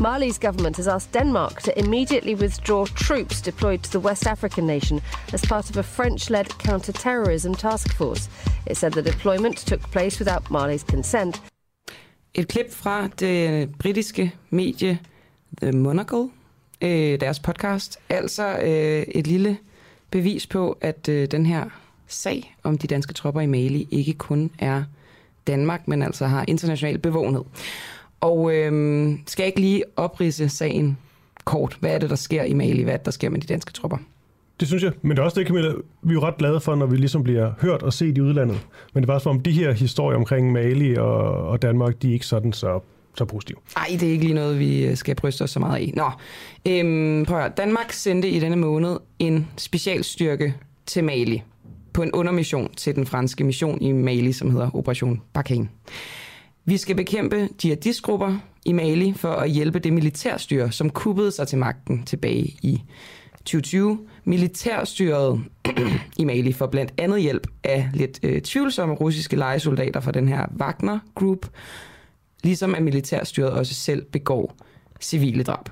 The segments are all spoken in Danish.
Mali's government has asked Denmark to immediately withdraw troops deployed to the West African nation as part of a French led counter-terrorism task force. It said the deployment took place without Mali's consent. Et klip fra det britiske medie The Monocle, øh, deres podcast. Altså øh, et lille bevis på, at øh, den her sag om de danske tropper i Mali ikke kun er Danmark, men altså har international bevågenhed. Og øh, skal jeg ikke lige oprise sagen kort? Hvad er det, der sker i Mali? Hvad er det, der sker med de danske tropper? Det synes jeg, men det er også det, Camilla, vi er jo ret glade for, når vi ligesom bliver hørt og set i udlandet. Men det var som om de her historier omkring Mali og, og Danmark, de er ikke sådan så, så positiv. Nej, det er ikke lige noget, vi øh, skal bryste os så meget i. Nå, øhm, prøv at høre. Danmark sendte i denne måned en specialstyrke til Mali på en undermission til den franske mission i Mali, som hedder Operation Barkhane. Vi skal bekæmpe jihadistgrupper i Mali for at hjælpe det militærstyre, som kuppede sig til magten tilbage i 2020. Militærstyret i Mali får blandt andet hjælp af lidt øh, tvivlsomme russiske legesoldater fra den her Wagner Group, ligesom at militærstyret også selv begår civile drab.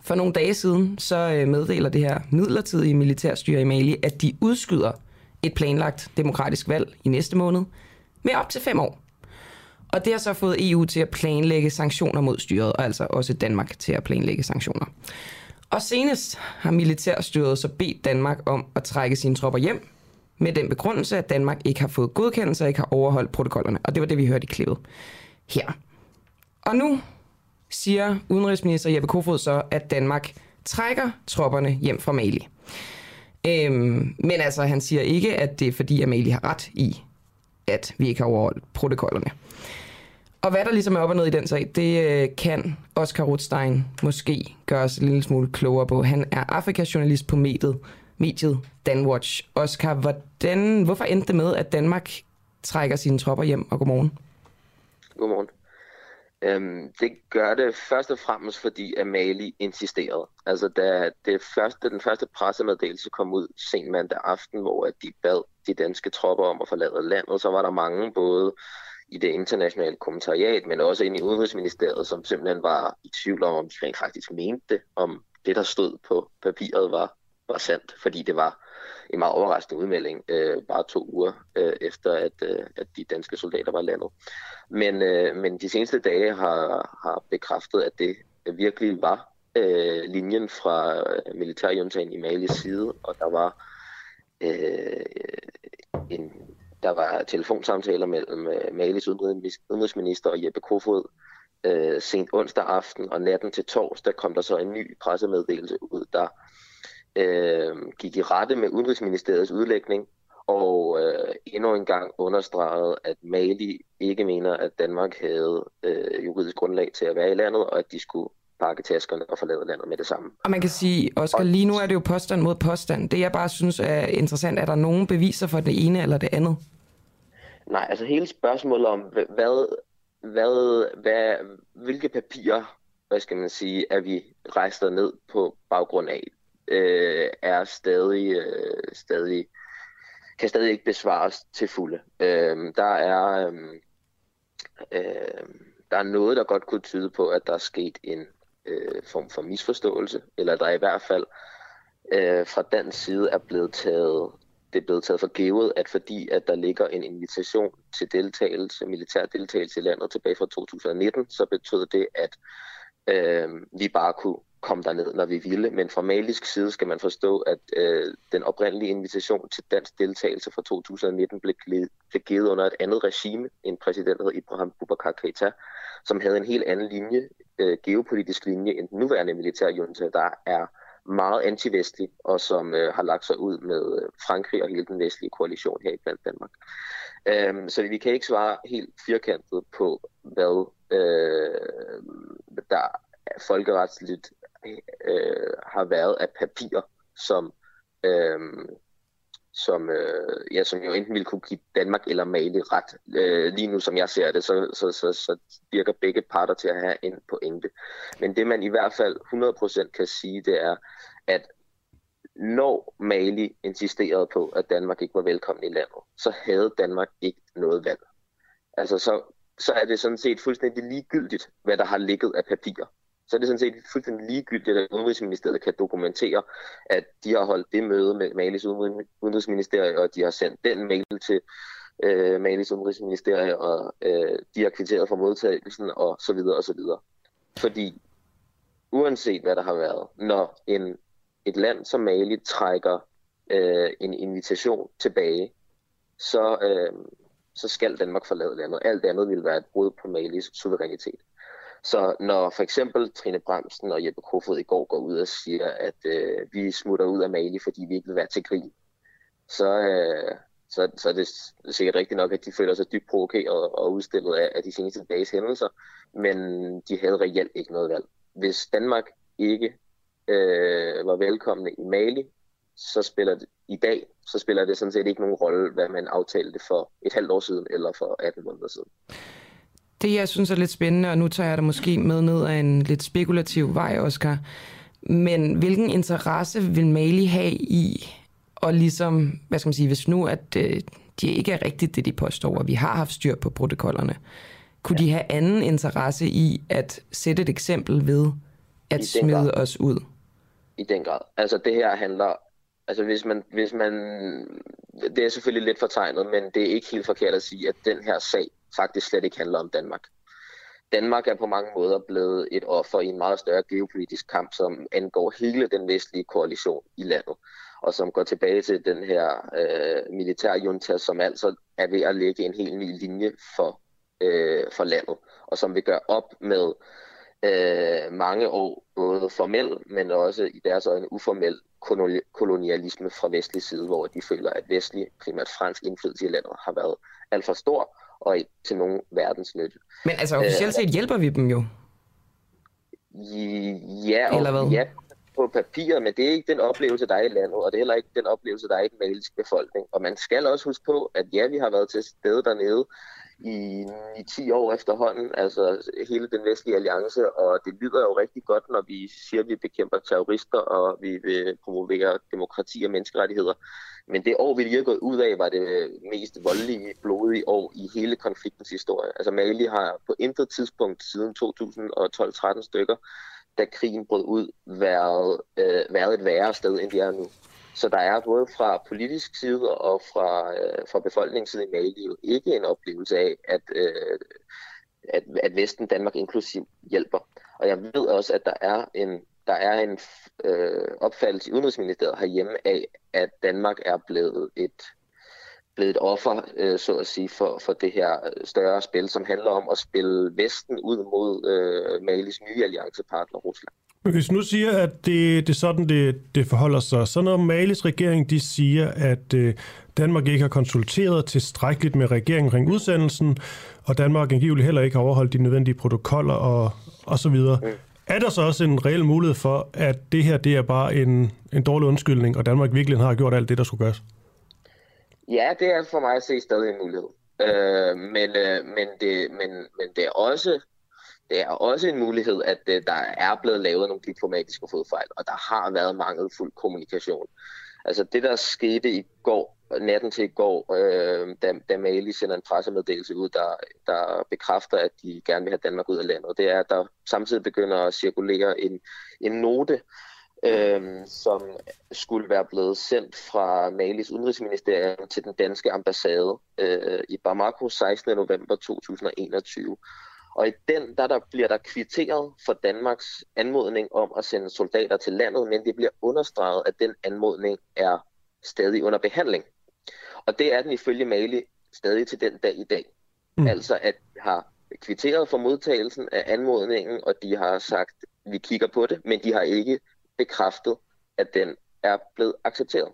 For nogle dage siden så øh, meddeler det her midlertidige militærstyre i Mali, at de udskyder et planlagt demokratisk valg i næste måned med op til fem år. Og det har så fået EU til at planlægge sanktioner mod styret, og altså også Danmark til at planlægge sanktioner. Og senest har militærstyret så bedt Danmark om at trække sine tropper hjem, med den begrundelse, at Danmark ikke har fået godkendelse og ikke har overholdt protokollerne. Og det var det, vi hørte i klippet her. Og nu siger udenrigsminister Jeppe Kofod så, at Danmark trækker tropperne hjem fra Mali. Øhm, men altså, han siger ikke, at det er fordi, at Mali har ret i, at vi ikke har overholdt protokollerne. Og hvad der ligesom er op og ned i den sag, det øh, kan Oscar Rothstein måske gøre os en lille smule klogere på. Han er Afrikajournalist på mediet, mediet Danwatch. Oscar, hvordan, hvorfor endte det med, at Danmark trækker sine tropper hjem, og godmorgen? Godmorgen. Øhm, det gør det først og fremmest, fordi at Mali insisterede. Altså, da det første, den første pressemeddelelse kom ud sen mandag aften, hvor at de bad de danske tropper om at forlade landet, så var der mange både i det internationale kommentariat, men også ind i Udenrigsministeriet, som simpelthen var i tvivl om, om de rent faktisk mente det, om det, der stod på papiret, var, var sandt, fordi det var en meget overraskende udmelding, øh, bare to uger øh, efter, at, øh, at de danske soldater var landet. Men, øh, men de seneste dage har, har bekræftet, at det virkelig var øh, linjen fra øh, militærjuntagen i Malis side, og der var øh, en der var telefonsamtaler mellem øh, Malis udenrigsminister og Jeppe Kofod øh, sent onsdag aften, og natten til torsdag kom der så en ny pressemeddelelse ud, der øh, gik i rette med Udenrigsministeriets udlægning, og øh, endnu en gang understregede, at Mali ikke mener, at Danmark havde øh, juridisk grundlag til at være i landet, og at de skulle pakke taskerne og forlade landet med det samme. Og man kan sige, Oscar, lige nu er det jo påstand mod påstand. Det jeg bare synes er interessant, er der nogen beviser for det ene eller det andet? Nej, altså hele spørgsmålet om, hvad, hvad, hvad, hvilke papirer, hvad skal man sige, er vi rejst ned på baggrund af, øh, er stadig, øh, stadig, kan stadig ikke besvares til fulde. Øh, der er, øh, øh, der er noget, der godt kunne tyde på, at der er sket en øh, form for misforståelse, eller der i hvert fald øh, fra dansk side er blevet taget det er blevet taget for givet, at fordi at der ligger en invitation til deltagelse, militær deltagelse i landet tilbage fra 2019, så betød det, at øh, vi bare kunne komme derned, når vi ville. Men fra malisk side skal man forstå, at øh, den oprindelige invitation til dansk deltagelse fra 2019 blev, blev givet under et andet regime, en præsident, hed Ibrahim Boubacar Keita, som havde en helt anden linje, øh, geopolitisk linje, end den nuværende militærjunta, der er meget antivestlig, og som øh, har lagt sig ud med øh, Frankrig og hele den vestlige koalition her i blandt Danmark. Øhm, så vi kan ikke svare helt firkantet på, hvad øh, der folkeretsligt øh, har været af papirer, som, øh, som, øh, ja, som jo enten ville kunne give Danmark eller Mali ret. Øh, lige nu, som jeg ser det, så, så, så, så virker begge parter til at have en pointe. Men det man i hvert fald 100% kan sige, det er, at når Mali insisterede på, at Danmark ikke var velkommen i landet, så havde Danmark ikke noget valg. Altså, så, så er det sådan set fuldstændig ligegyldigt, hvad der har ligget af papirer så er det sådan set fuldstændig ligegyldigt, at Udenrigsministeriet kan dokumentere, at de har holdt det møde med Malis Udenrigsministerie, og de har sendt den mail til øh, Malis Udenrigsministerie, og øh, de har kvitteret for modtagelsen, og så videre, og så videre. Fordi uanset hvad der har været, når en, et land som Mali trækker øh, en invitation tilbage, så, øh, så skal Danmark forlade landet. Alt andet vil være et brud på Malis suverænitet. Så når for eksempel Trine Bremsen og Jeppe Kofod i går går ud og siger, at øh, vi smutter ud af Mali, fordi vi ikke vil være til grin, så, øh, så, så er det sikkert rigtigt nok, at de føler sig dybt provokeret og udstillet af, af de seneste dages hændelser, men de havde reelt ikke noget valg. Hvis Danmark ikke øh, var velkomne i Mali, så spiller det i dag, så spiller det sådan set ikke nogen rolle, hvad man aftalte for et halvt år siden eller for 18 måneder siden. Det, jeg synes er lidt spændende, og nu tager jeg det måske med ned af en lidt spekulativ vej, Oscar, men hvilken interesse vil Mali have i, og ligesom, hvad skal man sige, hvis nu, at øh, de ikke er rigtigt det, de påstår, og vi har haft styr på protokollerne, kunne ja. de have anden interesse i at sætte et eksempel ved at smide grad. os ud? I den grad. Altså det her handler, altså hvis man, hvis man, det er selvfølgelig lidt fortegnet, men det er ikke helt forkert at sige, at den her sag faktisk slet ikke handler om Danmark. Danmark er på mange måder blevet et offer i en meget større geopolitisk kamp, som angår hele den vestlige koalition i landet, og som går tilbage til den her øh, militærjunta, som altså er ved at lægge en helt ny linje for, øh, for landet, og som vil gøre op med øh, mange år både formel, men også i deres øjne uformel kolonialisme fra vestlig side, hvor de føler, at vestlig, primært fransk indflydelse i landet har været alt for stor, og til nogen verdensnytte. Men altså officielt set hjælper vi dem jo. Ja, og, Eller hvad? ja, på papiret, men det er ikke den oplevelse, der er i landet, og det er heller ikke den oplevelse, der er i den maliske befolkning. Og man skal også huske på, at ja, vi har været til stede dernede i, i 10 år efterhånden, altså hele den vestlige alliance, og det lyder jo rigtig godt, når vi siger, at vi bekæmper terrorister, og vi vil promovere demokrati og menneskerettigheder. Men det år, vi lige er gået ud af, var det mest voldelige, blodige år i hele konfliktens historie. Altså Mali har på intet tidspunkt siden 2012-13 stykker, da krigen brød ud, været, øh, været et værre sted, end de er nu. Så der er både fra politisk side og fra, øh, fra befolkningens side i Mali jo ikke en oplevelse af, at, øh, at, at Vesten, Danmark inklusiv, hjælper. Og jeg ved også, at der er en der er en øh, opfattelse i Udenrigsministeriet herhjemme af, at Danmark er blevet et, blevet et offer, øh, så at sige, for, for det her større spil, som handler om at spille Vesten ud mod øh, Malis nye alliancepartner Rusland. Men hvis nu siger, at det, det er sådan, det, det forholder sig, så når Malis regering de siger, at øh, Danmark ikke har konsulteret tilstrækkeligt med regeringen omkring udsendelsen, og Danmark angiveligt heller ikke har overholdt de nødvendige protokoller og, og så videre, mm. Er der så også en reel mulighed for, at det her det er bare en, en dårlig undskyldning, og Danmark virkelig har gjort alt det, der skulle gøres? Ja, det er for mig at se stadig en mulighed. Øh, men, øh, men, det, men, men det er også det er også en mulighed, at øh, der er blevet lavet nogle diplomatiske fodfejl, og der har været mangelfuld kommunikation. Altså det, der skete i går, natten til i går, øh, da, da Mali sender en pressemeddelelse ud, der, der bekræfter, at de gerne vil have Danmark ud af landet. Det er, at der samtidig begynder at cirkulere en, en note, øh, som skulle være blevet sendt fra Malis udenrigsministerium til den danske ambassade øh, i Bamako 16. november 2021. Og i den, der, der bliver der kvitteret for Danmarks anmodning om at sende soldater til landet, men det bliver understreget, at den anmodning er stadig under behandling. Og det er den ifølge Mali stadig til den dag i dag. Mm. Altså at de har kvitteret for modtagelsen af anmodningen, og de har sagt, vi kigger på det, men de har ikke bekræftet, at den er blevet accepteret.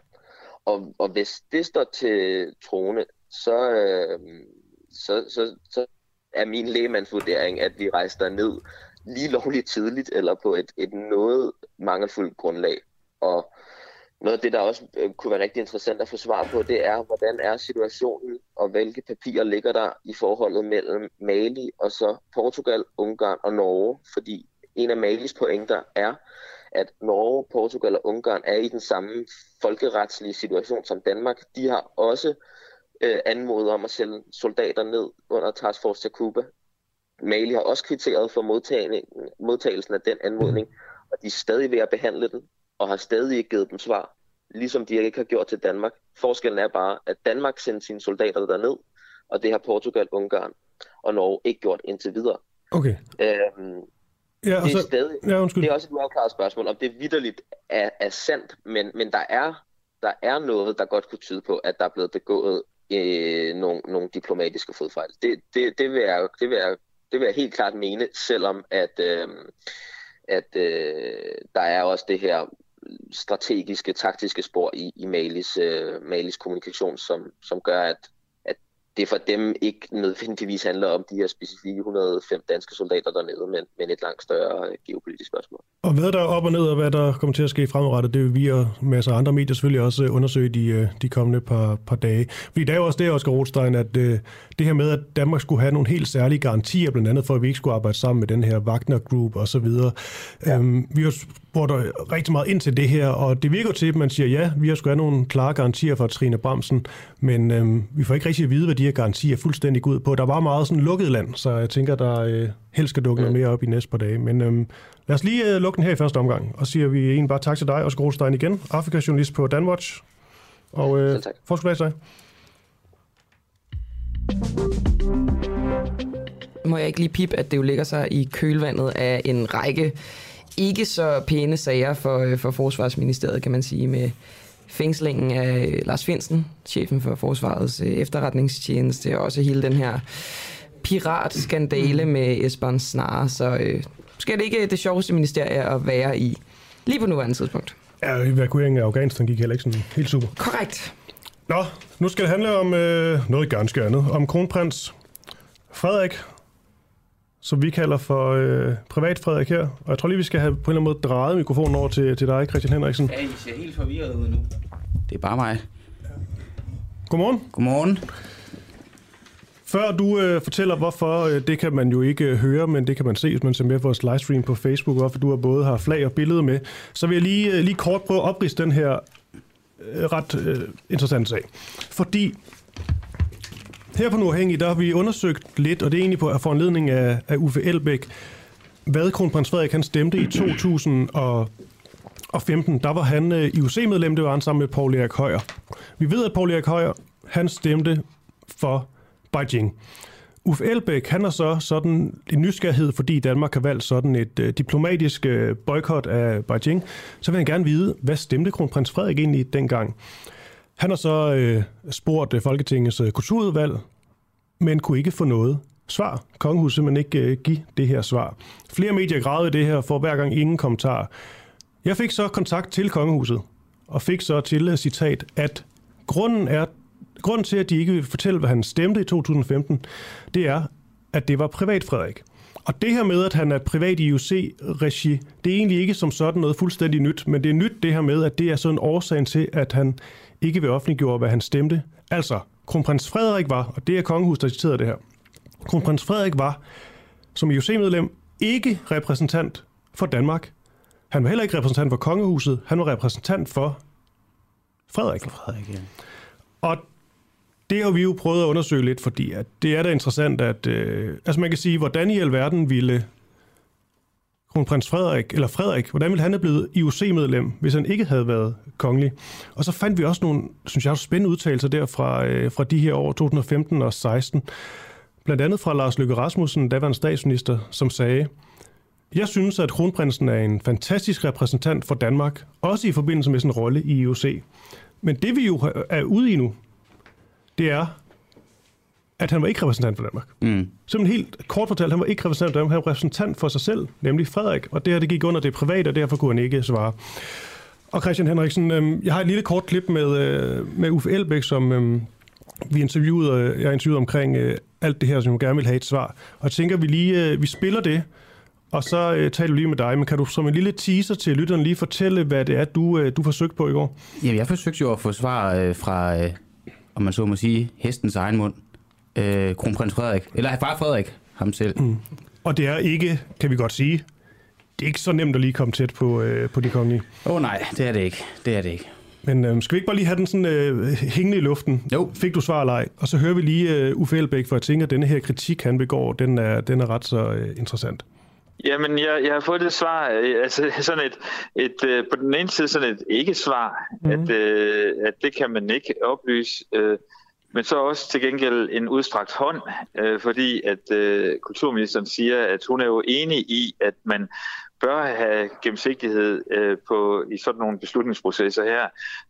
Og, og hvis det står til trone, så, øh, så, så, så er min lægemandsvurdering, at vi rejste ned lige lovligt tidligt, eller på et, et noget mangelfuldt grundlag. Og noget af det, der også øh, kunne være rigtig interessant at få svar på, det er, hvordan er situationen, og hvilke papirer ligger der i forholdet mellem Mali og så Portugal, Ungarn og Norge, fordi en af Malis pointer er, at Norge, Portugal og Ungarn er i den samme folkeretslige situation som Danmark. De har også øh, anmodet om at sende soldater ned under Task Force Takuba. Mali har også kvitteret for modtagelsen af den anmodning, og de er stadig ved at behandle den, og har stadig ikke givet dem svar, ligesom de ikke har gjort til Danmark. Forskellen er bare, at Danmark sendte sine soldater derned, og det har Portugal, Ungarn og Norge ikke gjort indtil videre. Okay. Øhm, Ja, det, er stadig, ja, det er også et uafklaret spørgsmål, om det vidderligt er, er sandt, men, men der, er, der er noget, der godt kunne tyde på, at der er blevet begået øh, nogle, nogle diplomatiske fodfejl. Det, det, det, vil jeg, det, vil jeg, det vil jeg helt klart mene, selvom at, øh, at øh, der er også det her strategiske, taktiske spor i, i Malis, øh, Malis kommunikation, som, som gør, at, det for dem ikke nødvendigvis handler om de her specifikke 105 danske soldater dernede, men, men et langt større øh, geopolitisk spørgsmål. Og hvad der er op og ned, og hvad der kommer til at ske fremadrettet, det vil vi og masser af andre medier selvfølgelig også øh, undersøge de, øh, de kommende par, par dage. Fordi det er jo også det, Oscar Rothstein, at det her med, at Danmark skulle have nogle helt særlige garantier, blandt andet for, at vi ikke skulle arbejde sammen med den her Wagner Group og så videre. Ja. Øhm, vi har spurgt rigtig meget ind til det her, og det virker til, at man siger, ja, vi har sgu have nogle klare garantier fra Trine Bramsen, men øhm, vi får ikke rigtig at vide, hvad de her garantier fuldstændig ud på. Der var meget sådan lukket land, så jeg tænker, der øh, helst skal dukke noget mere op i næste par dage. Men øhm, lad os lige øh, lukke den her i første omgang, og siger vi egentlig bare tak til dig, og Rostein igen, Afrika-journalist på Danwatch. Og øh, forskud dig. Må jeg ikke lige pip, at det jo ligger sig i kølvandet af en række ikke så pæne sager for, øh, for Forsvarsministeriet, kan man sige, med fængslingen af Lars Finsen, chefen for Forsvarets øh, efterretningstjeneste, og også hele den her piratskandale mm. med Esbern Snare. Så øh, skal det ikke det sjoveste ministerie at være i lige på nuværende tidspunkt. Ja, evakueringen af Afghanistan gik heller ikke sådan helt super. Korrekt. Nå, nu skal det handle om øh, noget ganske andet. Om kronprins Frederik, som vi kalder for øh, privat Frederik her. Og jeg tror lige, vi skal have på en eller anden måde drejet mikrofonen over til, til dig, Christian Henriksen. Ja, I ser helt forvirret ud nu. Det er bare mig. Godmorgen. Godmorgen. Før du øh, fortæller, hvorfor, øh, det kan man jo ikke øh, høre, men det kan man se, hvis man ser med vores livestream på Facebook, hvorfor du har både har flag og billede med, så vil jeg lige, øh, lige kort prøve at oprise den her øh, ret øh, interessante sag. Fordi her på Nordhængig, der har vi undersøgt lidt, og det er egentlig på foranledning af, af Uffe Elbæk, hvad kronprins Frederik han stemte i 2015. Der var han øh, IUC-medlem, det var han sammen med Paul Erik Højer. Vi ved, at Paul Erik Højer, han stemte for Beijing. Uffe Elbæk, han har så sådan en nysgerrighed, fordi Danmark har valgt sådan et øh, diplomatisk øh, boykot af Beijing. Så vil han gerne vide, hvad stemte kronprins Frederik egentlig dengang? Han har så øh, spurgt øh, Folketingets øh, kulturudvalg, men kunne ikke få noget svar. Kongehuset simpelthen ikke øh, give det her svar. Flere medier gravede det her for hver gang ingen kommentar. Jeg fik så kontakt til kongehuset, og fik så til uh, citat, at grunden, er, grunden til, at de ikke vil fortælle, hvad han stemte i 2015, det er, at det var privat Frederik. Og det her med, at han er privat i UC-regi, det er egentlig ikke som sådan noget fuldstændig nyt, men det er nyt det her med, at det er sådan årsagen til, at han ikke vil offentliggjorde, hvad han stemte. Altså, kronprins Frederik var, og det er kongehuset, der citerede det her, kronprins Frederik var som IOC-medlem ikke repræsentant for Danmark. Han var heller ikke repræsentant for kongehuset, han var repræsentant for Frederik. For Frederik, ja. Og det har vi jo prøvet at undersøge lidt, fordi at det er da interessant, at øh, altså man kan sige, hvordan i alverden ville kronprins Frederik, eller Frederik, hvordan ville han have blevet IOC-medlem, hvis han ikke havde været kongelig? Og så fandt vi også nogle, synes jeg, spændende udtalelser der fra, øh, fra de her år, 2015 og 16. Blandt andet fra Lars Løkke Rasmussen, daværende statsminister, som sagde, jeg synes, at kronprinsen er en fantastisk repræsentant for Danmark, også i forbindelse med sin rolle i IOC. Men det vi jo er ude i nu, det er, at han var ikke repræsentant for Danmark. Mm. Simpelthen helt kort fortalt, han var ikke repræsentant for Danmark, han var repræsentant for sig selv, nemlig Frederik, og det her det gik under det private, og derfor kunne han ikke svare. Og Christian Henriksen, øh, jeg har et lille kort klip med, øh, med Uffe Elbæk, som øh, vi interviewede, øh, jeg interviewede omkring øh, alt det her, som jeg gerne vil have et svar. Og jeg tænker, vi lige øh, vi spiller det, og så øh, taler du lige med dig. Men kan du som en lille teaser til lytteren lige fortælle, hvad det er, du, øh, du forsøgte på i går? Jamen, jeg forsøgte jo at få svar øh, fra, øh, om man så må sige, hestens egen mund. Øh, kronprins Frederik. Eller far Frederik, ham selv. Mm. Og det er ikke, kan vi godt sige, det er ikke så nemt at lige komme tæt på, øh, på de kongelige. Åh oh, nej, det er det ikke. Det er det ikke. Men øh, skal vi ikke bare lige have den sådan øh, hængende i luften? Jo. Fik du svar eller ej? Og så hører vi lige øh, Uffe Elbæk, for jeg tænker, at denne her kritik, han begår, den er, den er ret så øh, interessant. Jamen, jeg, jeg har fået det svar, øh, altså sådan et, et øh, på den ene side sådan et ikke-svar, mm. at, øh, at det kan man ikke oplyse, øh, men så også til gengæld en udstrakt hånd, øh, fordi at øh, kulturministeren siger, at hun er jo enig i, at man bør have gennemsigtighed øh, på i sådan nogle beslutningsprocesser her.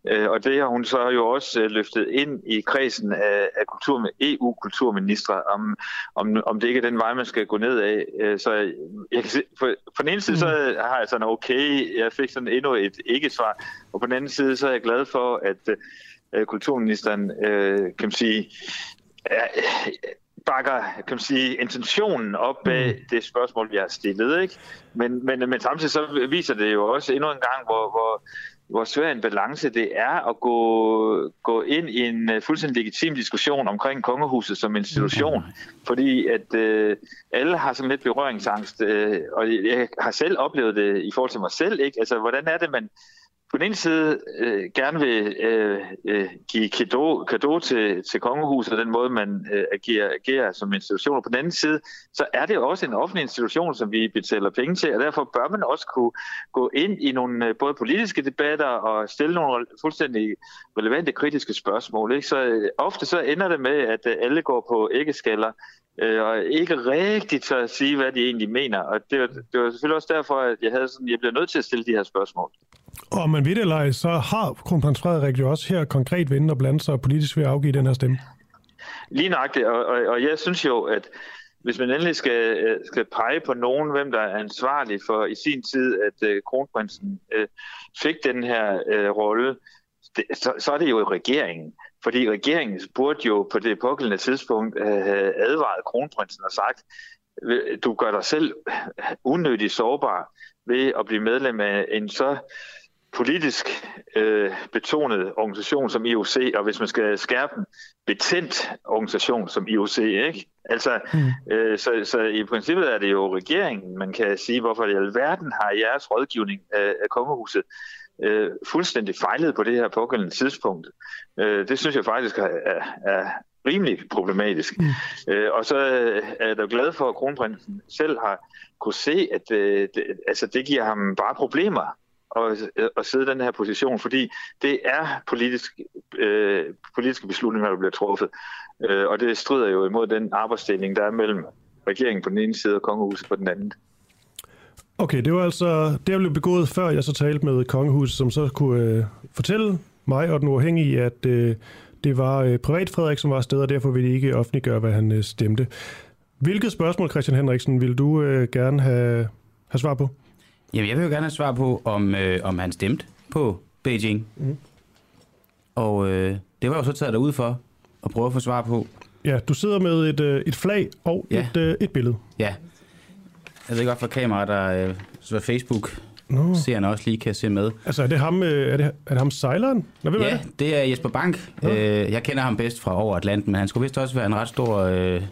Øh, og det har hun så jo også øh, løftet ind i kredsen af, af kultur, EU-kulturministre, om, om, om det ikke er den vej, man skal gå ned af. Øh, så jeg kan se, for, på den ene side, så mm. har jeg sådan, okay, jeg fik sådan endnu et ikke-svar, og på den anden side, så er jeg glad for, at øh, kulturministeren, øh, kan man sige, bakker kan man sige, intentionen op bag mm. det spørgsmål, vi har stillet. Ikke? Men, men, men samtidig så viser det jo også endnu en gang, hvor, hvor, hvor svær en balance det er at gå, gå ind i en uh, fuldstændig legitim diskussion omkring kongehuset som institution. Mm. Fordi at uh, alle har sådan lidt berøringsangst, uh, og jeg har selv oplevet det i forhold til mig selv. Ikke? Altså, hvordan er det, man på den ene side øh, gerne vil øh, øh, give kado, kado til, til kongehuset og den måde, man øh, agerer, agerer som institution. Og på den anden side, så er det også en offentlig institution, som vi betaler penge til, og derfor bør man også kunne gå ind i nogle øh, både politiske debatter og stille nogle fuldstændig relevante kritiske spørgsmål. Ikke? Så øh, ofte så ender det med, at øh, alle går på æggeskaller, øh, og ikke rigtigt tør at sige, hvad de egentlig mener. Og det var, det var selvfølgelig også derfor, at jeg, havde sådan, jeg blev nødt til at stille de her spørgsmål. Og man ved det eller så har kronprins Frederik jo også her konkret vendt og blandt sig politisk ved at afgive den her stemme. Lige nøjagtigt, og, og, og jeg synes jo, at hvis man endelig skal, øh, skal pege på nogen, hvem der er ansvarlig for i sin tid, at uh, kronprinsen uh, fik den her uh, rolle, så, så er det jo regeringen. Fordi regeringen burde jo på det pågældende tidspunkt have advaret kronprinsen og sagt, du gør dig selv unødigt sårbar ved at blive medlem af en så politisk øh, betonet organisation som IOC, og hvis man skal skærpe en betændt organisation som IOC, ikke? Altså, mm. øh, så, så i princippet er det jo regeringen, man kan sige, hvorfor i alverden har jeres rådgivning af, af kongehuset øh, fuldstændig fejlet på det her pågældende tidspunkt. Øh, det synes jeg faktisk er, er, er rimelig problematisk. Mm. Øh, og så er jeg da glad for, at kronprinsen selv har kunne se, at øh, det, altså, det giver ham bare problemer at, at sidde i den her position, fordi det er politisk, øh, politiske beslutninger, der bliver truffet. Øh, og det strider jo imod den arbejdsdeling, der er mellem regeringen på den ene side og kongehuset på den anden. Okay, det var altså, det blev begået før jeg så talte med kongehuset, som så kunne øh, fortælle mig og den uafhængige, at øh, det var øh, privat Frederik, som var afsted, og derfor ville de ikke offentliggøre, hvad han øh, stemte. Hvilket spørgsmål, Christian Henriksen, vil du øh, gerne have, have svar på? Jamen, jeg vil jo gerne have svar på, om, øh, om han stemte på Beijing. Mm. Og øh, det var jo så taget derud for at prøve at få svar på. Ja, du sidder med et, øh, et flag og ja. et, øh, et billede. Ja. Jeg ved godt fra kamera, der øh, så Facebook no. seerne også lige kan se med. Altså, er det ham, øh, er det, er det ham sejleren? Nå, ja, det? det er Jesper Bank. No. Øh, jeg kender ham bedst fra over Atlanten, men han skulle vist også være en ret stor øh,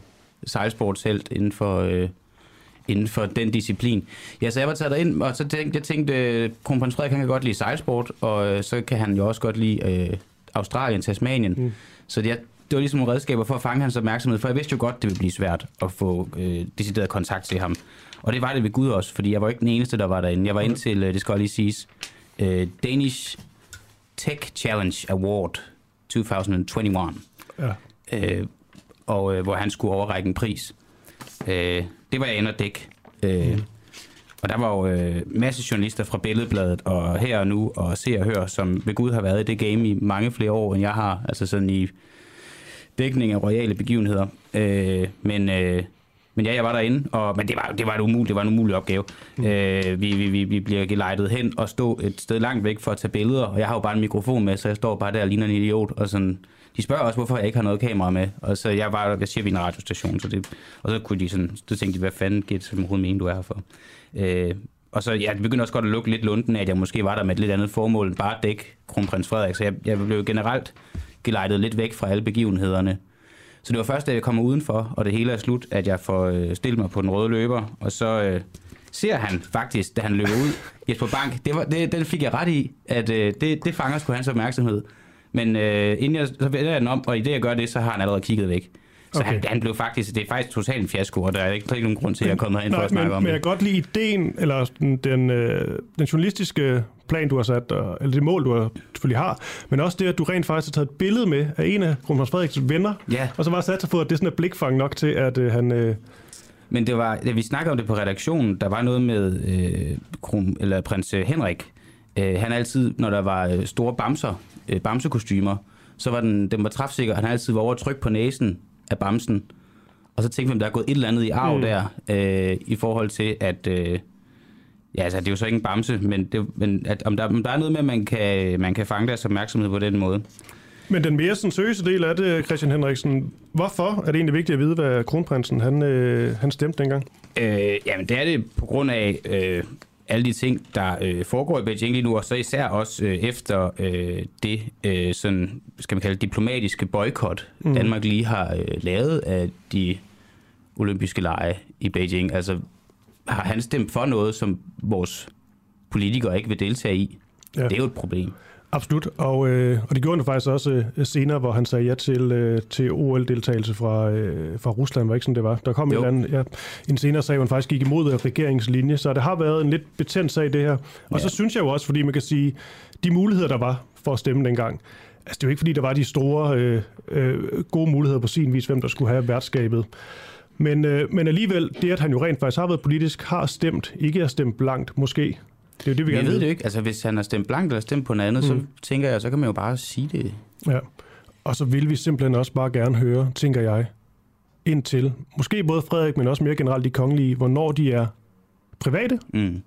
sejlsportshelt inden for... Øh, inden for den disciplin. Ja, så jeg var taget ind, og så tænkte jeg, tænkte, kronprins Frederik han kan godt lide sejlsport, og øh, så kan han jo også godt lide øh, Australien, Tasmanien. Mm. Så det, det var ligesom nogle redskaber for at fange hans opmærksomhed, for jeg vidste jo godt, det ville blive svært at få øh, decideret kontakt til ham. Og det var det ved Gud også, fordi jeg var ikke den eneste, der var derinde. Jeg var ind til, øh, det skal lige siges, øh, Danish Tech Challenge Award 2021. Ja. Øh, og øh, hvor han skulle overrække en pris. Øh, det var jeg inde og dække. Øh, mm. Og der var jo øh, masse journalister fra Billedbladet og her og nu og Se og Hør, som ved Gud har været i det game i mange flere år, end jeg har. Altså sådan i dækning af royale begivenheder. Øh, men, øh, men ja, jeg var derinde, og, men det var, det var, et umuligt, det var en umulig opgave. Mm. Øh, vi, vi, vi, vi bliver gelejtet hen og stå et sted langt væk for at tage billeder, og jeg har jo bare en mikrofon med, så jeg står bare der og ligner en idiot, og sådan de spørger også, hvorfor jeg ikke har noget kamera med. Og så jeg var, jeg siger, vi er en radiostation, så det, og så kunne de sådan, så tænkte de, hvad fanden giver det som overhovedet mening, du er her for? Øh, og så, ja, det begyndte også godt at lukke lidt lunden af, at jeg måske var der med et lidt andet formål end bare at dække kronprins Frederik. Så jeg, jeg blev generelt gelejtet lidt væk fra alle begivenhederne. Så det var først, da jeg kommer udenfor, og det hele er slut, at jeg får øh, stillet mig på den røde løber, og så øh, ser han faktisk, da han løber ud, Jesper Bank, det var, det, den fik jeg ret i, at øh, det, det fanger sgu hans opmærksomhed. Men øh, inden jeg, så vender jeg den om, og i det jeg gør det, så har han allerede kigget væk. Så okay. han, han blev faktisk, det er faktisk totalt en fiasko, og der er ikke, der er ikke nogen grund til, at jeg er kommet herind for at snakke men, om men jeg det. kan godt lide ideen, eller den, den, øh, den journalistiske plan, du har sat, og, eller det mål, du har, selvfølgelig har, men også det, at du rent faktisk har taget et billede med af en af Kronprins Frederiks venner, Ja. og så bare sat sig på, at det er sådan et blikfang nok til, at øh, han... Øh, Men det var, da vi snakkede om det på redaktionen, der var noget med øh, kron, eller prins Henrik. Øh, han altid, når der var øh, store bamser, øh, bamsekostymer, så var den, den var træfsikker. Han har altid var over at trykke på næsen af bamsen. Og så tænkte vi, om der er gået et eller andet i arv mm. der, øh, i forhold til, at... Øh, ja, altså, det er jo så ikke en bamse, men, det, men at, om, der, om der er noget med, at man kan, man kan fange deres opmærksomhed på den måde. men den mere sådan, seriøse del af det, Christian Henriksen, hvorfor er det egentlig vigtigt at vide, hvad kronprinsen han, øh, han stemte dengang? Øh, jamen, det er det på grund af øh, alle de ting, der øh, foregår i Beijing lige nu, og så især også øh, efter øh, det, øh, sådan, skal man kalde diplomatiske boykot, mm. Danmark lige har øh, lavet af de olympiske lege i Beijing. Altså, har han stemt for noget, som vores politikere ikke vil deltage i? Ja. Det er jo et problem. Absolut, og, øh, og det gjorde han faktisk også øh, senere, hvor han sagde ja til, øh, til OL-deltagelse fra, øh, fra Rusland, var ikke sådan, det var? Der kom en, Jo. anden, ja, en senere sag, hvor han faktisk gik imod øh, regeringens linje, så det har været en lidt betændt sag, det her. Og ja. så synes jeg jo også, fordi man kan sige, de muligheder, der var for at stemme dengang, altså det er jo ikke, fordi der var de store, øh, øh, gode muligheder på sin vis, hvem der skulle have værtskabet. Men, øh, men alligevel, det at han jo rent faktisk har været politisk, har stemt, ikke har stemt blankt, måske. Det er det, vi Jeg gerne ved ved. det ikke. Altså, hvis han har stemt blankt eller stemt på noget andet, mm. så tænker jeg, så kan man jo bare sige det. Ja, og så vil vi simpelthen også bare gerne høre, tænker jeg, indtil, måske både Frederik, men også mere generelt de kongelige, hvornår de er private, Mm.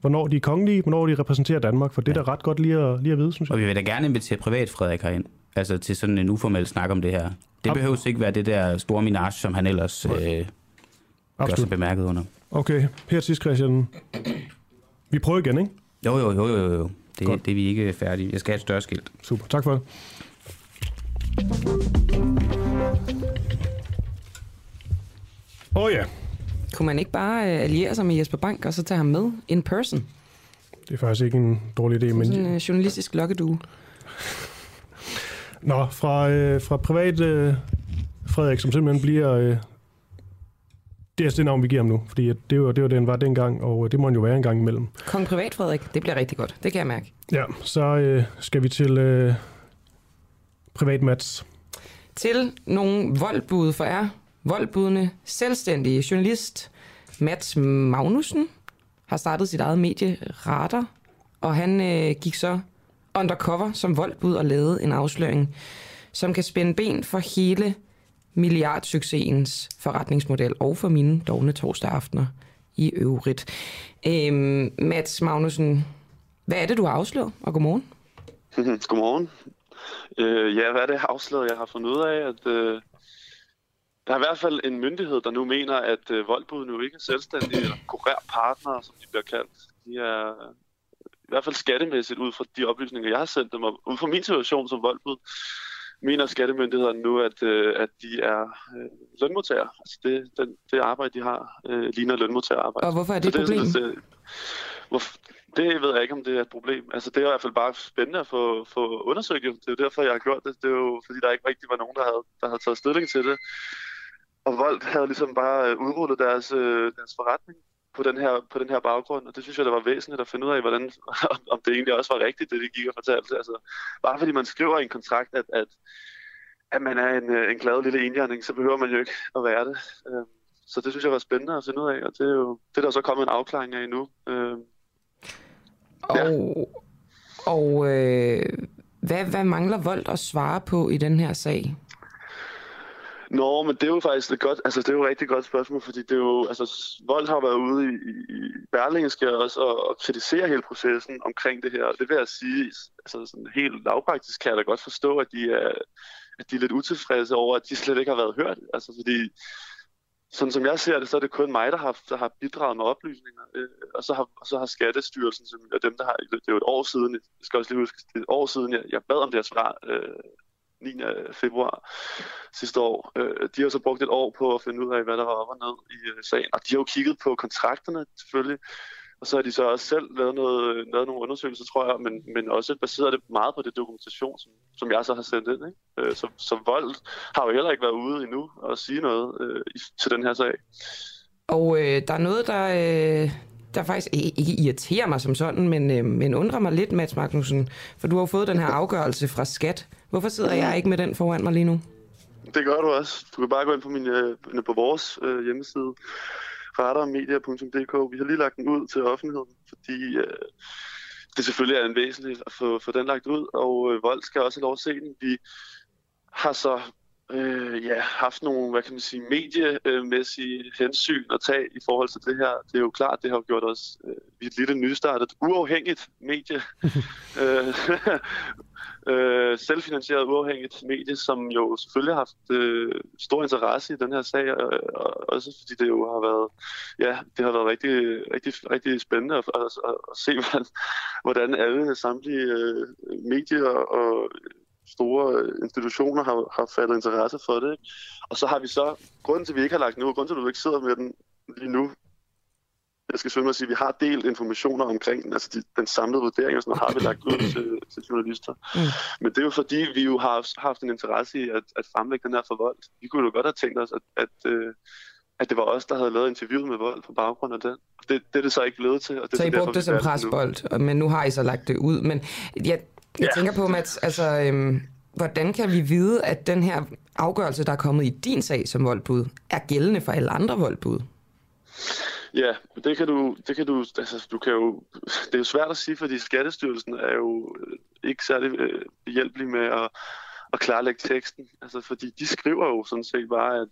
hvornår de er kongelige, hvornår de repræsenterer Danmark, for det er da ret godt lige at, lige at vide, synes jeg. Og vi vil da gerne invitere privat Frederik herind. Altså til sådan en uformel snak om det her. Det Ab- behøves ikke være det der store minage, som han ellers øh, gør sig Absolut. bemærket under. Okay, her til Christian. Vi prøver igen, ikke? Jo, jo, jo, jo, jo. Det, Godt. det er vi ikke færdige. Jeg skal have et større skilt. Super, tak for det. Åh oh, ja, Kunne man ikke bare øh, alliere sig med Jesper Bank, og så tage ham med in person? det er faktisk ikke en dårlig idé, men... Sådan en øh, journalistisk lokkedue. Nå, fra, øh, fra privat øh, Frederik, som simpelthen bliver... Øh, det er det navn, vi giver ham nu, fordi det var det, var den var dengang, og øh, det må han jo være en gang imellem. Kong Privat Frederik, det bliver rigtig godt. Det kan jeg mærke. Ja, så øh, skal vi til øh, privat Mats. Til nogle voldbud for er voldbudende selvstændige journalist Mats Magnussen har startet sit eget medie Radar, og han øh, gik så undercover som voldbud og lavede en afsløring, som kan spænde ben for hele milliardsuccesens forretningsmodel og for mine dogne torsdag aftener i øvrigt. Øhm, Mats Magnussen, hvad er det, du har afsløret? Og godmorgen. Godmorgen. Øh, ja, hvad er det afsløret? Jeg har fundet ud af, at øh, der er i hvert fald en myndighed, der nu mener, at øh, voldbud nu ikke er selvstændige eller kurérpartnere som de bliver kaldt. De er i hvert fald skattemæssigt ud fra de oplysninger, jeg har sendt dem, og ud fra min situation som voldbud, mener skattemyndighederne nu, at, øh, at de er øh, lønmodtagere. Altså det, den, det arbejde, de har, øh, ligner lønmodtagerarbejde. Og hvorfor er det et problem? sådan, at, øh, det ved jeg ikke, om det er et problem. Altså, det er i hvert fald bare spændende at få, få undersøgt. jo. Det er jo derfor, jeg har gjort det. Det er jo, fordi der ikke rigtig var nogen, der havde, der havde taget stilling til det. Og Volt havde ligesom bare øh, udrullet deres, øh, deres forretning på den, her, på den her baggrund, og det synes jeg, der var væsentligt at finde ud af, hvordan, om, det egentlig også var rigtigt, det de gik og fortalte. Altså, bare fordi man skriver i en kontrakt, at, at, at man er en, øh, en glad lille indjørning, så behøver man jo ikke at være det. Øh, Så det synes jeg var spændende at finde ud af, og det er jo det er der så kommet en afklaring af nu. Øh, Og, og øh, hvad, hvad mangler Volt at svare på i den her sag? Nå, men det er jo faktisk et godt, altså det er jo et rigtig godt spørgsmål, fordi det er jo, altså Vold har været ude i, i, Berlingske også og, og kritisere hele processen omkring det her, og det vil jeg sige, altså sådan helt lavpraktisk kan jeg da godt forstå, at de er, at de er lidt utilfredse over, at de slet ikke har været hørt. Altså fordi, sådan som jeg ser det, så er det kun mig, der har, der har bidraget med oplysninger. Øh, og, så har, og så har Skattestyrelsen, som er dem, der har, det er jo et år siden, jeg skal også lige huske, det er et år siden, jeg, jeg bad om det her svar, øh, 9. februar sidste år. Øh, de har så brugt et år på at finde ud af, hvad der var op og ned i øh, sagen. Og de har jo kigget på kontrakterne selvfølgelig, og så har de så også selv lavet, noget, øh, lavet nogle undersøgelser, tror jeg, men, men også baseret det meget på det dokumentation, som, som jeg så har sendt ind. Ikke? Øh, så, så Vold har jo heller ikke været ude endnu og sige noget øh, til den her sag. Og øh, der er noget, der, øh, der faktisk ikke irriterer mig som sådan, men, øh, men undrer mig lidt, Mads Magnussen, for du har jo fået den her afgørelse fra Skat. Hvorfor sidder jeg ikke med den foran mig lige nu? Det gør du også. Du kan bare gå ind på, min, øh, på vores øh, hjemmeside, radarmedia.dk. Vi har lige lagt den ud til offentligheden, fordi øh, det selvfølgelig er en væsentlig at få, få den lagt ud, og øh, Vold skal også have lov at se den. Vi har så øh, ja, haft nogle, hvad kan man sige, mediemæssige hensyn at tage i forhold til det her. Det er jo klart, det har gjort os, øh, vi er et lille nystartet, uafhængigt medie, øh, øh, selvfinansieret uafhængigt medie, som jo selvfølgelig har haft øh, stor interesse i den her sag, og, og også fordi det jo har været, ja, det har været rigtig, rigtig, rigtig spændende at, at, at, at se, hvordan, hvordan alle samtlige øh, medier og store institutioner har, har fattet interesse for det. Og så har vi så, grunden til, at vi ikke har lagt nu, grunden til, at du ikke sidder med den lige nu, jeg skal mig at sige, at vi har delt informationer omkring den, altså de, den samlede vurdering, og sådan noget, har vi lagt ud til, til journalister. Mm. Men det er jo fordi, vi jo har haft en interesse i at, at fremlægge den her for vold. Vi kunne jo godt have tænkt os, at, at, øh, at det var os, der havde lavet interviewet med vold på baggrund af den. Det, det er det så ikke blevet til. Og det så I brugte det som presbold, men nu har I så lagt det ud. Men jeg, jeg ja. tænker på, Mats, altså, øhm, hvordan kan vi vide, at den her afgørelse, der er kommet i din sag som voldbud, er gældende for alle andre voldbud? Ja, det kan du, det kan du, altså du kan jo, det er jo svært at sige, fordi Skattestyrelsen er jo øh, ikke særlig øh, hjælpelig med at, at klarlægge teksten, altså fordi de skriver jo sådan set bare, at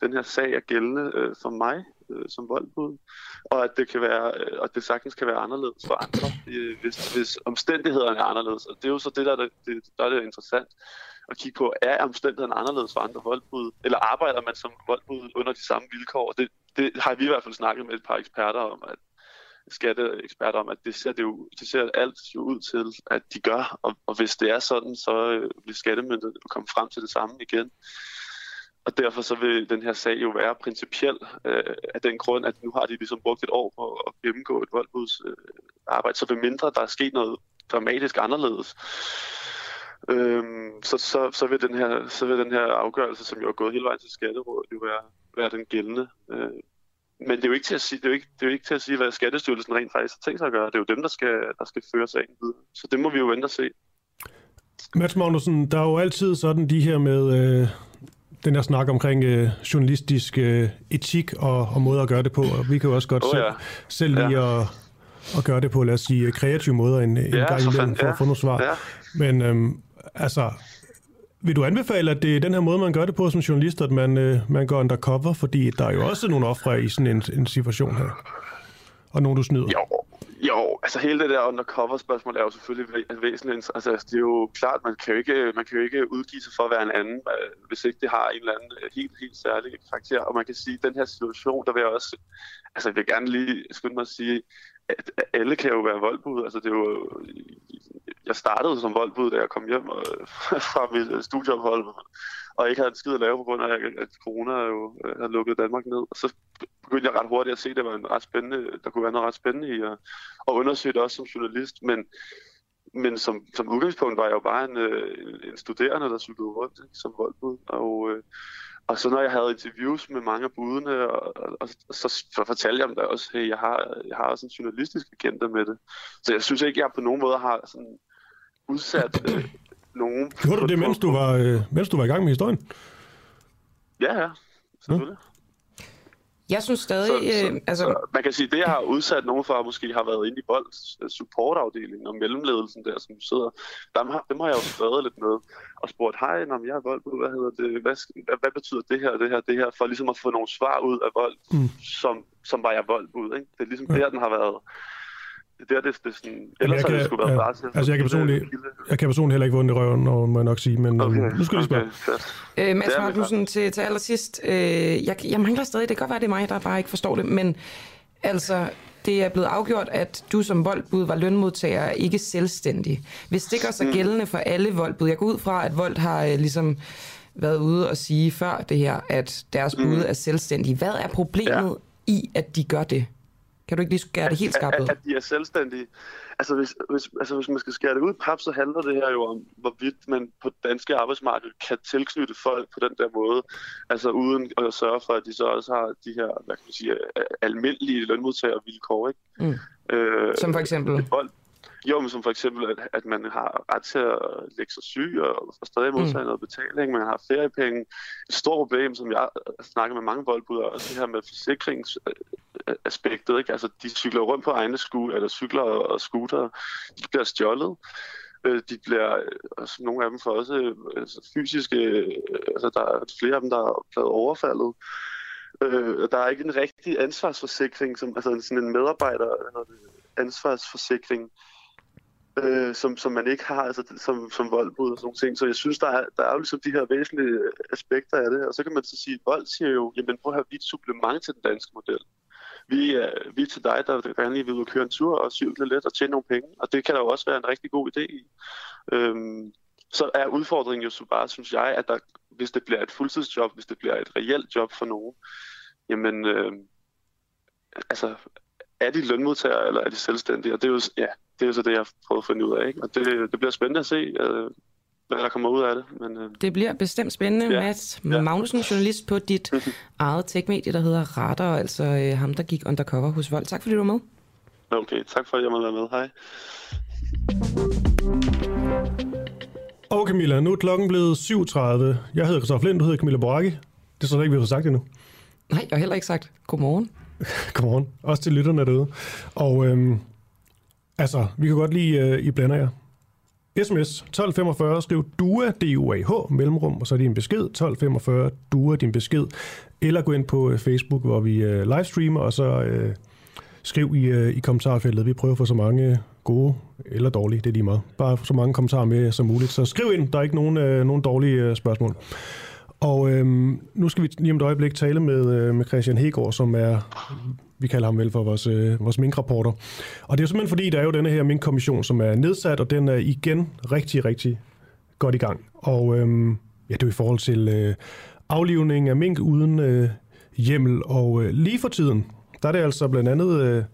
den her sag er gældende øh, for mig øh, som voldbud, og at det kan være, øh, og det sagtens kan være anderledes for andre, øh, hvis, hvis omstændighederne er anderledes. Og det er jo så det, der, der, det, der er det interessant at kigge på, er omstændighederne anderledes for andre voldbud, eller arbejder man som voldbud under de samme vilkår? Det, det har vi i hvert fald snakket med et par eksperter om, at skatteeksperter om, at det ser, det jo, det ser alt jo ud til, at de gør, og, og hvis det er sådan, så øh, vil skattemyndigheden komme frem til det samme igen. Og derfor så vil den her sag jo være principiel øh, af den grund, at nu har de ligesom brugt et år på at gennemgå et voldbuds øh, arbejde, så ved mindre der er sket noget dramatisk anderledes, øh, så, så, så, vil den her, så vil den her afgørelse, som jo er gået hele vejen til skatterådet, jo være, være den gældende. Øh, men det er, jo ikke til at sige, det, er jo ikke, det er jo ikke til at sige, hvad Skattestyrelsen rent faktisk har tænkt sig at gøre. Det er jo dem, der skal, der skal føre sagen videre. Så det må vi jo vente og se. Mads Magnussen, der er jo altid sådan de her med øh, den her snak omkring øh, journalistisk øh, etik og, og måder at gøre det på. Og vi kan jo også godt oh, selv, ja. selv lige ja. at, at gøre det på, lad os sige, kreative måder en, en ja, gang imellem for ja. at få nogle svar. Ja. Men øhm, altså, vil du anbefale, at det er den her måde, man gør det på som journalist, at man, øh, man går undercover? Fordi der er jo også nogle ofre i sådan en, en situation her. Og nogen, du snyder. Jo, jo, altså hele det der undercover-spørgsmål er jo selvfølgelig væsentligt. Altså det er jo klart, man kan jo ikke, man kan jo ikke udgive sig for at være en anden, øh, hvis ikke det har en eller anden øh, helt, helt særlig karakter. Og man kan sige, at den her situation, der vil jeg også, altså jeg vil gerne lige skynde mig at sige, at alle kan jo være voldbud. Altså det er jo, jeg startede som voldbud, da jeg kom hjem øh, fra mit studieophold, og ikke havde en skid at lave på grund af, at corona jo havde lukket Danmark ned. Og så begyndte jeg ret hurtigt at se, at det var en ret spændende, der kunne være noget ret spændende i at, at undersøge det også som journalist, men, men som, som udgangspunkt var jeg jo bare en, en, en studerende, der cyklede rundt ikke, som voldbud, og, øh, og så når jeg havde interviews med mange af budene, og, og, og så, så fortalte jeg dem da også, hey, jeg har, jeg har også en journalistisk agenda med det. Så jeg synes ikke, jeg på nogen måde har sådan udsat øh, nogen... Gjorde du det, mens du, var, øh, mens du var i gang med historien? Ja, ja, selvfølgelig. Ja. Jeg synes stadig... Så, så, øh, altså... så, man kan sige, at det, jeg har udsat nogen for, måske har været inde i Bolds uh, supportafdelingen og mellemledelsen der, som sidder. Dem har, dem har jeg jo skrevet lidt med og spurgt, hej, når jeg er vold, hvad hedder det, hvad, hvad, hvad, betyder det her, det her, det her, for ligesom at få nogle svar ud af vold, mm. som, som var jeg voldbud. Ikke? Det er ligesom ja. der, den har været Det er der, det, det sådan... Ellers har det skulle være bare til at Altså, jeg kan, personligt, jeg kan personligt heller ikke vundet i røven, og må jeg nok sige, men Okay, okay. nu skal vi spørge. okay. Øh, Mads Magnussen, til, til allersidst. Øh, jeg, jeg mangler stadig, det kan godt være, det er mig, der bare ikke forstår det, men altså, det er blevet afgjort, at du som voldbud var lønmodtager ikke selvstændig. Hvis det gør sig Mm. gældende for alle voldbud, jeg går ud fra, at Vold har øh, ligesom været ude og sige før det her, at deres bud Mm. er selvstændige. Hvad er problemet ja. i, at de gør det? Kan du ikke lige skære det helt skarpt ud? At, at de er selvstændige. Altså hvis, hvis, altså hvis man skal skære det ud pap, så handler det her jo om, hvorvidt man på det danske arbejdsmarked kan tilknytte folk på den der måde. Altså uden at sørge for, at de så også har de her, hvad kan man sige, almindelige lønmodtagervilkår. Ikke? Mm. Øh, Som for eksempel? et vold. Jo, men som for eksempel, at, at man har ret til at lægge sig syg og få stadig modtage mm. noget betaling. Man har feriepenge. Et stort problem, som jeg har snakket med mange voldbud, er også det her med forsikringsaspektet. Ikke? Altså, de cykler rundt på egne sku, eller cykler og scooter. De bliver stjålet. Øh, De bliver, altså, nogle af dem får også øh, altså, fysiske, altså der er flere af dem, der er blevet overfaldet. Øh, der er ikke en rigtig ansvarsforsikring, som, altså sådan en medarbejder, eller ansvarsforsikring, øh, som, som man ikke har altså, som, som voldbud og sådan nogle ting. Så jeg synes, der er, der er jo ligesom de her væsentlige aspekter af det. Og så kan man så sige, at vold siger jo, jamen prøv at have vi et supplement til den danske model. Vi er, vi er til dig, der gerne lige vil ud og køre en tur og cykle lidt og tjene nogle penge. Og det kan der jo også være en rigtig god idé i. Øhm, så er udfordringen jo så bare, synes jeg, at der, hvis det bliver et fuldtidsjob, hvis det bliver et reelt job for nogen, jamen, øh, altså, er de lønmodtagere, eller er de selvstændige? Og det er jo, ja, det er så det, jeg har prøvet at finde ud af. Ikke? Og det, det bliver spændende at se, øh, hvad der kommer ud af det. Men, øh, Det bliver bestemt spændende, ja. Mads Ja. Magnussen, journalist på dit eget tech-medie, der hedder Radar, altså øh, ham, der gik undercover hos Vold. Tak fordi du var med. okay, tak for, at jeg må være med. Hej. Og Camilla, nu er klokken blevet 7.30. Jeg hedder Christoffer Lind, du hedder Camilla Boracchi. Det er så ikke, vi har fået sagt endnu. Nej, jeg har heller ikke sagt godmorgen. Godmorgen. Også til lytterne derude. Og øhm, altså, vi kan godt lide, øh, I blander jer. SMS 1245, skriv DUA, D-U-A-H, mellemrum, og så din besked, 1245, DUA, din besked. Eller gå ind på øh, Facebook, hvor vi øh, livestreamer, og så øh, skriv i, øh, i kommentarfeltet. Vi prøver at få så mange gode eller dårlige, det er lige meget. Bare så mange kommentarer med som muligt. Så skriv ind, der er ikke nogen, øh, nogen dårlige øh, spørgsmål. Og øhm, nu skal vi lige om et øjeblik tale med, øh, med Christian Hegård, som er, vi kalder ham vel for vores, øh, vores minkrapporter. Og det er jo simpelthen fordi, der er jo denne her minkkommission, som er nedsat, og den er igen rigtig, rigtig godt i gang. Og øhm, ja, det er jo i forhold til øh, aflivning af mink uden øh, hjemmel. Og øh, lige for tiden, der er det altså blandt andet øh,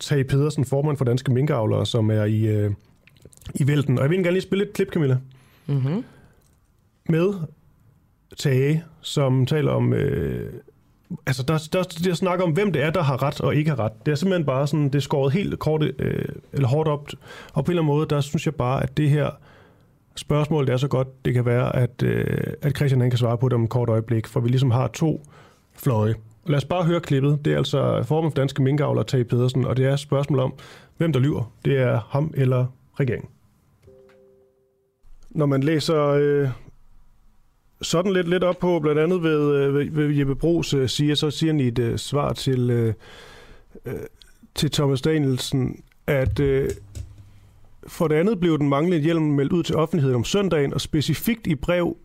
Tage Pedersen, formand for Danske Minkavlere, som er i, øh, i vælten. Og jeg vil gerne lige spille et klip, Camilla, Mm-hmm. med Tage, som taler om... Øh, altså, der, der, der snakker om, hvem det er, der har ret og ikke har ret. Det er simpelthen bare sådan, det er skåret helt kort, øh, eller hårdt op. Og på en eller anden måde, der synes jeg bare, at det her spørgsmål, det er så godt, det kan være, at, øh, at Christian han kan svare på det om et kort øjeblik, for vi ligesom har to fløje. Lad os bare høre klippet. Det er altså formen for danske minkavler, Tage Pedersen, og det er et spørgsmål om, hvem der lyver. Det er ham eller regeringen. Når man læser øh, sådan lidt, lidt op på, blandt andet ved, øh, ved, ved Jeppe Brugs øh, siger, så siger han i et øh, svar til, øh, øh, til Thomas Danielsen, at øh, for det andet blev den manglende hjelm meldt ud til offentligheden om søndagen, og specifikt i brev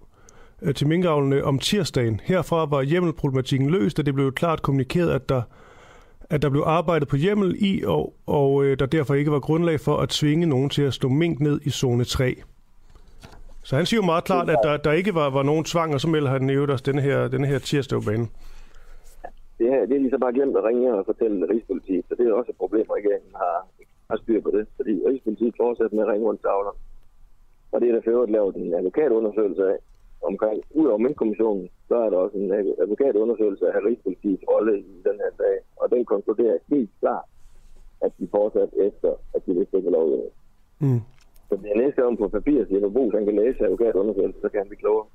øh, til minkavlene om tirsdagen. Herfra var hjemmelproblematikken løst, og det blev klart kommunikeret, at der, at der blev arbejdet på hjemmel i, og, og øh, der derfor ikke var grundlag for at tvinge nogen til at slå mink ned i zone 3. Så han siger jo meget klart, at der, der ikke var, var nogen tvang, og så melder han jo også denne her, denne her tirsdag på banen. Det, her, det er lige så bare glemt at ringe og fortælle Rigspolitiet, så det er også et problem, at regeringen har, har styr på det. Fordi Rigspolitiet fortsætter med at ringe rundt til avlerne. Og det er der for øvrigt lavet en advokatundersøgelse af omkring. Udover Møntkommissionen, så er der også en advokatundersøgelse af Rigspolitiets rolle i den her sag. Og den konkluderer helt klart, at de fortsat efter, at de vidste ikke lovgivning. Mm. Så det er næste gang på papir, siger Jeppe Brugs, han kan læse advokatundersøgelsen, så kan han blive klogere.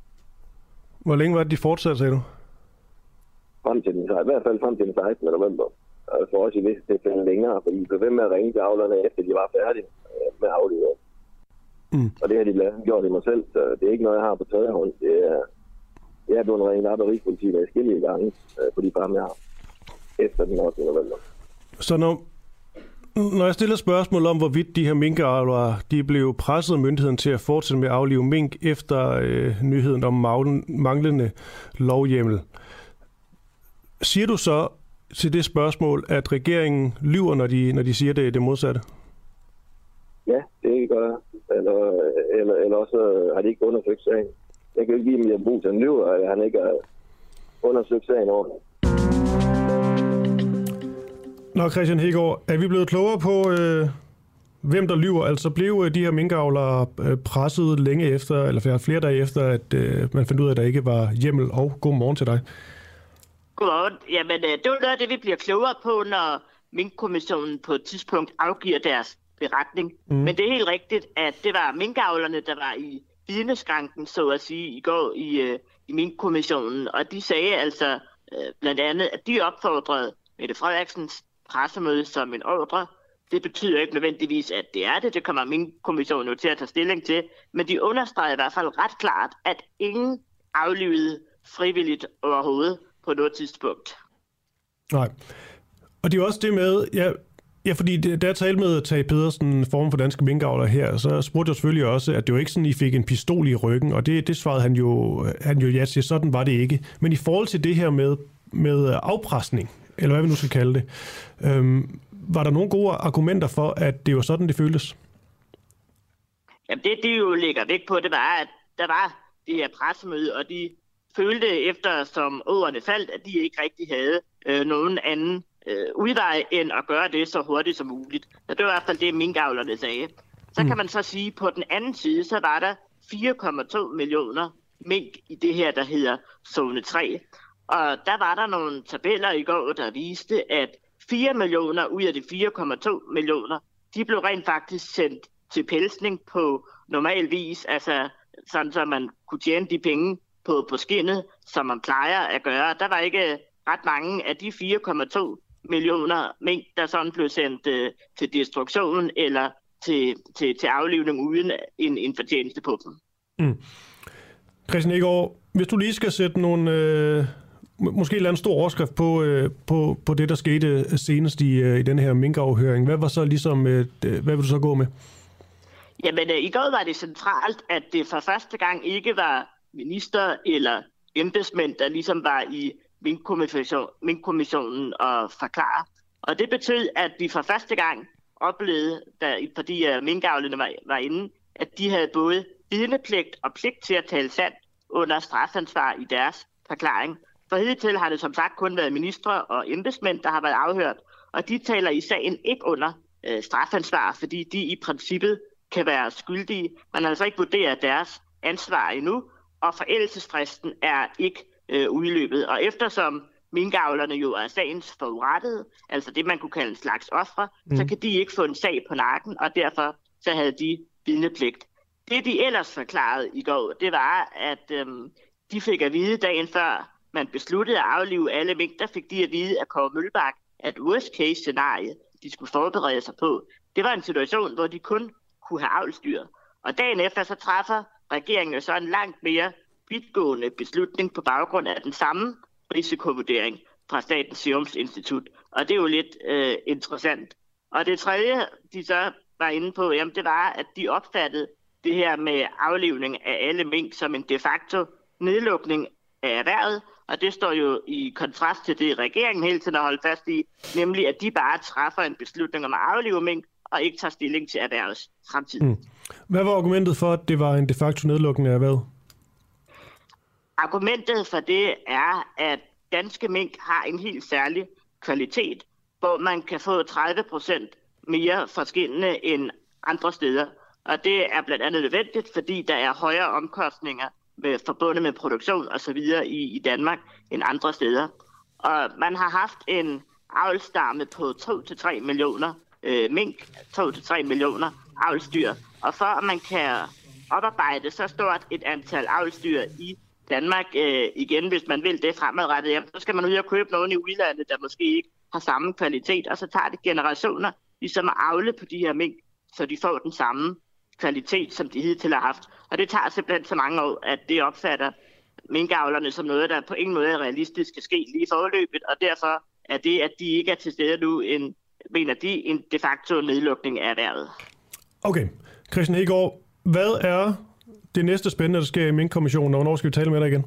Hvor længe var det, de fortsatte, sagde du? frem til den, i hvert fald frem til den 16. november. Og for os i visse tilfælde længere, fordi de blev ved med at ringe til avlerne, efter de var færdige øh, med aflevering. Mm. Og det har de blandt gjort i mig selv, så det er ikke noget, jeg har på tredje hånd. Det er, jeg er blevet ringet op af Rigspolitiet af forskellige gange øh, på de fremme, jeg har efter den 8. november. Så når, når jeg stiller spørgsmål om, hvorvidt de her minkavlere de blev presset af myndigheden til at fortsætte med at aflive mink efter øh, nyheden om manglende lovhjemmel, siger du så til det spørgsmål, at regeringen lyver, når de, når de siger det, det modsatte? Ja, det gør jeg. Eller, eller, eller også øh, har de ikke undersøgt sagen. Jeg kan ikke give dem, at Bo til lyver, at han ikke har undersøgt sagen ordentligt. Nå, Christian Hegård, er vi blevet klogere på, øh, hvem der lyver? Altså blev øh, de her minkavlere øh, presset længe efter, eller flere dage efter, at øh, man fandt ud af, at der ikke var hjemmel, og god morgen til dig. Godmorgen. Jamen, øh, det er noget af det, vi bliver klogere på, når Minkkommissionen på et tidspunkt afgiver deres beretning. Mm. Men det er helt rigtigt, at det var minkavlerne, der var i vidneskranken, så at sige, i går i, i Minkkommissionen. Og de sagde altså øh, blandt andet, at de opfordrede Mette Frederiksens pressemøde som en ordre. Det betyder ikke nødvendigvis, at det er det. Det kommer min kommission nu til at tage stilling til. Men de understreger i hvert fald ret klart, at ingen aflivede frivilligt overhovedet på noget tidspunkt. Nej. Og det er også det med, ja, ja fordi det, da jeg talte med Tage Pedersen, form for danske minkavler her, så spurgte jeg selvfølgelig også, at det var ikke sådan, I fik en pistol i ryggen, og det, det svarede han jo, han jo ja til, sådan var det ikke. Men i forhold til det her med, med afpresning, eller hvad vi nu skal kalde det, øhm, var der nogle gode argumenter for, at det var sådan, det føltes? Jamen det, de jo lægger væk på, det var, at der var det her pressemøde, og de følte efter som ordene faldt, at de ikke rigtig havde øh, nogen anden øh, udvej end at gøre det så hurtigt som muligt. Så det var i hvert fald det, minkavlerne sagde. Så mm. kan man så sige, at på den anden side, så var der 4,2 millioner mink i det her, der hedder zone 3. Og der var der nogle tabeller i går, der viste, at 4 millioner ud af de 4,2 millioner, de blev rent faktisk sendt til pelsning på normal vis, altså sådan så man kunne tjene de penge, på, på skinnet, som man plejer at gøre. Der var ikke ret mange af de 4,2 millioner mink, der sådan blev sendt øh, til destruktion eller til, til, til aflivning uden en, en fortjeneste på dem. Mm. Christian Egaard, hvis du lige skal sætte nogle, øh, måske en stor overskrift på, øh, på, på det, der skete øh, senest i, øh, i den her minkafhøring, hvad var så ligesom, øh, hvad vil du så gå med? Jamen, øh, i går var det centralt, at det for første gang ikke var minister eller embedsmænd, der ligesom var i Minkkommissionen og forklare. Og det betød, at vi for første gang oplevede, da, fordi øh, uh, minkavlene var, var inde, at de havde både vidnepligt og pligt til at tale sandt under strafansvar i deres forklaring. For hidtil har det som sagt kun været ministre og embedsmænd, der har været afhørt, og de taler i sagen ikke under øh, strafansvar, fordi de i princippet kan være skyldige. Man har altså ikke vurderet deres ansvar endnu, og forældelsesfristen er ikke øh, udløbet. Og eftersom minkavlerne jo er sagens forurettede, altså det man kunne kalde en slags ofre, mm. så kan de ikke få en sag på nakken, og derfor så havde de vidnepligt. Det de ellers forklarede i går, det var, at øhm, de fik at vide dagen før, man besluttede at aflive alle mink, der fik de at vide af Kåre Mølbak, at worst case scenarie, de skulle forberede sig på, det var en situation, hvor de kun kunne have avlstyr. Og dagen efter så træffer regeringen jo så en langt mere vidtgående beslutning på baggrund af den samme risikovurdering fra Statens Serum Institut. Og det er jo lidt øh, interessant. Og det tredje, de så var inde på, jamen, det var, at de opfattede det her med aflivning af alle mink som en de facto nedlukning af erhvervet, og det står jo i kontrast til det, regeringen hele tiden har holdt fast i, nemlig at de bare træffer en beslutning om at aflive mink, og ikke tager stilling til erhvervets fremtid. Mm. Hvad var argumentet for, at det var en de facto nedlukning af erhvervet? Argumentet for det er, at danske mink har en helt særlig kvalitet, hvor man kan få 30 procent mere forskellige end andre steder. Og det er blandt andet nødvendigt, fordi der er højere omkostninger med, forbundet med produktion osv. I, i Danmark end andre steder. Og man har haft en avlstamme på 2-3 millioner øh, mink, 2-3 millioner avlsdyr. Og for at man kan oparbejde så stort et antal avlsdyr i Danmark øh, igen, hvis man vil det fremadrettet, jamen, så skal man ud og købe nogen i udlandet, der måske ikke har samme kvalitet, og så tager det generationer ligesom at avle på de her mink, så de får den samme kvalitet, som de hidtil har haft. Og det tager simpelthen så mange år, at det opfatter minkavlerne som noget, der på ingen måde er realistisk skal ske lige forløbet, og derfor er det, at de ikke er til stede nu, en mener de, en de facto nedlukning af erhvervet. Okay. Christian Hegård, hvad er det næste spændende, der sker i Mink-kommissionen, og hvornår skal vi tale med dig igen?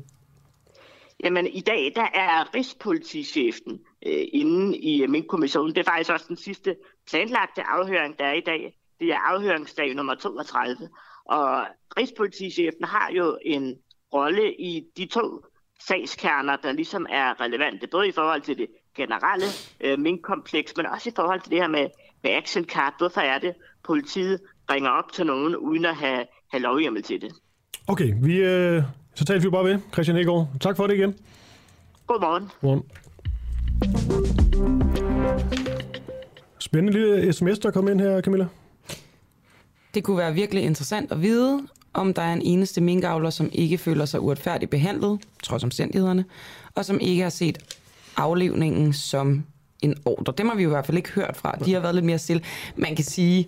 Jamen, i dag der er Rigspolitichefen øh, inde i øh, Mink-kommissionen. Det er faktisk også den sidste planlagte afhøring, der er i dag. Det er afhøringsdag nummer 32. Og Rigspolitichefen har jo en rolle i de to sagskerner, der ligesom er relevante, både i forhold til det generelle øh, minkkompleks, men også i forhold til det her med, med action card. Hvorfor er det, politiet ringer op til nogen, uden at have, have lovhjemmel til det? Okay, vi, øh, så taler vi bare ved. Christian Hegård, tak for det igen. Godmorgen. Godmorgen. Spændende lille sms, der kom ind her, Camilla. Det kunne være virkelig interessant at vide, om der er en eneste minkavler, som ikke føler sig uretfærdigt behandlet, trods omstændighederne, og som ikke har set aflevningen som en ordre. Dem har vi jo i hvert fald ikke hørt fra. De har været lidt mere stille. Man kan sige,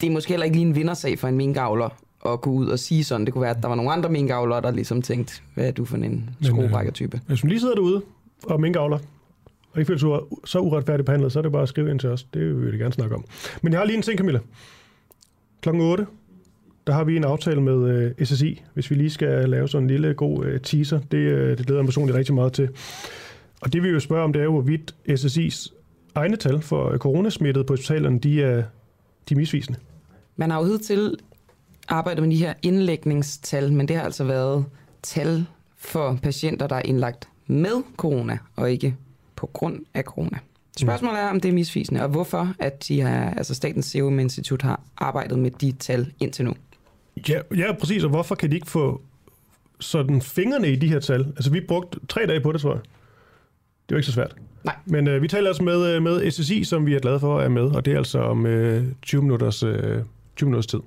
det er måske heller ikke lige en vindersag for en minkavler at gå ud og sige sådan. Det kunne være, at der var nogle andre minkavlere, der ligesom tænkte, hvad er du for en skruebrækkertype? Hvis man lige sidder derude og minkavler, og ikke føler sig så uretfærdigt behandlet, så er det bare at skrive ind til os. Det vil vi gerne snakke om. Men jeg har lige en ting, Camilla. Klokken 8, der har vi en aftale med øh, SSI, hvis vi lige skal lave sådan en lille god øh, teaser. Det, øh, det glæder jeg personligt rigtig meget til. Og det vi jo spørger om, det er jo, hvorvidt SSI's egne tal for øh, coronasmittet på hospitalerne, de er, de er misvisende. Man har jo hidtil arbejdet med de her indlægningstal, men det har altså været tal for patienter, der er indlagt med corona, og ikke på grund af corona. Spørgsmålet er, om det er misvisende, og hvorfor at de har, altså Statens Serum Institut har arbejdet med de tal indtil nu. Ja, ja, præcis, og hvorfor kan de ikke få sådan fingrene i de her tal? Altså, vi brugte tre dage på det, tror jeg. Det er jo ikke så svært. Nej. Men øh, vi taler altså med, med SSI, som vi er glade for at er med, og det er altså om øh, 20 minutters, øh, 20 minutters tid.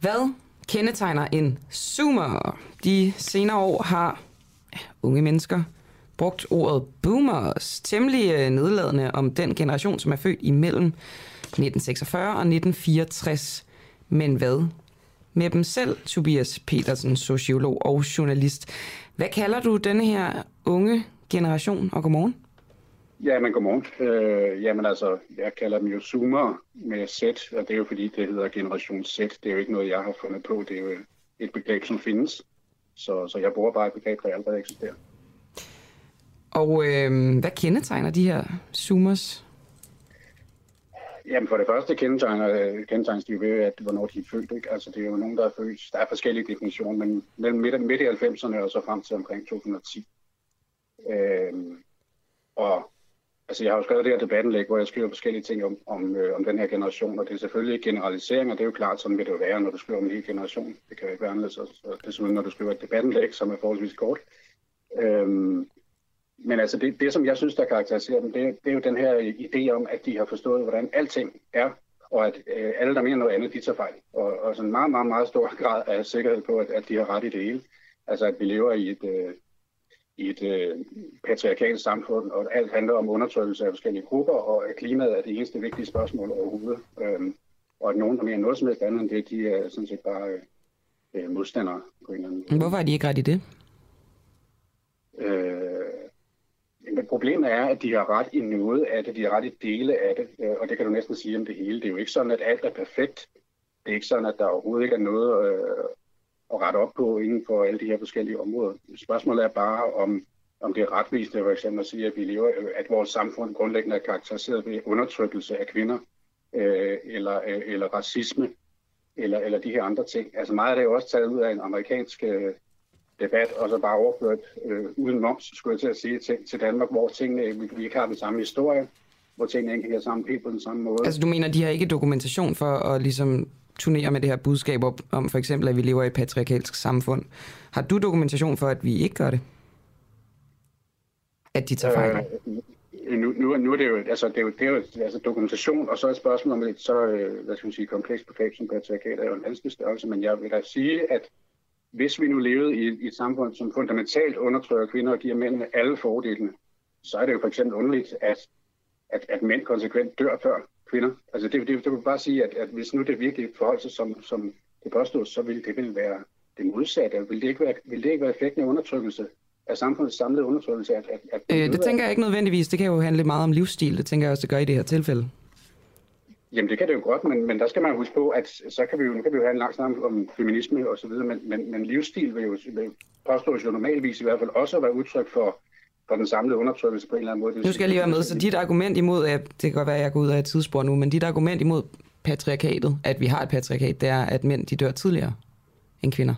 Hvad kendetegner en zoomer? De senere år har unge mennesker brugt ordet boomers temmelig øh, nedladende om den generation, som er født imellem 1946 og 1964. Men hvad med dem selv, Tobias Petersen, sociolog og journalist? Hvad kalder du denne her unge generation, og godmorgen? Ja, men godmorgen. Øh, jamen altså, jeg kalder dem jo Zoomer med Z, og det er jo fordi, det hedder Generation Z. Det er jo ikke noget, jeg har fundet på. Det er jo et begreb, som findes. Så, så jeg bruger bare et begreb, der allerede eksisterer. Og øh, hvad kendetegner de her Zoomers? Jamen for det første kendetegner, kendetegnes de jo ved, at hvornår de er født. Ikke? Altså det er jo nogen, der er født. Der er forskellige definitioner, men mellem midt, midt i 90'erne og så frem til omkring 2010. Øh, og altså jeg har jo skrevet det her debattenlæg, hvor jeg skriver forskellige ting om, om, øh, om den her generation, og det er selvfølgelig generalisering, og det er jo klart, sådan vil det jo være, når du skriver om en hel generation. Det kan jo ikke være anderledes, og simpelthen, når du skriver et debattenlæg, som er forholdsvis kort. Øhm, men altså det, det, som jeg synes, der karakteriserer dem, det, det er jo den her idé om, at de har forstået, hvordan alting er, og at øh, alle, der mener noget andet, de tager fejl. Og, og sådan en meget, meget, meget stor grad af sikkerhed på, at, at de har ret i det hele. Altså at vi lever i et, øh, i et øh, patriarkalsk samfund, og alt handler om undertrykkelse af forskellige grupper, og at klimaet er det eneste vigtige spørgsmål overhovedet. Øhm, og at nogen, der mener noget som helst andet end det, de er sådan set bare øh, modstandere på en eller anden måde. Hvorfor er de ikke ret i det? Øh, men problemet er, at de har ret i noget af det, de har ret i dele af det, øh, og det kan du næsten sige om det hele. Det er jo ikke sådan, at alt er perfekt. Det er ikke sådan, at der overhovedet ikke er noget øh, at rette op på inden for alle de her forskellige områder. Spørgsmålet er bare, om, om det er retvisende for eksempel at sige, at vi lever, øh, at vores samfund grundlæggende er karakteriseret ved undertrykkelse af kvinder, øh, eller, øh, eller racisme, eller, eller de her andre ting. Altså meget af det er jo også taget ud af en amerikansk øh, debat, og så bare overført øh, uden moms, skulle jeg til at sige, til, til Danmark, hvor tingene, vi, vi ikke har den samme historie, hvor tingene ikke hænger sammen helt på den samme måde. Altså du mener, de har ikke dokumentation for at ligesom turnere med det her budskab op, om for eksempel, at vi lever i et patriarkalsk samfund. Har du dokumentation for, at vi ikke gør det? At de tager fejl? Øh, nu, nu, nu er det jo, altså, det er jo, det er jo altså, dokumentation, og så er et spørgsmål om et så, øh, hvad skal man sige, komplekst begreb som patriarkat er jo en vanskelig størrelse, men jeg vil da sige, at hvis vi nu levede i, i et samfund, som fundamentalt undertrykker kvinder og giver mændene alle fordelene, så er det jo for eksempel underligt, at, at, at mænd konsekvent dør før kvinder. Altså det, det, det vil bare sige, at, at hvis nu det virkelig forholdt sig som, som det påstås, så ville det vil være det modsatte. Vil det ikke være, vil det ikke være effekten af undertrykkelse, af samfundets samlede undersøgelse. At, at, at øh, det tænker jeg ikke nødvendigvis. Det kan jo handle meget om livsstil. Det tænker jeg også, det gør i det her tilfælde. Jamen det kan det jo godt, men, men der skal man huske på, at så kan vi jo, nu kan vi jo have en lang snak om feminisme og så videre, men, men, men livsstil vil jo vil påstås jo normalvis i hvert fald også at være udtryk for, for den samlede undertrykkelse på en eller anden måde. Nu skal jeg lige være med, så dit argument imod, at det kan godt være, at jeg går ud af et tidsspor nu, men dit argument imod patriarkatet, at vi har et patriarkat, det er, at mænd de dør tidligere end kvinder.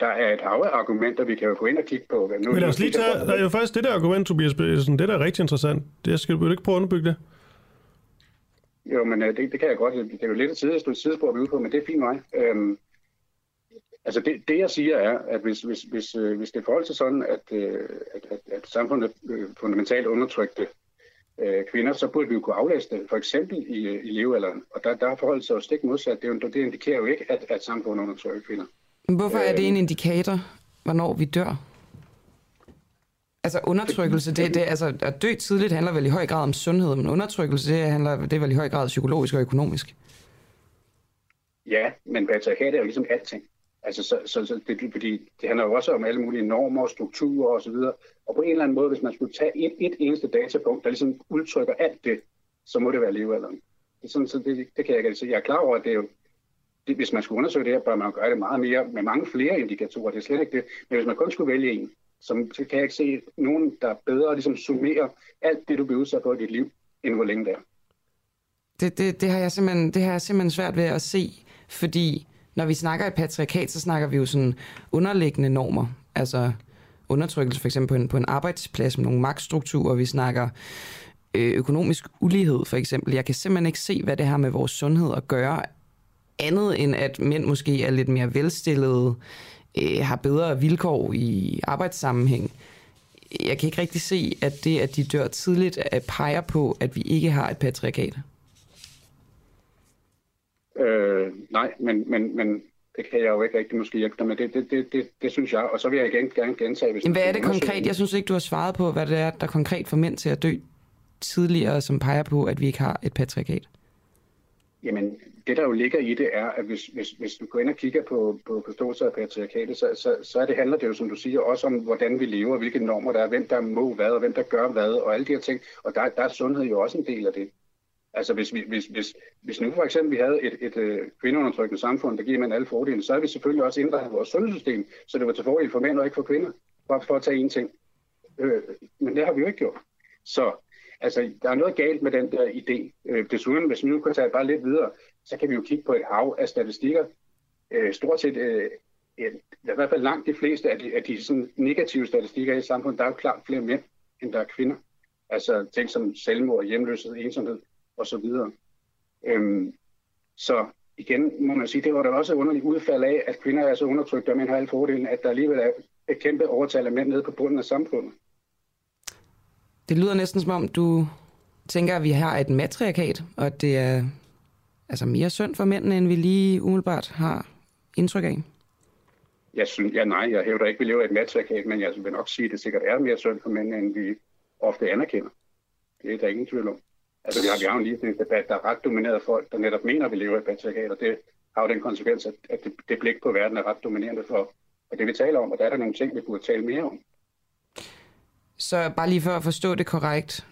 Der er et hav af argumenter, vi kan jo gå ind og kigge på. Nu, men lad os lige tage, der er jo faktisk det der argument, Tobias Bæsen, det der er rigtig interessant. Det skal du ikke prøve at underbygge det? Jo, men øh, det, det kan jeg godt. Det er jo lidt et sidespor, vi er ude på, men det er fint mig. Øhm, altså det, det, jeg siger er, at hvis, hvis, hvis, øh, hvis det forhold til sådan, at, øh, at, at, at samfundet øh, fundamentalt undertrykte øh, kvinder, så burde vi jo kunne aflæse det, for eksempel i, i levealderen. Og der, der er forholdet sig jo stik modsat. Det, det indikerer jo ikke, at, at samfundet undertrykker kvinder. Hvorfor er det en indikator, hvornår vi dør? Altså undertrykkelse, det, det, altså at dø tidligt handler vel i høj grad om sundhed, men undertrykkelse, det handler det er vel i høj grad psykologisk og økonomisk. Ja, men patriarkat er jo ligesom alting. Altså, så, så, så det, fordi det handler jo også om alle mulige normer, strukturer osv. Og, og på en eller anden måde, hvis man skulle tage et, et eneste datapunkt, der ligesom udtrykker alt det, så må det være levealderen. Det, sådan, så det, det kan jeg ikke sige. Jeg er klar over, at det er jo, det, hvis man skulle undersøge det her, bør man gøre det meget mere med mange flere indikatorer. Det er slet ikke det. Men hvis man kun skulle vælge en, så kan jeg ikke se nogen, der bedre ligesom summerer alt det, du bliver udsat på i dit liv, end hvor længe det er. Det, det, det, har jeg simpelthen, det har jeg simpelthen svært ved at se, fordi når vi snakker et patriarkat, så snakker vi jo sådan underliggende normer. Altså undertrykkelse for eksempel på en, på en arbejdsplads med nogle magtstrukturer. Vi snakker øh, økonomisk ulighed for eksempel. Jeg kan simpelthen ikke se, hvad det har med vores sundhed at gøre, andet end at mænd måske er lidt mere velstillede, øh, har bedre vilkår i arbejdssammenhæng. Jeg kan ikke rigtig se, at det, at de dør tidligt, peger på, at vi ikke har et patriarkat. Øh, nej, men, men, men det kan jeg jo ikke rigtig måske hjælpe dig med. Det, det, det, det, det synes jeg, og så vil jeg igen gerne gentage. Hvis hvad er det konkret? Jeg synes ikke, du har svaret på, hvad det er, der konkret får mænd til at dø tidligere, som peger på, at vi ikke har et patriarkat. Jamen, det der jo ligger i det er, at hvis, hvis, hvis du går ind og kigger på, på forståelse af patriarkatet, så, så, så er det, handler det jo, som du siger, også om, hvordan vi lever, hvilke normer der er, hvem der må hvad, og hvem der gør hvad, og alle de her ting. Og der, der er sundhed jo også en del af det. Altså hvis, vi, hvis, hvis, hvis nu for eksempel vi havde et, et, et kvindeundertrykkende samfund, der giver mænd alle fordele, så er vi selvfølgelig også indrettet vores sundhedssystem, så det var til fordel for mænd og ikke for kvinder, for, for at tage en ting. Øh, men det har vi jo ikke gjort. Så altså, der er noget galt med den der idé. Øh, desuden, hvis vi nu kan tage bare lidt videre, så kan vi jo kigge på et hav af statistikker. Øh, stort set, øh, i hvert fald langt de fleste af de, af de sådan negative statistikker i samfundet, der er jo klart flere mænd, end der er kvinder. Altså ting som selvmord, hjemløshed, ensomhed osv. Øhm, så igen må man sige, det var der også et underligt udfald af, at kvinder er så undertrykt, og mænd har alle fordelen, at der alligevel er et kæmpe overtal af mænd nede på bunden af samfundet. Det lyder næsten som om, du tænker, at vi har et matriarkat, og at det er altså mere synd for mændene, end vi lige umiddelbart har indtryk af? Jeg synes, ja, nej, jeg hævder ikke, vi lever i et matriarkat, men jeg vil nok sige, at det sikkert er mere synd for mændene, end vi ofte anerkender. Det er der ingen tvivl om. Altså, vi har, vi har en debat, der er ret domineret folk, der netop mener, at vi lever i et patriarkat, og det har jo den konsekvens, at, at det, det blik på verden er ret dominerende for, for det, vi taler om, og der er der nogle ting, vi burde tale mere om. Så bare lige for at forstå det korrekt.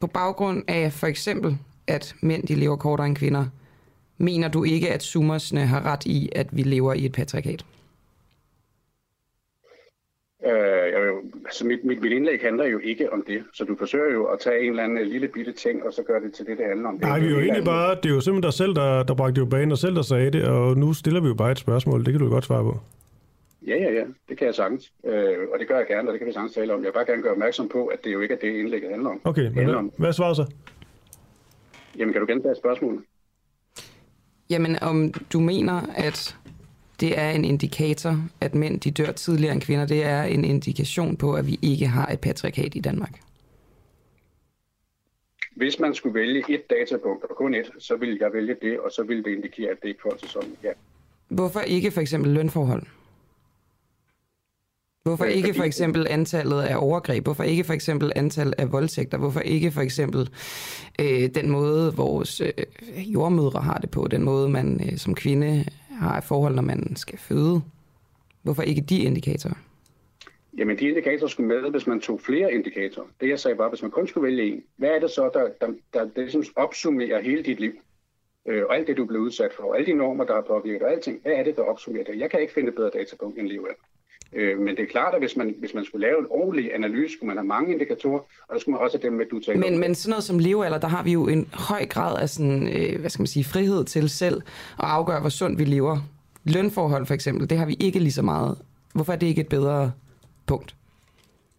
På baggrund af for eksempel, at mænd de lever kortere end kvinder, mener du ikke, at Summersne har ret i, at vi lever i et patriarkat? Øh, jeg, altså mit, mit, mit indlæg handler jo ikke om det, så du forsøger jo at tage en eller anden lille bitte ting, og så gøre det til det, det handler om. Nej, vi er jo egentlig bare, det er jo simpelthen dig selv, der, der bragte jo banen, og selv der sagde det, og nu stiller vi jo bare et spørgsmål, det kan du godt svare på. Ja, ja, ja, det kan jeg sagtens, øh, og det gør jeg gerne, og det kan vi sagtens tale om. Jeg vil bare gerne gøre opmærksom på, at det jo ikke er det, indlægget handler om. Okay, men hvad, om. hvad svarer så? Jamen, kan du gentage spørgsmålet? Jamen, om du mener, at det er en indikator, at mænd de dør tidligere end kvinder, det er en indikation på, at vi ikke har et patriarkat i Danmark? Hvis man skulle vælge et datapunkt, og kun et, så ville jeg vælge det, og så ville det indikere, at det ikke forhold sig sådan, ja. Hvorfor ikke for eksempel lønforhold? Hvorfor ikke for eksempel antallet af overgreb? Hvorfor ikke for eksempel antallet af voldtægter? Hvorfor ikke for eksempel øh, den måde, vores øh, jordmødre har det på? Den måde, man øh, som kvinde har et forhold, når man skal føde? Hvorfor ikke de indikatorer? Jamen, de indikatorer skulle med, hvis man tog flere indikatorer. Det jeg sagde var, hvis man kun skulle vælge en, hvad er det så, der, der, der, der ligesom opsummerer hele dit liv? Øh, og alt det, du blev udsat for, alle de normer, der har påvirket, og alting, hvad er det, der opsummerer det? Jeg kan ikke finde bedre datapunkt end af. Øh, men det er klart, at hvis man, hvis man skulle lave en ordentlig analyse, skulle man have mange indikatorer, og der skulle man også have dem med, du taler Men, om. men sådan noget som levealder, der har vi jo en høj grad af sådan, øh, hvad skal man sige, frihed til selv at afgøre, hvor sundt vi lever. Lønforhold for eksempel, det har vi ikke lige så meget. Hvorfor er det ikke et bedre punkt?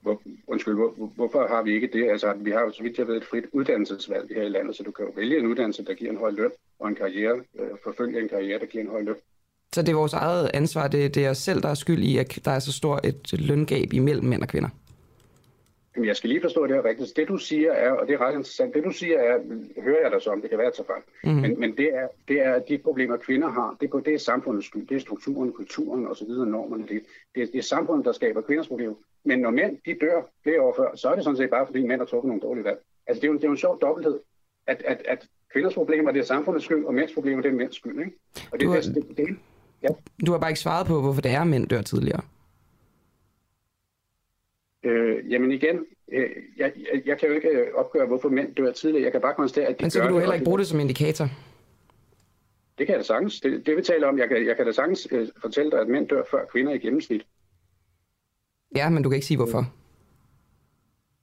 Hvor, undskyld, hvor, hvor- hvorfor har vi ikke det? Altså, vi har jo så vidt jeg ved et frit uddannelsesvalg her i landet, så du kan jo vælge en uddannelse, der giver en høj løn, og en karriere, øh, forfølge en karriere, der giver en høj løn. Så det er vores eget ansvar, det, det er os selv, der er skyld i, at der er så stor et løngab imellem mænd og kvinder. Jamen, jeg skal lige forstå det her rigtigt. Det du siger er, og det er ret interessant, det du siger er, hører jeg dig så om, det kan være tage fejl, mm-hmm. men, men det, er, det er de problemer, kvinder har, det er, det er samfundets skyld, det er strukturen, kulturen osv., normerne, det, det, er, det er samfundet, der skaber kvinders problemer. Men når mænd, de dør flere år før, så er det sådan set bare, fordi mænd har truffet nogle dårlige valg. Altså, det er jo, det er jo en sjov dobbelthed, at, at, at kvinders problemer, det er samfundets skyld, og mænds problemer, det er mænds skyld, ikke? Og det, Du det, det, det, ja. Du har bare ikke svaret på, hvorfor det er, mænd dør tidligere. Øh, jamen igen, øh, jeg, jeg, jeg kan jo ikke øh, opgøre, hvorfor mænd dør tidligere. Jeg kan bare konstatere, at de Men så kan du heller ikke bruge det som indikator. Det kan jeg da sagtens. Det, det vi taler om, jeg kan, jeg kan da sagtens øh, fortælle dig, at mænd dør før kvinder i gennemsnit. Ja, men du kan ikke sige, hvorfor.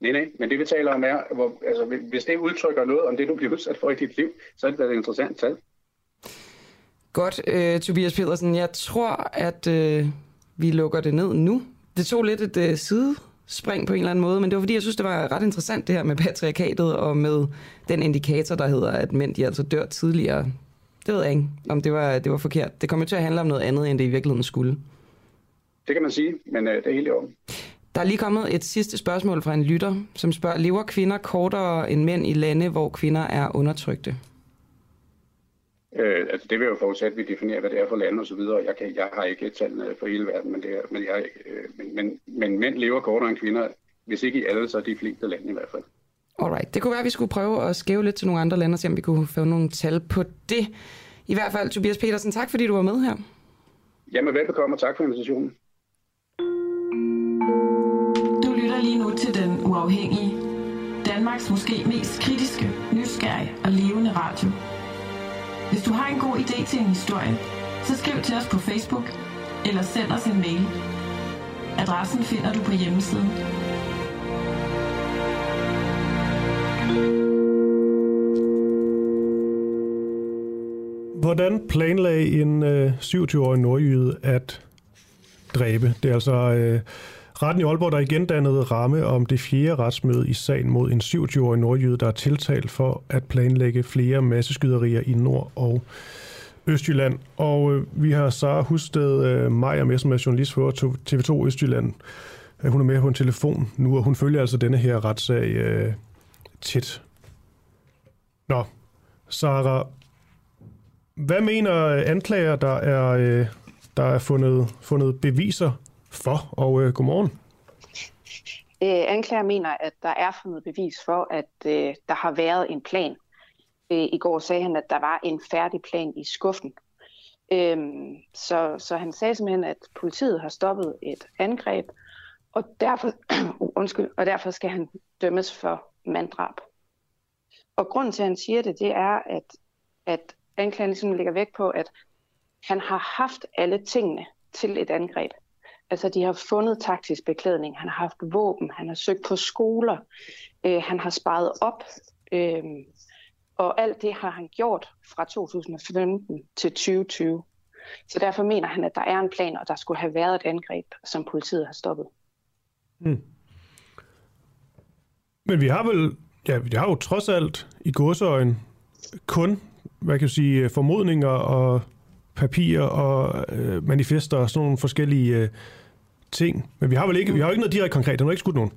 Nej, nej, men det vi taler om er, hvor, altså, hvis det udtrykker noget om det, du bliver udsat for i dit liv, så er det da et interessant tal. Godt, øh, Tobias Pedersen. Jeg tror, at øh, vi lukker det ned nu. Det tog lidt et øh, sidespring på en eller anden måde, men det var fordi, jeg synes, det var ret interessant det her med patriarkatet og med den indikator, der hedder, at mænd de altså dør tidligere. Det ved jeg ikke, om det var, det var forkert. Det kommer til at handle om noget andet, end det i virkeligheden skulle. Det kan man sige, men øh, det er helt i orden. Der er lige kommet et sidste spørgsmål fra en lytter, som spørger, lever kvinder kortere end mænd i lande, hvor kvinder er undertrykte? Øh, altså, det vil jo forudsætte, at vi definerer, hvad det er for lande osv. Jeg, kan, jeg har ikke tallene for hele verden, men, det er, men, jeg, øh, men, men, men mænd lever kortere end kvinder, hvis ikke i alle, så de fleste lande i hvert fald. Alright, det kunne være, at vi skulle prøve at skæve lidt til nogle andre lande, og se om vi kunne få nogle tal på det. I hvert fald, Tobias Petersen, tak fordi du var med her. Jamen velbekomme, og tak for invitationen. Du lytter lige nu til Den Uafhængige. Danmarks måske mest kritiske, nysgerrige og levende radio. Hvis du har en god idé til en historie, så skriv til os på Facebook eller send os en mail. Adressen finder du på hjemmesiden. Hvordan planlagde en øh, 27-årig nordjyde at dræbe? Det er altså øh, retten i Aalborg, der igen dannede ramme om det fjerde retsmøde i sagen mod en 27-årig nordjyde, der er tiltalt for at planlægge flere masseskyderier i Nord- og Østjylland. Og øh, vi har Sara Husted øh, Maja med, som er journalist for TV2 Østjylland. Øh, hun er med på en telefon nu, og hun følger altså denne her retssag øh, tæt. Nå, Sara, hvad mener anklager, der er, øh, der er fundet, fundet beviser for? Og øh, godmorgen. Øh, anklager mener, at der er fundet bevis for, at øh, der har været en plan. Øh, I går sagde han, at der var en færdig plan i skuffen. Øh, så, så han sagde simpelthen, at politiet har stoppet et angreb, og derfor, oh, undskyld, og derfor skal han dømmes for manddrab. Og grunden til, at han siger det, det er, at, at anklageren ligesom lægger vægt på, at han har haft alle tingene til et angreb. Altså, de har fundet taktisk beklædning, han har haft våben, han har søgt på skoler, øh, han har sparet op, øh, og alt det har han gjort fra 2015 til 2020. Så derfor mener han, at der er en plan, og der skulle have været et angreb, som politiet har stoppet. Hmm. Men vi har vel, ja, vi har jo trods alt i godsøjen kun, hvad kan jeg sige, formodninger og papirer og øh, manifester og sådan nogle forskellige øh, ting. Men vi har vel ikke, vi har jo ikke noget direkte konkret. Der er ikke skudt nogen.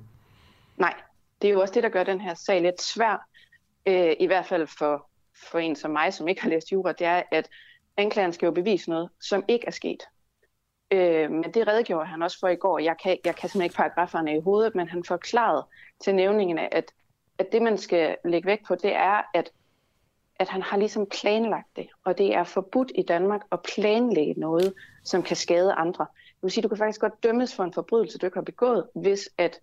Nej, det er jo også det, der gør den her sag lidt svær. Øh, I hvert fald for, for en som mig, som ikke har læst jura, det er, at anklageren skal jo bevise noget, som ikke er sket. Øh, men det redegjorde han også for i går. Jeg kan, jeg kan simpelthen ikke paragraferne i hovedet, men han forklarede til nævningene, at, at det, man skal lægge vægt på, det er, at, at han har ligesom planlagt det. Og det er forbudt i Danmark at planlægge noget, som kan skade andre. vil sige, du kan faktisk godt dømmes for en forbrydelse, du ikke har begået, hvis at,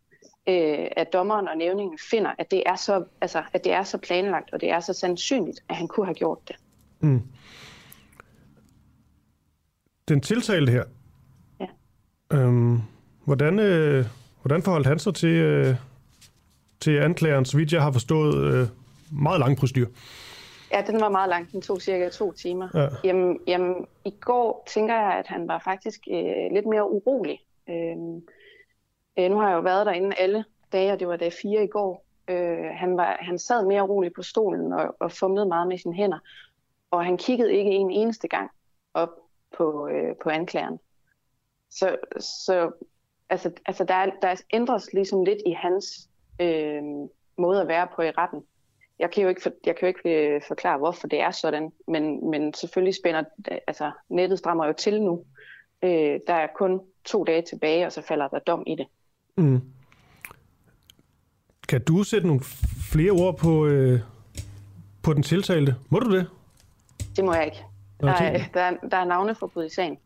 øh, at dommeren og nævningen finder, at det, er så, altså, at det er så planlagt, og det er så sandsynligt, at han kunne have gjort det. Mm. Den tiltalte her, Ja. øhm, hvordan, øh, hvordan forholdt han sig til, øh, til anklageren, så vidt jeg har forstået, øh, meget lang procedur? Ja, den var meget lang. Den tog cirka to timer. Ja. Jamen, jamen, i går tænker jeg, at han var faktisk øh, lidt mere urolig. Øh, øh, nu har jeg jo været derinde alle dage, og det var dag fire i går. Øh, han, var, han sad mere rolig på stolen og, og fumlede meget med sine hænder. Og han kiggede ikke en eneste gang op på, øh, på anklageren. Så, så altså, altså der, er- der ændres ligesom lidt i hans øh, måde at være på i retten. Jeg kan jo ikke, for, jeg kan jo ikke øh, forklare, hvorfor det er sådan, men, men selvfølgelig spænder, altså nettet strammer jo til nu. Øh, der er kun to dage tilbage, og så falder der dom i det. Mm. Kan du sætte nogle flere ord på, øh, på den tiltalte? Må du det? Det må jeg ikke. Der er, der, er, der er navneforbud i sagen.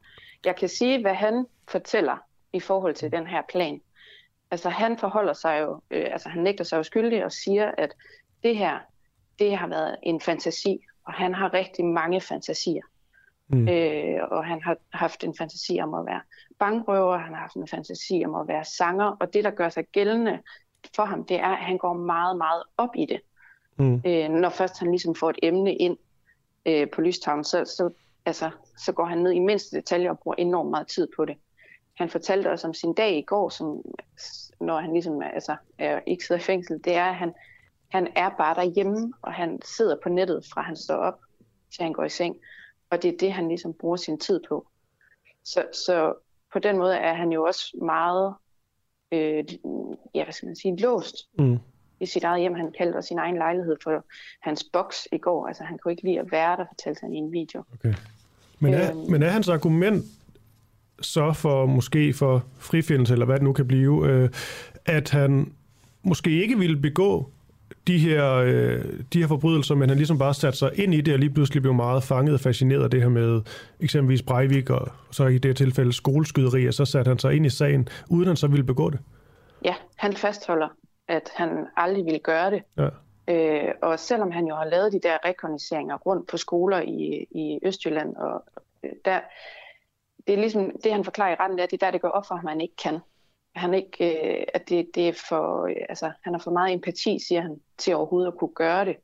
Jeg kan sige, hvad han fortæller i forhold til den her plan. Altså han forholder sig jo, øh, altså han nægter sig jo skyldig og siger, at det her, det har været en fantasi, og han har rigtig mange fantasier. Mm. Øh, og han har haft en fantasi om at være bankrøver, han har haft en fantasi om at være sanger, og det, der gør sig gældende for ham, det er, at han går meget, meget op i det. Mm. Øh, når først han ligesom får et emne ind øh, på lystavlen, så, så, altså, så går han ned i mindste detaljer og bruger enormt meget tid på det. Han fortalte os om sin dag i går, som, når han ligesom altså, er, ikke sidder i fængsel, det er, at han, han er bare derhjemme, og han sidder på nettet fra han står op, til han går i seng. Og det er det, han ligesom bruger sin tid på. Så, så på den måde er han jo også meget, øh, ja, hvad skal man sige, låst Mm. i sit eget hjem. Han kaldte også sin egen lejlighed for hans boks i går. Altså han kunne ikke lide at være der, fortalte han i en video. Men er, Øhm. men er hans argument så for måske for frifindelse, eller hvad det nu kan blive, øh, at han måske ikke ville begå de her, øh, de her forbrydelser, men han ligesom bare satte sig ind i det, og lige pludselig blev meget fanget og fascineret af det her med eksempelvis Breivik, og så i det tilfælde skoleskyderi, og så satte han sig ind i sagen, uden han så ville begå det. Ja, han fastholder, at han aldrig ville gøre det. Ja. Øh, og selvom han jo har lavet de der rekognoseringer rundt på skoler i, i Østjylland, og øh, der, det er ligesom det, han forklarer i retten, det er, det er der, det går op for ham, at han ikke kan. Han, ikke, øh, at det, det er for, øh, altså, han har for meget empati, siger han, til overhovedet at kunne gøre det.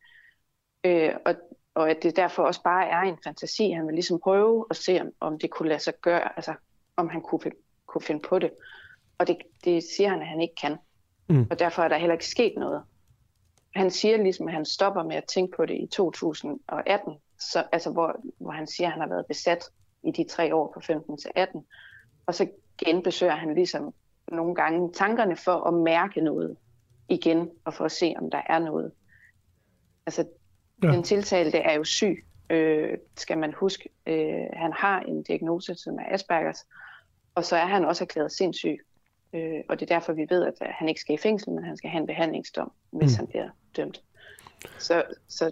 Øh, og, og at det derfor også bare er en fantasi. Han vil ligesom prøve at se, om, om det kunne lade sig gøre, altså om han kunne, kunne finde på det. Og det, det siger han, at han ikke kan. Mm. Og derfor er der heller ikke sket noget. Han siger ligesom, at han stopper med at tænke på det i 2018, så, altså hvor, hvor han siger, at han har været besat i de tre år fra 15 til 18. Og så genbesøger han ligesom nogle gange tankerne for at mærke noget igen, og for at se, om der er noget. Altså, Ja. den tiltalte er jo syg, øh, skal man huske. Øh, han har en diagnose, som er Aspergers, og så er han også erklæret sindssyg. Øh, og det er derfor, vi ved, at han ikke skal i fængsel, men han skal have en behandlingsdom, hvis Mm. han bliver dømt. Så, så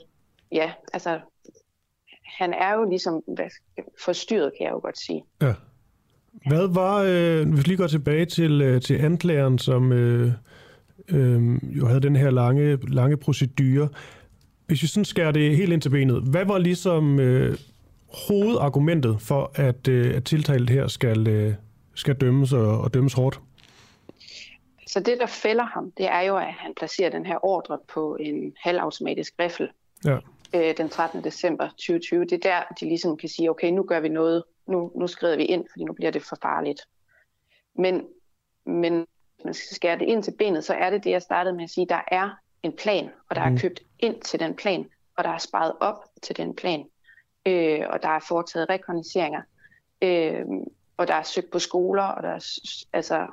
ja, altså, han er jo ligesom forstyrret, kan jeg jo godt sige. Ja. Hvad var, øh, hvis vi lige går tilbage til, øh, til anklageren, som øh, øh, jo havde den her lange, lange procedure. Hvis vi sådan skærer det helt ind til benet, hvad var ligesom øh, hovedargumentet for, at, øh, at tiltalt her skal, øh, skal dømmes og, og dømmes hårdt? Så det, der fælder ham, det er jo, at han placerer den her ordre på en halvautomatisk riffel Ja. øh, den 13. december 2020. Det er der, de ligesom kan sige, okay, nu gør vi noget, nu, nu skrider vi ind, fordi nu bliver det for farligt. Men, men hvis man skal skære det ind til benet, så er det det, jeg startede med at sige, der er en plan, og der er Mhm. købt ind til den plan, og der er sparet op til den plan, øh, og der er foretaget rekognoseringer, øh, og der er søgt på skoler, og der er altså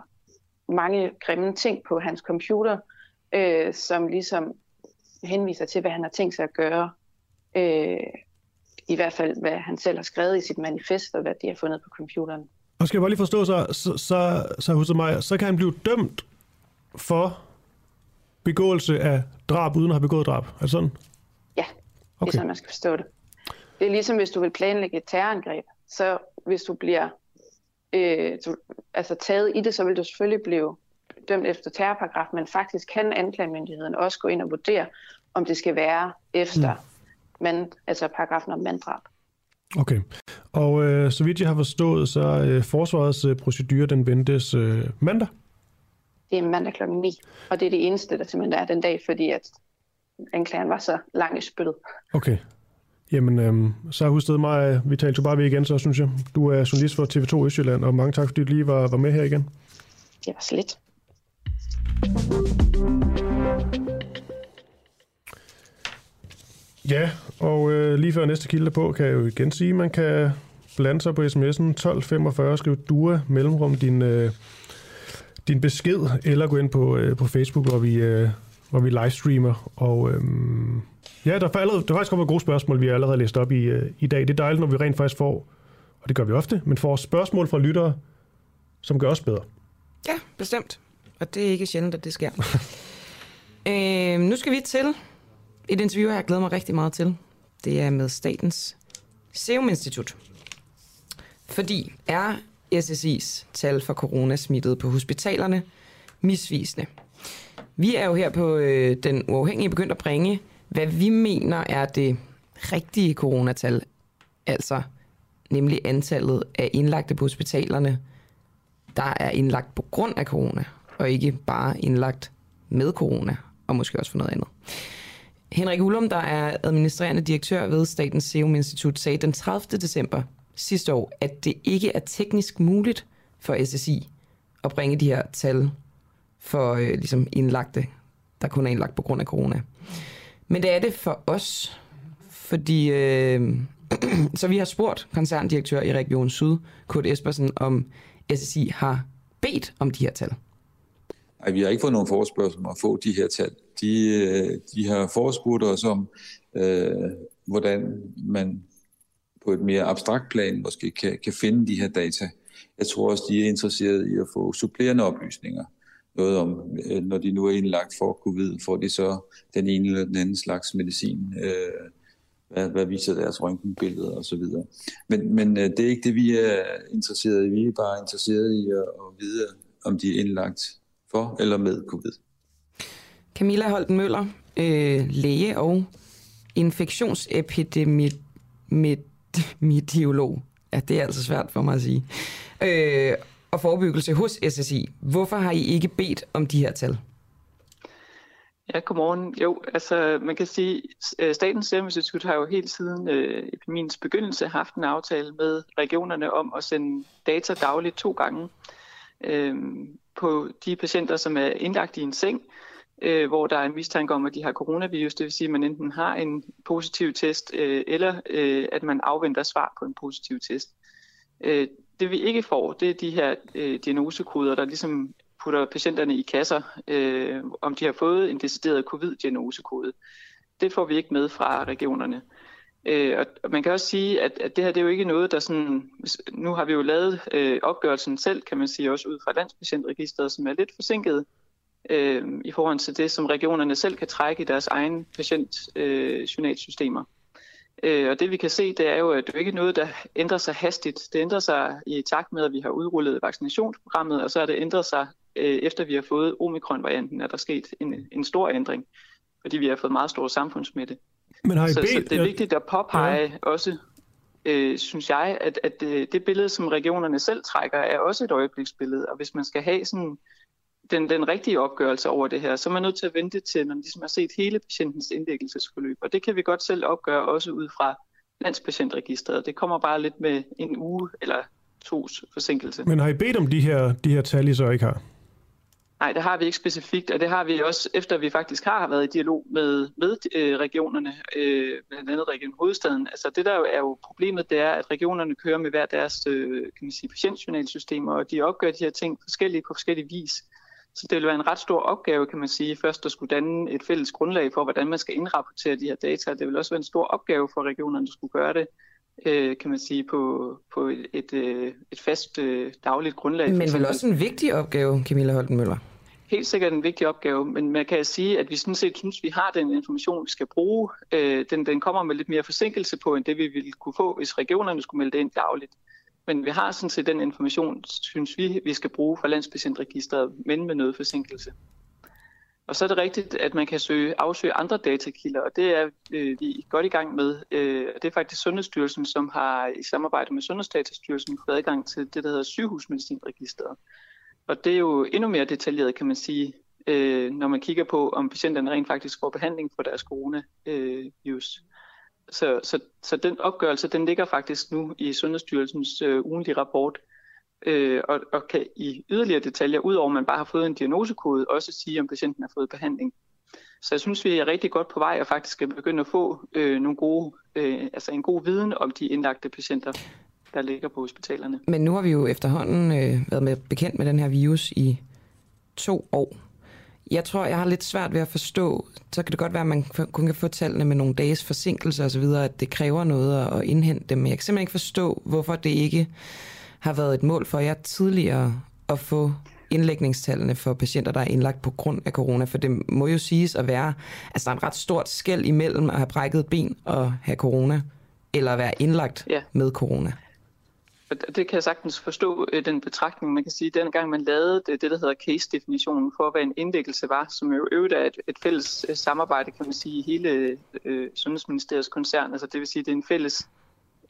mange grimme ting på hans computer, øh, som ligesom henviser til, hvad han har tænkt sig at gøre. Øh, I hvert fald, hvad han selv har skrevet i sit manifest, og hvad de har fundet på computeren. Og skal jeg bare lige forstå, så, så, så, så, mig, så kan han blive dømt for begåelse af drab, uden at have begået drab. Er det sådan? Ja, det er Okay. sådan, man skal forstå det. Det er ligesom, hvis du vil planlægge et terrorangreb, så hvis du bliver øh, du, altså taget i det, så vil du selvfølgelig blive dømt efter terrorparagraf, men faktisk kan anklagemyndigheden også gå ind og vurdere, om det skal være efter mm. Man, altså paragrafen om manddrab. Okay. Og øh, så vidt jeg har forstået, så øh, forsvarets øh, procedure, den ventes øh, mandag? Det er mandag klokken 9, og det er det eneste, der simpelthen er den dag, fordi at anklageren var så lang i spyttet. Okay. Jamen, øhm, så har huset mig, vi talte jo bare ved igen, så synes jeg. Du er journalist for TV2 Østjylland, og mange tak, fordi du lige var, var med her igen. Det var så lidt. Ja, og øh, lige før næste kilde på, kan jeg jo igen sige, at man kan blande sig på sms'en 1245, skrive DUA mellemrum din, øh, din besked, eller gå ind på, øh, på Facebook, hvor vi, øh, hvor vi livestreamer. Og øh, ja, der er, allerede, der er faktisk kommet gode spørgsmål, vi har allerede læst op i, øh, i dag. Det er dejligt, når vi rent faktisk får, og det gør vi ofte, men får spørgsmål fra lyttere, som gør os bedre. Ja, bestemt. Og det er ikke sjældent, at det sker. øh, nu skal vi til et interview, jeg glæder mig rigtig meget til. Det er med Statens Serum Institut. Fordi er SSI's tal for coronasmittede på hospitalerne misvisende? Vi er jo her på øh, den uafhængige begyndt at bringe, hvad vi mener er det rigtige coronatal. Altså nemlig antallet af indlagte på hospitalerne, der er indlagt på grund af corona, og ikke bare indlagt med corona, og måske også for noget andet. Henrik Ullum, der er administrerende direktør ved Statens Serum Institut, sagde den 30. december sidste år, at det ikke er teknisk muligt for SSI at bringe de her tal for øh, ligesom indlagte, der kun er indlagt på grund af corona. Men det er det for os, fordi øh, så vi har spurgt koncerndirektør i Region Syd, Kurt Espersen, om SSI har bedt om de her tal. Ej, vi har ikke fået nogen forespørgsel om at få de her tal. De, øh, de har forespurgt os om, øh, hvordan man på et mere abstrakt plan måske kan, kan finde de her data. Jeg tror også, de er interesseret i at få supplerende oplysninger. Noget om, øh, når de nu er indlagt for covid, får de så den ene eller den anden slags medicin. Øh, hvad, hvad viser deres røntgenbilleder og så videre. Men, men øh, det er ikke det, vi er interesseret i. Vi er bare interesseret i at, at vide, om de er indlagt for eller med covid. Camilla Holten Møller, øh, læge og infektionsepidemiolog. Ja, det er altså svært for mig at sige. Øh, og forebyggelse hos SSI. Hvorfor har I ikke bedt om de her tal? Ja, godmorgen. Jo, altså man kan sige, at Statens Serum Institut har jo helt siden øh, epidemiens begyndelse haft en aftale med regionerne om at sende data dagligt to gange øh, på de patienter, som er indlagt i en seng, øh, hvor der er en mistanke om, at de har coronavirus. Det vil sige, at man enten har en positiv test, øh, eller øh, at man afventer svar på en positiv test. Øh, det vi ikke får, det er de her øh, diagnosekoder, der ligesom putter patienterne i kasser, øh, om de har fået en decideret covid-diagnosekode. Det får vi ikke med fra regionerne. Øh, og, man kan også sige, at, at det her det er jo ikke noget, der sådan... Nu har vi jo lavet øh, opgørelsen selv, kan man sige, også ud fra Landspatientregisteret, som er lidt forsinket øh, i forhold til det, som regionerne selv kan trække i deres egen patientjournalsystemer. Øh, Øh, og det vi kan se, det er jo, at det er ikke noget, der ændrer sig hastigt. Det ændrer sig i takt med, at vi har udrullet vaccinationsprogrammet, og så er det ændret sig, øh, efter vi har fået omikron-varianten, er der sket en, en stor ændring, fordi vi har fået meget stor samfundsmitte. Men har I så, bedt, så det er vigtigt at påpege ja. også, øh, synes jeg, at, at det, det billede, som regionerne selv trækker, er også et øjebliksbillede. Og hvis man skal have sådan den, den rigtige opgørelse over det her, så er man nødt til at vente til, når man ligesom har set hele patientens indlæggelsesforløb. Og det kan vi godt selv opgøre også ud fra landspatientregistret. Det kommer bare lidt med en uge eller tos forsinkelse. Men har I bedt om de her, de her tal, I så ikke har? Nej, det har vi ikke specifikt, og det har vi også, efter vi faktisk har været i dialog med, med øh, regionerne, øh, blandt andet Region Hovedstaden. Altså det der er jo problemet, det er, at regionerne kører med hver deres øh, kan man sige, patientjournalsystemer, og de opgør de her ting forskellige på forskellige vis. Så det vil være en ret stor opgave, kan man sige, først at skulle danne et fælles grundlag for, hvordan man skal indrapportere de her data. Det vil også være en stor opgave for regionerne, at skulle gøre det, øh, kan man sige, på, på et, et, øh, et fast øh, dagligt grundlag. Men vel også en vigtig opgave, Camilla Holten Møller? Helt sikkert en vigtig opgave, men man kan sige, at vi sådan set synes, at vi har den information, vi skal bruge. den, den kommer med lidt mere forsinkelse på, end det vi ville kunne få, hvis regionerne skulle melde det ind dagligt. Men vi har sådan set den information, synes vi, vi skal bruge fra Landspatientregisteret, men med noget forsinkelse. Og så er det rigtigt, at man kan søge, afsøge andre datakilder, og det er øh, vi godt i gang med. Øh, det er faktisk Sundhedsstyrelsen, som har i samarbejde med Sundhedsdatastyrelsen fået adgang til det, der hedder sygehusmedicinregisteret. Og det er jo endnu mere detaljeret, kan man sige, øh, når man kigger på, om patienterne rent faktisk får behandling for deres coronavirus. Øh, så, så, så den opgørelse, den ligger faktisk nu i Sundhedsstyrelsens øh, ugentlige rapport, øh, og, og kan i yderligere detaljer, udover at man bare har fået en diagnosekode, også sige, om patienten har fået behandling. Så jeg synes, vi er rigtig godt på vej og faktisk skal begynde at få øh, nogle gode, øh, altså en god viden om de indlagte patienter, der ligger på hospitalerne. Men nu har vi jo efterhånden øh, været med, bekendt med den her virus i to år. Jeg tror, jeg har lidt svært ved at forstå, så kan det godt være, at man kun kan få tallene med nogle dages forsinkelse osv., at det kræver noget at indhente dem. Men jeg kan simpelthen ikke forstå, hvorfor det ikke har været et mål for jer tidligere at få indlægningstallene for patienter, der er indlagt på grund af corona, for det må jo siges at være, altså der er en ret stort skæld imellem at have brækket ben og have corona, eller at være indlagt ja. med corona. Det kan jeg sagtens forstå, øh, den betragtning. Man kan sige, at dengang man lavede det, det der hedder case-definitionen for, hvad en indlæggelse var, som jo øvrigt er et, et fælles øh, samarbejde, kan man sige, i hele øh, Sundhedsministeriets koncern. Altså det vil sige, at det er en fælles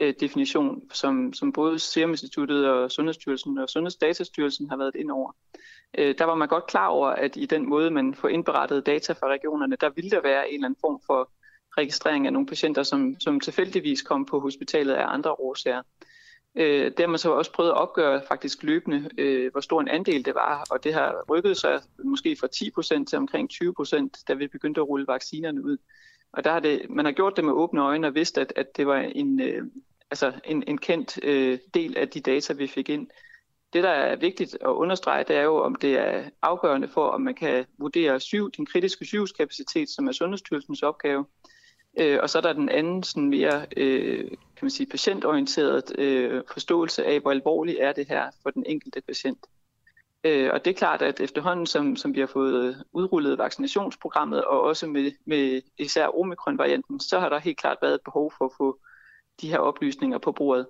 øh, definition, som, som både Serum Instituttet og Sundhedsstyrelsen og Sundhedsdatastyrelsen har været ind over. Øh, der var man godt klar over, at i den måde, man får indberettet data fra regionerne, der ville der være en eller anden form for registrering af nogle patienter, som, som tilfældigvis kom på hospitalet af andre årsager. Øh, det har man så også prøvet at opgøre faktisk løbende, øh, hvor stor en andel det var, og det har rykket sig måske fra 10% til omkring 20%, da vi begyndte at rulle vaccinerne ud. Og der har det, man har gjort det med åbne øjne og vidst, at, at det var en, øh, altså en, en kendt øh, del af de data, vi fik ind. Det, der er vigtigt at understrege, det er jo, om det er afgørende for, om man kan vurdere syv, den kritiske sygehuskapacitet, som er Sundhedsstyrelsens opgave. Øh, og så er der den anden sådan mere øh, kan man sige, patientorienteret øh, forståelse af, hvor alvorligt er det her for den enkelte patient. Øh, og det er klart, at efterhånden, som, som vi har fået udrullet vaccinationsprogrammet, og også med, med især omikron-varianten, så har der helt klart været et behov for at få de her oplysninger på bordet.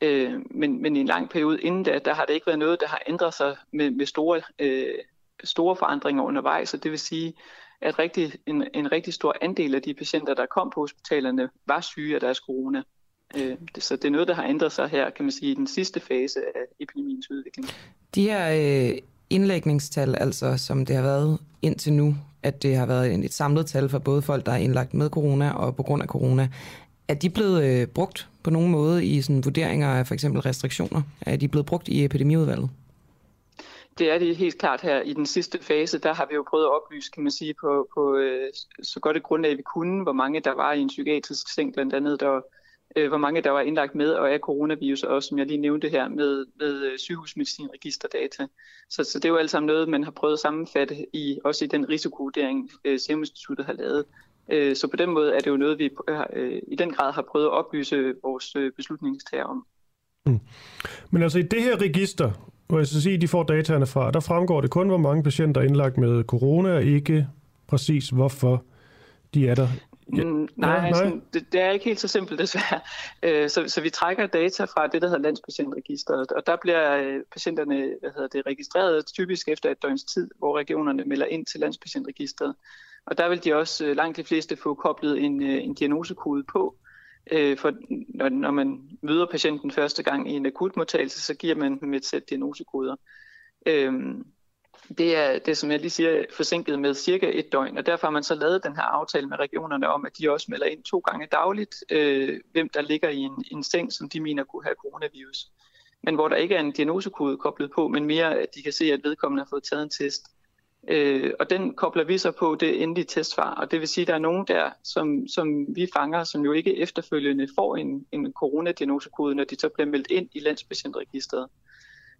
Øh, men, men i en lang periode inden da, der har det ikke været noget, der har ændret sig med, med store, øh, store forandringer undervejs, og det vil sige, at rigtig, en, en rigtig stor andel af de patienter, der kom på hospitalerne, var syge af deres corona. Øh, så det er noget, der har ændret sig her, kan man sige, i den sidste fase af epidemiens udvikling. De her øh, indlægningstal, altså som det har været indtil nu, at det har været et samlet tal for både folk, der er indlagt med corona og på grund af corona, er de blevet øh, brugt på nogen måde i sådan vurderinger af for eksempel restriktioner? Er de blevet brugt i epidemiudvalget? Det er det helt klart her i den sidste fase. Der har vi jo prøvet at oplyse, kan man sige, på, på øh, så godt et grundlag vi kunne, hvor mange der var i en psykiatrisk seng, blandt andet, der øh, hvor mange der var indlagt med og af coronavirus, og som jeg lige nævnte her, med, med øh, sygehusmedicinregisterdata. Så, så det er jo alt sammen noget, man har prøvet at sammenfatte i, også i den risikovurdering, øh, Serum Instituttet har lavet. Øh, så på den måde er det jo noget, vi øh, i den grad har prøvet at oplyse vores øh, beslutningstager om. Mm. Men altså i det her register, hvor jeg så sige, de får dataerne fra, der fremgår det kun, hvor mange patienter er indlagt med corona, og ikke præcis hvorfor de er der. Ja. Mm, nej, ja, nej. Altså, det, det er ikke helt så simpelt desværre. Øh, så, så vi trækker data fra det, der hedder landspatientregisteret, og der bliver øh, patienterne hvad hedder det, registreret typisk efter et døgns tid, hvor regionerne melder ind til landspatientregisteret. Og der vil de også øh, langt de fleste få koblet en, en diagnosekode på, Øh, for når, når man møder patienten første gang i en akutmodtagelse, så giver man dem et sæt diagnosekoder. Øh, det er, det, som jeg lige siger, forsinket med cirka et døgn, og derfor har man så lavet den her aftale med regionerne om, at de også melder ind to gange dagligt, øh, hvem der ligger i en, en seng, som de mener kunne have coronavirus. Men hvor der ikke er en diagnosekode koblet på, men mere, at de kan se, at vedkommende har fået taget en test. Øh, og den kobler vi så på det endelige testsvar, og det vil sige, at der er nogen der, som, som vi fanger, som jo ikke efterfølgende får en, en coronadiagnosekode, når de så bliver meldt ind i landspatientregisteret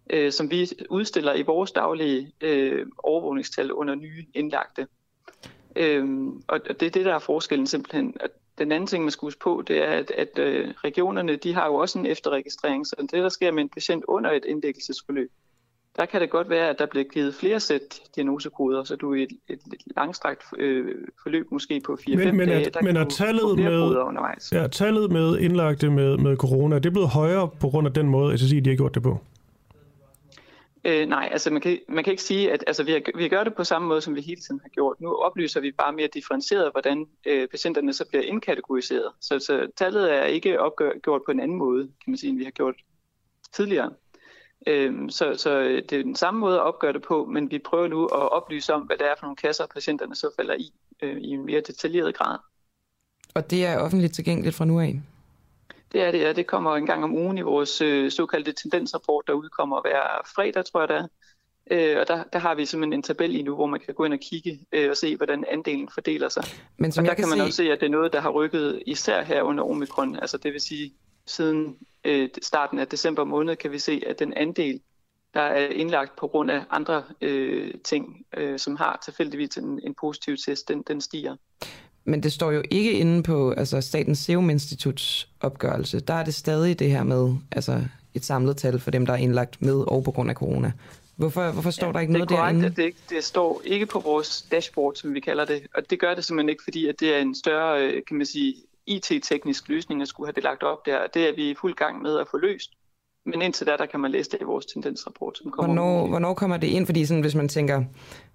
øh, som vi udstiller i vores daglige øh, overvågningstal under nye indlagte. Øh, og det er det, der er forskellen simpelthen. At den anden ting, man skal huske på, det er, at, at øh, regionerne de har jo også en efterregistrering, så det, der sker med en patient under et indlæggelsesforløb, der kan det godt være, at der bliver givet flere sæt diagnosekoder, så du i et, et, et langstrakt øh, forløb måske på 4-5 men, men dage, er, der men er tallet med, undervejs. ja, tallet med indlagte med, med corona, er det blevet højere på grund af den måde, SSI de har gjort det på? Øh, nej, altså man kan, man kan ikke sige, at altså, vi, har, vi gør det på samme måde, som vi hele tiden har gjort. Nu oplyser vi bare mere differentieret, hvordan øh, patienterne så bliver indkategoriseret. Så, så tallet er ikke opgjort på en anden måde, kan man sige, end vi har gjort tidligere. Øh, så, så det er den samme måde at opgøre det på, men vi prøver nu at oplyse om, hvad det er for nogle kasser, patienterne så falder i, øh, i en mere detaljeret grad. Og det er offentligt tilgængeligt fra nu af? Det er det, ja. Det kommer en gang om ugen i vores øh, såkaldte tendensrapport, der udkommer hver fredag, tror jeg det er. Øh, og der, der har vi simpelthen en tabel i nu, hvor man kan gå ind og kigge øh, og se, hvordan andelen fordeler sig. Men som og der jeg kan, kan man se- også se, at det er noget, der har rykket især her under omikron. Altså det vil sige, siden øh, starten af december måned kan vi se, at den andel, der er indlagt på grund af andre øh, ting, øh, som har tilfældigvis en, en positiv test, den, den stiger. Men det står jo ikke inde på altså Statens Serum Instituts opgørelse. Der er det stadig det her med altså et samlet tal for dem, der er indlagt med og på grund af corona. Hvorfor, hvorfor står ja, der ikke noget korrekt, derinde? det, ikke- det står ikke på vores dashboard, som vi kalder det. Og det gør det simpelthen ikke, fordi at det er en større, øh, kan man sige, IT-teknisk løsning at skulle have det lagt op der. Det er vi i fuld gang med at få løst. Men indtil da, der kan man læse det i vores tendensrapport, som kommer Hvornår, hvornår kommer det ind? Fordi sådan, hvis man tænker,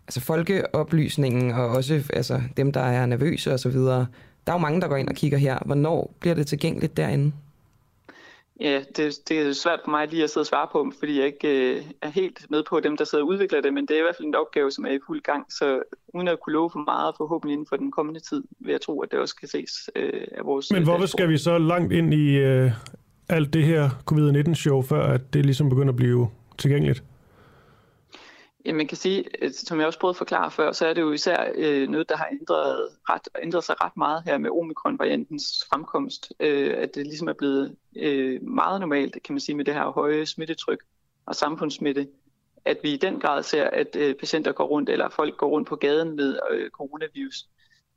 altså folkeoplysningen og også altså, dem, der er nervøse og så videre, der er jo mange, der går ind og kigger her. Hvornår bliver det tilgængeligt derinde? Ja, det, det er svært for mig lige at sidde og svare på, fordi jeg ikke øh, er helt med på dem, der sidder og udvikler det, men det er i hvert fald en opgave, som er i fuld gang, så uden at kunne love for meget, forhåbentlig inden for den kommende tid, vil jeg tro, at det også kan ses øh, af vores Men øh, hvorfor skal vi så langt ind i øh, alt det her covid-19-show, før at det ligesom begynder at blive tilgængeligt? Ja, man kan sige, øh, som jeg også prøvede at forklare før, så er det jo især øh, noget, der har ændret, ret, ændret sig ret meget her med omikron-variantens fremkomst. Øh, at det ligesom er blevet øh, meget normalt, kan man sige, med det her høje smittetryk og samfundssmitte, at vi i den grad ser, at øh, patienter går rundt, eller folk går rundt på gaden med øh, coronavirus.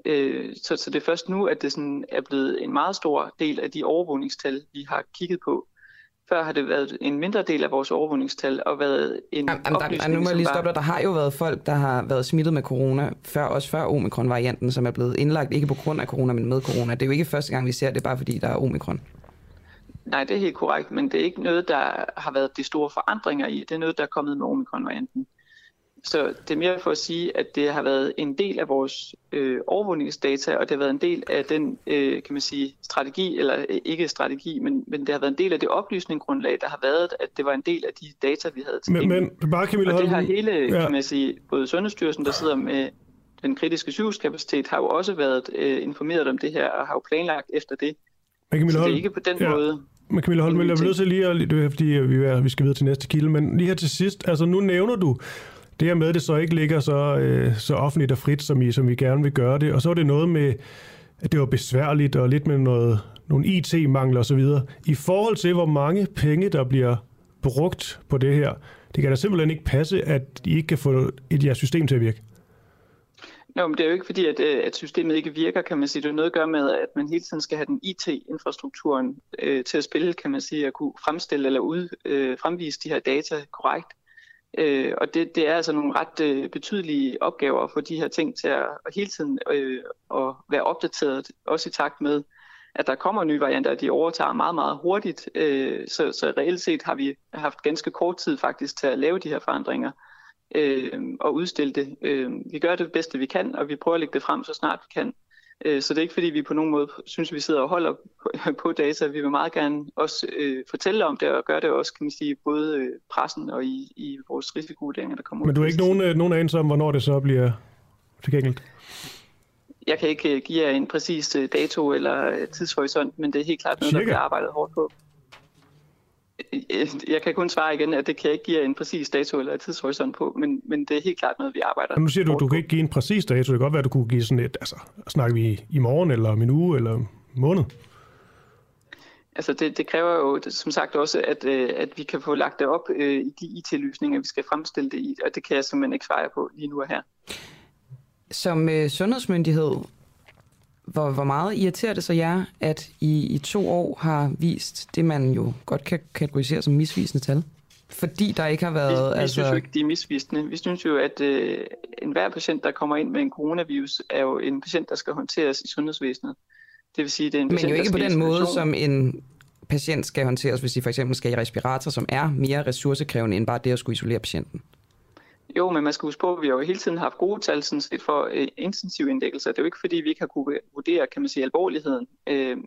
Øh, så, så det er først nu, at det sådan er blevet en meget stor del af de overvågningstal, vi har kigget på. Før har det været en mindre del af vores overvågningstal og været en Jamen, der, oplysning, nu må jeg lige stoppe dig. Der har jo været folk, der har været smittet med corona, før, også før omikron-varianten, som er blevet indlagt, ikke på grund af corona, men med corona. Det er jo ikke første gang, vi ser det, bare fordi der er omikron. Nej, det er helt korrekt, men det er ikke noget, der har været de store forandringer i. Det er noget, der er kommet med omikron-varianten. Så det er mere for at sige, at det har været en del af vores øh, overvågningsdata, og det har været en del af den, øh, kan man sige, strategi, eller øh, ikke strategi, men, men det har været en del af det oplysningsgrundlag, der har været, at det var en del af de data, vi havde Men, tilgængelige. men bare Camilla Og det har hele, Ja. kan man sige, både Sundhedsstyrelsen, der sidder med den kritiske sygehuskapacitet, har jo også været øh, informeret om det her, og har jo planlagt efter det. Men Camilla Så det er ikke på den ja. måde. Men Camilla Holm, jeg bliver nødt til lige at, er fordi, vi, er, vi skal videre til næste kilde, men lige her til sidst, altså nu nævner du det her med, at det så ikke ligger så, øh, så offentligt og frit, som I, som I gerne vil gøre det, og så er det noget med, at det var besværligt og lidt med noget, nogle IT-mangler osv. I forhold til, hvor mange penge, der bliver brugt på det her, det kan da simpelthen ikke passe, at I ikke kan få et jeres system til at virke. Nå, men det er jo ikke fordi, at, øh, at systemet ikke virker, kan man sige. Det er noget at gøre med, at man hele tiden skal have den IT-infrastrukturen øh, til at spille, kan man sige, at kunne fremstille eller ud, øh, fremvise de her data korrekt. Øh, og det, det er altså nogle ret øh, betydelige opgaver at få de her ting til at, at hele tiden øh, at være opdateret, også i takt med, at der kommer nye varianter, at de overtager meget, meget hurtigt. Øh, så, så reelt set har vi haft ganske kort tid faktisk til at lave de her forandringer øh, og udstille det. Øh, vi gør det bedste, vi kan, og vi prøver at lægge det frem så snart vi kan. Øh, så det er ikke fordi, vi på nogen måde synes, vi sidder og holder på, data. Vi vil meget gerne også øh, fortælle om det, og gøre det også, kan man sige, både øh, pressen og i, i vores risikovurderinger, der kommer Men du ud. har ikke nogen, øh, nogen anelse om, hvornår det så bliver tilgængeligt? Jeg kan ikke give jer en præcis dato eller tidshorisont, men det er helt klart noget, Cirka? der bliver arbejdet hårdt på. Jeg kan kun svare igen, at det kan jeg ikke give en præcis dato eller tidshorisont på, men, men det er helt klart noget, vi arbejder Og nu siger du, at du kan ikke give en præcis dato. Det kan godt være, at du kunne give sådan et, altså, snakker vi i morgen, eller om en uge, eller en måned? Altså det, det kræver jo som sagt også, at, øh, at vi kan få lagt det op øh, i de IT-løsninger, vi skal fremstille det i, og det kan jeg simpelthen ikke svare på lige nu og her. Som øh, sundhedsmyndighed, hvor, hvor meget irriterer det så jer, at I i to år har vist det, man jo godt kan kategorisere som misvisende tal? Fordi der ikke har været... Vi, vi altså... synes jo ikke, de er misvisende. Vi synes jo, at øh, enhver patient, der kommer ind med en coronavirus, er jo en patient, der skal håndteres i sundhedsvæsenet. Det vil sige, det er en Men patient, jo ikke på den måde, som en patient skal håndteres, hvis de for eksempel skal i respirator, som er mere ressourcekrævende end bare det at skulle isolere patienten. Jo, men man skal huske på, at vi har jo hele tiden haft gode tal sådan set for øh, intensiv indlæggelser. Det er jo ikke, fordi vi ikke har kunne vurdere, kan man sige, alvorligheden øh,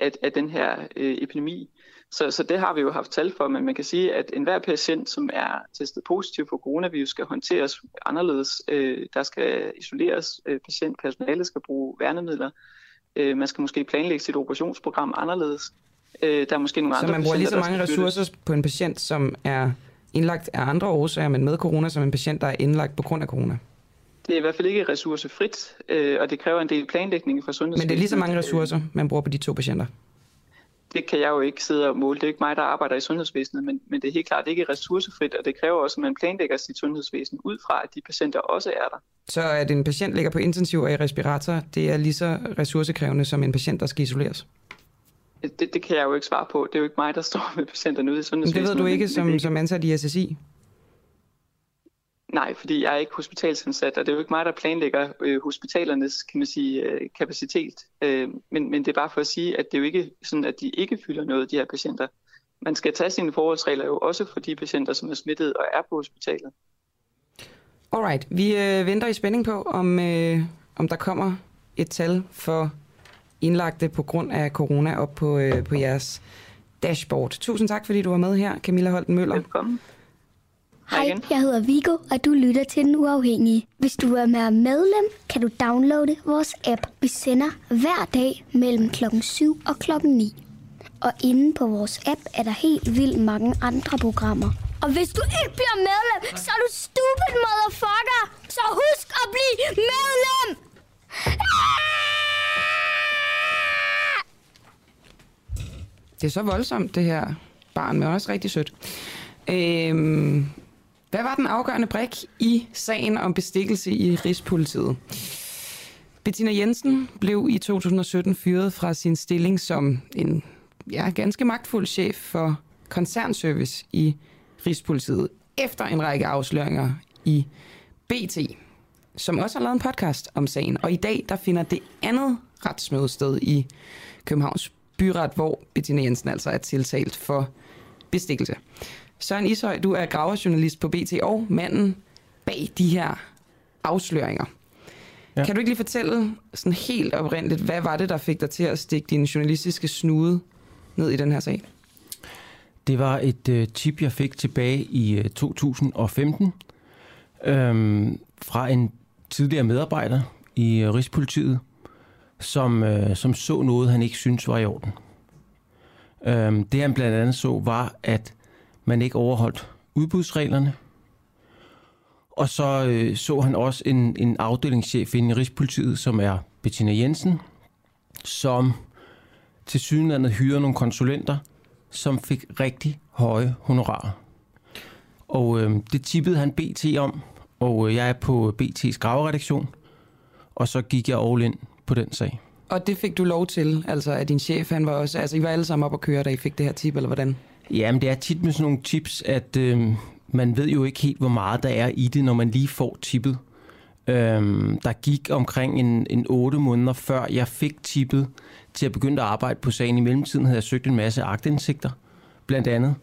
af, af den her øh, epidemi. Så, så det har vi jo haft tal for, men man kan sige, at enhver patient, som er testet positiv for coronavirus, skal håndteres anderledes. Øh, der skal isoleres, øh, patientpersonale skal bruge værnemidler. Øh, man skal måske planlægge sit operationsprogram anderledes. Øh, der er måske nogle Så andre man bruger lige så mange ressourcer på en patient, som er indlagt af andre årsager, men med corona, som en patient, der er indlagt på grund af corona. Det er i hvert fald ikke ressourcefrit, øh, og det kræver en del planlægning fra sundhedsvæsenet. Men det er lige så mange ressourcer, man bruger på de to patienter. Det kan jeg jo ikke sidde og måle. Det er ikke mig, der arbejder i sundhedsvæsenet, men, men det er helt klart ikke ressourcefrit, og det kræver også, at man planlægger sit sundhedsvæsen ud fra, at de patienter også er der. Så at en patient ligger på intensiv og i respirator, det er lige så ressourcekrævende som en patient, der skal isoleres. Det, det kan jeg jo ikke svare på. Det er jo ikke mig, der står med patienterne ude i sundhedsvæsenet. det ved du ikke som, som ansat i SSI. Nej, fordi jeg er ikke hospitalsansat, og det er jo ikke mig, der planlægger øh, hospitalernes kan man sige, øh, kapacitet. Øh, men, men det er bare for at sige, at det er jo ikke sådan, at de ikke fylder noget, de her patienter. Man skal tage sine forholdsregler jo også for de patienter, som er smittet og er på hospitalet. Alright, vi øh, venter i spænding på, om, øh, om der kommer et tal for indlagte på grund af corona op på, øh, på jeres dashboard. Tusind tak, fordi du var med her, Camilla Holten Møller. Velkommen. Hej, jeg hedder Vigo, og du lytter til Den Uafhængige. Hvis du er med medlem, kan du downloade vores app. Vi sender hver dag mellem klokken 7 og klokken 9. Og inde på vores app er der helt vildt mange andre programmer. Og hvis du ikke bliver medlem, så er du stupid motherfucker! Så husk at blive medlem! Det er så voldsomt, det her barn, men også rigtig sødt. Øhm, hvad var den afgørende brik i sagen om bestikkelse i Rigspolitiet? Bettina Jensen blev i 2017 fyret fra sin stilling som en ja, ganske magtfuld chef for koncernservice i Rigspolitiet, efter en række afsløringer i BT, som også har lavet en podcast om sagen. Og i dag der finder det andet retsmøde sted i Københavns byret, hvor Bettina Jensen altså er tiltalt for bestikkelse. Søren Ishøj, du er graverjournalist på BT og manden bag de her afsløringer. Ja. Kan du ikke lige fortælle sådan helt oprindeligt, hvad var det, der fik dig til at stikke din journalistiske snude ned i den her sag? Det var et øh, tip, jeg fik tilbage i øh, 2015 øhm, fra en tidligere medarbejder i øh, Rigspolitiet, som, øh, som så noget, han ikke syntes var i orden. Øhm, det han blandt andet så, var, at man ikke overholdt udbudsreglerne. Og så øh, så han også en, en afdelingschef inde i Rigspolitiet, som er Bettina Jensen, som til sydenlandet hyrer nogle konsulenter, som fik rigtig høje honorarer. Og øh, det tippede han BT om, og øh, jeg er på BT's graveredaktion, og så gik jeg all in på den sag. Og det fik du lov til, altså at din chef, han var også, altså I var alle sammen op at køre, da I fik det her tip, eller hvordan? Jamen, det er tit med sådan nogle tips, at øh, man ved jo ikke helt, hvor meget der er i det, når man lige får tippet. Øhm, der gik omkring en, en 8 måneder, før jeg fik tippet til at begynde at arbejde på sagen. I mellemtiden havde jeg søgt en masse agtindsigter, blandt andet.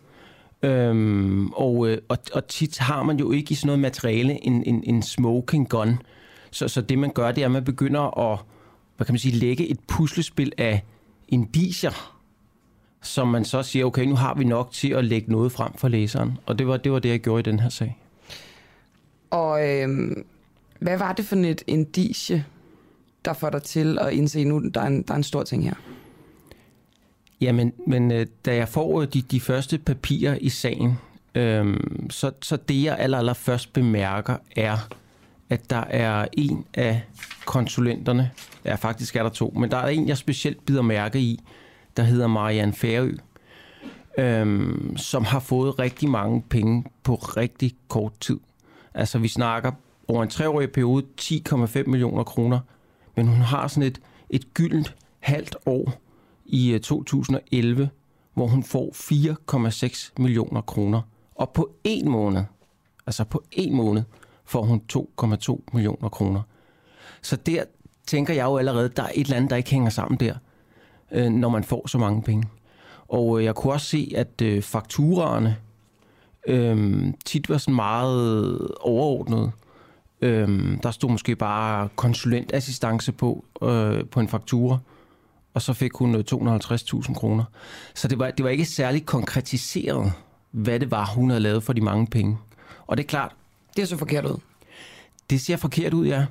Øhm, og, øh, og, og tit har man jo ikke i sådan noget materiale en, en, en smoking gun. Så, så det man gør, det er, at man begynder at hvad kan man sige, lægge et puslespil af indicier, som man så siger, okay, nu har vi nok til at lægge noget frem for læseren. Og det var det, var det jeg gjorde i den her sag. Og øhm, hvad var det for et indicie, der får dig til at indse, nu der er en, der er en stor ting her? Jamen, men øh, da jeg får øh, de, de første papirer i sagen, øhm, så, så det jeg aller, aller først bemærker er, at der er en af konsulenterne, ja faktisk er der to, men der er en, jeg specielt bider mærke i, der hedder Marianne Færø, øhm, som har fået rigtig mange penge på rigtig kort tid. Altså vi snakker over en treårig periode 10,5 millioner kroner, men hun har sådan et, et gyldent halvt år i øh, 2011, hvor hun får 4,6 millioner kroner Og på en måned, altså på en måned, får hun 2,2 millioner kroner. Så der tænker jeg jo allerede, der er et eller andet, der ikke hænger sammen der, øh, når man får så mange penge. Og øh, jeg kunne også se, at øh, fakturaerne øh, tit var sådan meget overordnet. Øh, der stod måske bare konsulentassistance på, øh, på en faktura, og så fik hun 250.000 kroner. Så det var, det var ikke særlig konkretiseret, hvad det var, hun havde lavet for de mange penge. Og det er klart... Det ser forkert ud. Det ser forkert ud, ja.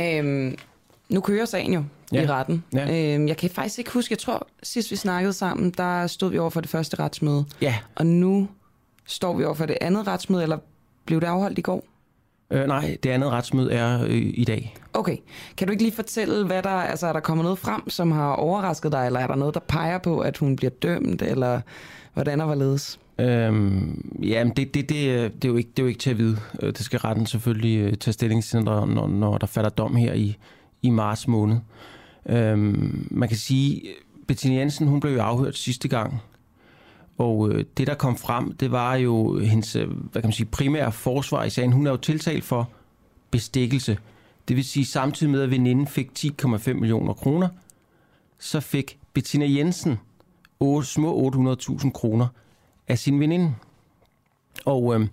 Øhm, nu kører sagen jo ja. i retten. Ja. Øhm, jeg kan faktisk ikke huske, jeg tror sidst vi snakkede sammen, der stod vi over for det første retsmøde. Ja. Og nu står vi over for det andet retsmøde, eller blev det afholdt i går? Øh, nej, det andet retsmøde er øh, i dag. Okay. Kan du ikke lige fortælle, hvad der, altså er der kommet noget frem, som har overrasket dig, eller er der noget, der peger på, at hun bliver dømt, eller hvordan er hvorledes? Øhm, jamen, det, det, det, det, er jo ikke, det er jo ikke til at vide. Øh, det skal retten selvfølgelig øh, tage stilling til, når, når, når der falder dom her i, i marts måned. Øhm, man kan sige, Bettina Jensen, hun blev jo afhørt sidste gang, og øh, det, der kom frem, det var jo hendes øh, hvad kan man sige, primære forsvar i sagen. Hun er jo tiltalt for bestikkelse. Det vil sige, samtidig med, at veninden fik 10,5 millioner kroner, så fik Bettina Jensen 8, små 800.000 kroner af sin veninde. Og øh,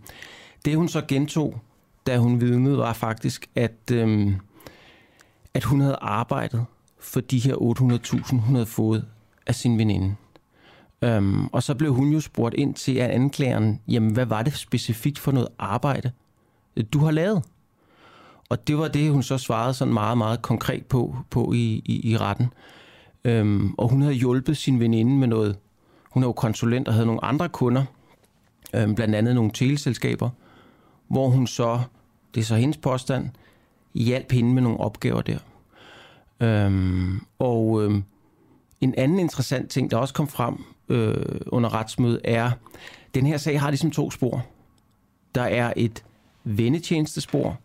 det hun så gentog, da hun vidnede, var faktisk, at, øh, at hun havde arbejdet for de her 800.000, hun havde fået af sin veninde. Øhm, og så blev hun jo spurgt ind til af anklageren, jamen hvad var det specifikt for noget arbejde, du har lavet? Og det var det, hun så svarede sådan meget, meget konkret på, på i, i, i retten. Øhm, og hun havde hjulpet sin veninde med noget. Hun er jo konsulent og havde nogle andre kunder, øhm, blandt andet nogle teleselskaber, hvor hun så, det er så hendes påstand, hjalp hende med nogle opgaver der. Øhm, og øhm, en anden interessant ting, der også kom frem øh, under retsmødet, er, den her sag har ligesom to spor. Der er et vennetjenestespor,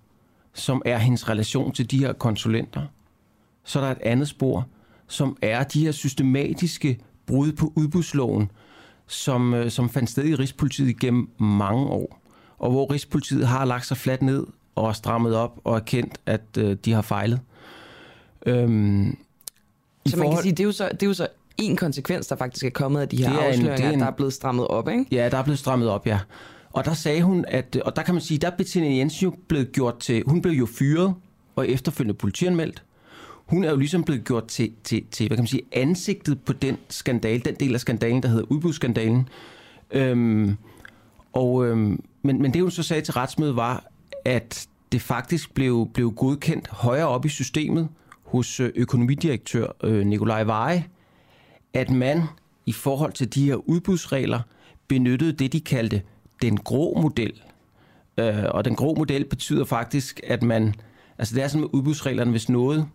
som er hendes relation til de her konsulenter. Så er der et andet spor, som er de her systematiske brud på udbudsloven, som, øh, som fandt sted i Rigspolitiet igennem mange år. Og hvor Rigspolitiet har lagt sig fladt ned og strammet op og erkendt, at øh, de har fejlet. Øhm, så man forhold... kan sige, det er jo så, det er jo så en konsekvens, der faktisk er kommet af de her afsløringer, en... at der er blevet strammet op, ikke? Ja, der er blevet strammet op, ja. Og der sagde hun, at, og der kan man sige, der er Bettina Jensen jo blevet gjort til, hun blev jo fyret og efterfølgende politianmeldt. Hun er jo ligesom blevet gjort til, til, til hvad kan man sige, ansigtet på den skandale, den del af skandalen, der hedder udbudsskandalen. Øhm, og, øhm, men, men det hun så sagde til retsmødet var, at det faktisk blev, blev godkendt højere op i systemet hos øh, økonomidirektør øh, Nikolaj Veje, at man i forhold til de her udbudsregler benyttede det, de kaldte den grå model. Øh, og den grå model betyder faktisk, at man... Altså det er sådan med udbudsreglerne, hvis noget,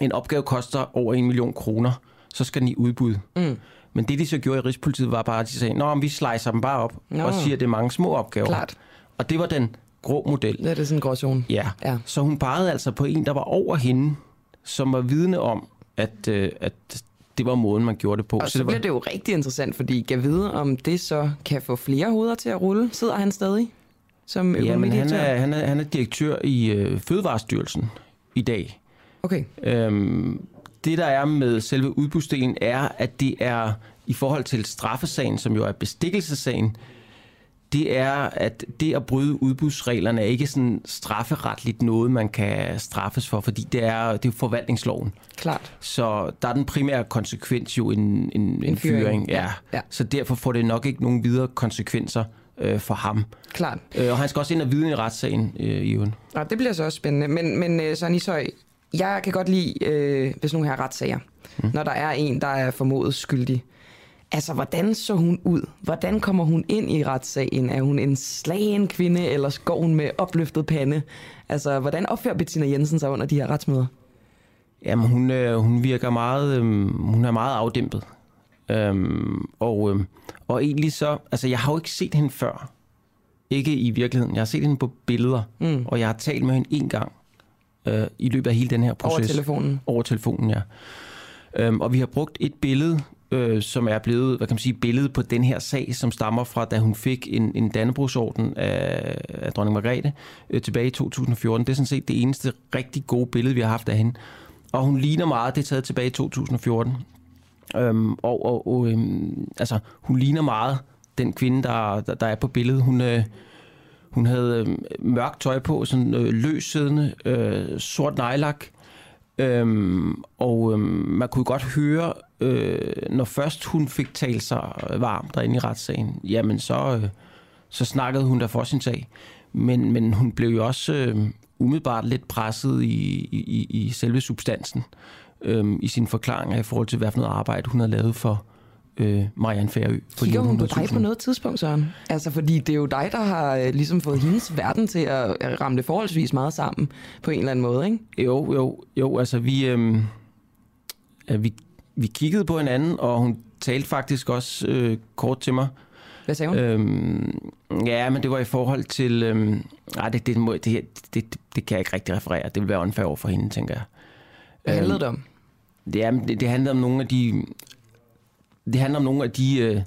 en opgave koster over en million kroner, så skal den i udbud. Mm. Men det, de så gjorde i Rigspolitiet, var bare, at de sagde, Nå, vi slicer dem bare op Nå. og siger, at det er mange små opgaver. Klart. Og det var den grå model. Det er sådan en gråzone. Ja. ja. Så hun pegede altså på en, der var over hende, som var vidne om, at, øh, at det var måden, man gjorde det på. Og så, så det var... bliver det jo rigtig interessant, fordi jeg vide, om det så kan få flere hoveder til at rulle. Sidder han stadig som Ja, men han er, han, er, han er direktør i øh, Fødevarestyrelsen i dag. Okay. Øhm, det, der er med selve udbudsdelen, er, at det er i forhold til straffesagen, som jo er bestikkelsesagen, det er, at det at bryde udbudsreglerne er ikke sådan strafferetligt noget, man kan straffes for, fordi det er, det er forvaltningsloven. Klart. Så der er den primære konsekvens jo en, en, en, en fyring. fyring. Ja. ja. Så derfor får det nok ikke nogen videre konsekvenser øh, for ham. Klart. Øh, og han skal også ind og vidne i retssagen øh, i øvrigt. Ja, det bliver så også spændende. Men, men øh, Sonny Søj, jeg kan godt lide, øh, hvis nogen har retssager, mm. når der er en, der er formodet skyldig. Altså, hvordan så hun ud? Hvordan kommer hun ind i retssagen? Er hun en slagen kvinde, eller går hun med opløftet pande? Altså, hvordan opfører Bettina Jensen sig under de her retsmøder? Jamen, hun, øh, hun virker meget, øh, hun er meget afdæmpet. Øhm, og, øh, og egentlig så, altså jeg har jo ikke set hende før. Ikke i virkeligheden. Jeg har set hende på billeder, mm. og jeg har talt med hende en gang øh, i løbet af hele den her proces. Over telefonen? Over telefonen, ja. Øhm, og vi har brugt et billede øh, som er blevet, hvad kan man sige, billedet på den her sag, som stammer fra, da hun fik en, en Dannebrogsorden af, af dronning Margrethe øh, tilbage i 2014. Det er sådan set det eneste rigtig gode billede, vi har haft af hende. Og hun ligner meget, det er taget tilbage i 2014. Øhm, og og, og øhm, altså, hun ligner meget den kvinde, der, der, der er på billedet. Hun, øh, hun havde øh, mørkt tøj på, sådan øh, løs siddende, øh, sort nejlak. Øhm, og øhm, man kunne godt høre, øh, når først hun fik talt sig varm derinde i retssagen, jamen så, øh, så snakkede hun der for sin sag. Men, men hun blev jo også øh, umiddelbart lidt presset i, i, i selve substansen øh, i sin forklaring i forhold til, hvad for noget arbejde hun havde lavet for øh, Marianne Færø. Kigger hun på dig på noget tidspunkt, Søren? Altså, fordi det er jo dig, der har øh, ligesom fået hendes verden til at ramme det forholdsvis meget sammen på en eller anden måde, ikke? Jo, jo, jo. Altså, vi, øh, vi, vi kiggede på hinanden, og hun talte faktisk også øh, kort til mig. Hvad sagde hun? Øhm, ja, men det var i forhold til... Øhm, ej, det, det, det, det, det, det kan jeg ikke rigtig referere. Det vil være unfair over for hende, tænker jeg. Hvad handlede det om? Ja, det, det handlede om nogle af de det handler om nogle af de, øh,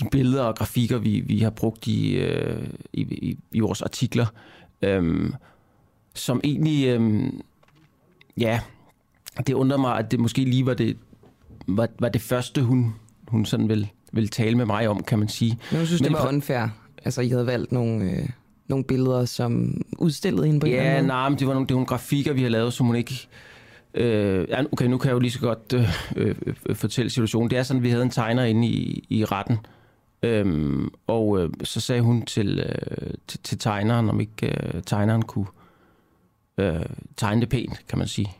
de billeder og grafikker, vi, vi har brugt i, øh, i, i, i vores artikler, øh, som egentlig, øh, ja, det undrer mig, at det måske lige var det, var, var det første, hun, hun sådan vil, vil tale med mig om, kan man sige. Men jeg synes, Men det var unfair. Altså, I havde valgt nogle, øh, nogle billeder, som udstillede hende på ja, en eller anden måde? nej, men det var nogle, det var nogle grafikker, vi har lavet, som hun ikke Øh, okay, nu kan jeg jo lige så godt øh, øh, fortælle situationen. Det er sådan, at vi havde en tegner inde i, i retten, øhm, og øh, så sagde hun til, øh, til, til tegneren, om ikke øh, tegneren kunne øh, tegne det pænt, kan man sige,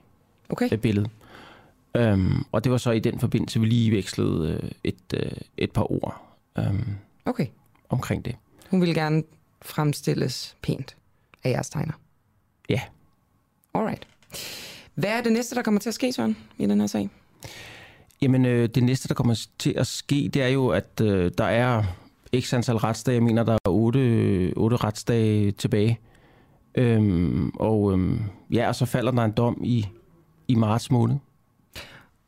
okay. et billede. Øhm, og det var så i den forbindelse, vi lige vekslede øh, et, øh, et par ord øh, okay. omkring det. Hun ville gerne fremstilles pænt af jeres tegner? Ja. Alright. Hvad er det næste, der kommer til at ske, Søren, i den her sag? Jamen, øh, det næste, der kommer til at ske, det er jo, at øh, der er x antal retsdage. Jeg mener, der er otte, otte retsdage tilbage. Øhm, og øhm, ja, og så falder der en dom i, i marts måned.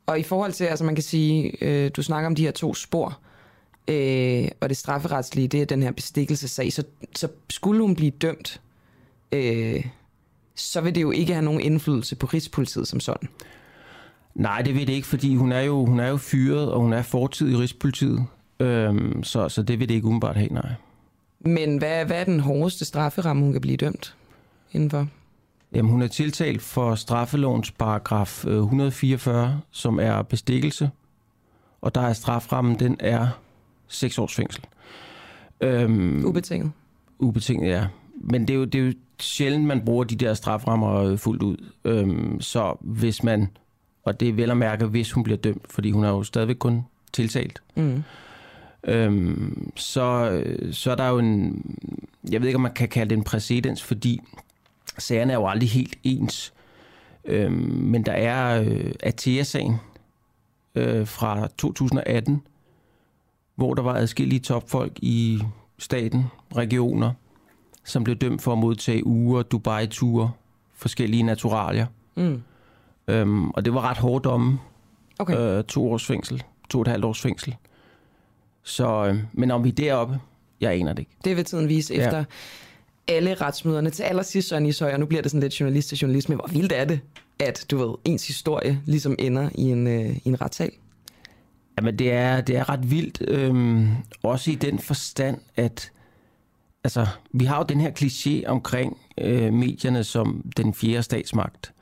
Og i forhold til, altså man kan sige, øh, du snakker om de her to spor, øh, og det strafferetslige, det er den her bestikkelsesag, så, så skulle hun blive dømt, øh, så vil det jo ikke have nogen indflydelse på Rigspolitiet som sådan. Nej, det vil det ikke, fordi hun er jo, hun er jo fyret, og hun er fortid i Rigspolitiet. Øhm, så, så det vil det ikke umiddelbart have, nej. Men hvad, hvad er den hårdeste strafferamme, hun kan blive dømt indenfor? Jamen, hun er tiltalt for straffelovens paragraf 144, øh, som er bestikkelse. Og der er straframmen, den er 6 års fængsel. Øhm, ubetinget? Ubetinget, ja. Men det er jo, det er jo sjældent, man bruger de der straframmer øh, fuldt ud. Øhm, så hvis man, og det er vel at mærke, hvis hun bliver dømt, fordi hun er jo stadigvæk kun tiltalt, mm. øhm, så, så er der jo en, jeg ved ikke, om man kan kalde det en præcedens, fordi sagerne er jo aldrig helt ens. Øhm, men der er øh, Atea-sagen øh, fra 2018, hvor der var adskillige topfolk i staten, regioner, som blev dømt for at modtage uger, Dubai-ture, forskellige naturalier. Mm. Øhm, og det var ret hårdt domme. Okay. Øh, to års fængsel. To og et halvt års fængsel. Så, øh, men om vi er deroppe, jeg aner det ikke. Det vil tiden vise ja. efter alle retsmøderne. Til allersidst, Søren Ishøj, og nu bliver det sådan lidt journalist til journalist, men hvor vildt er det, at du ved, ens historie ligesom ender i en, øh, i en retssal? Jamen, det er, det er ret vildt. Øhm, også i den forstand, at altså, vi har jo den her kliché omkring øh, medierne som den fjerde statsmagt.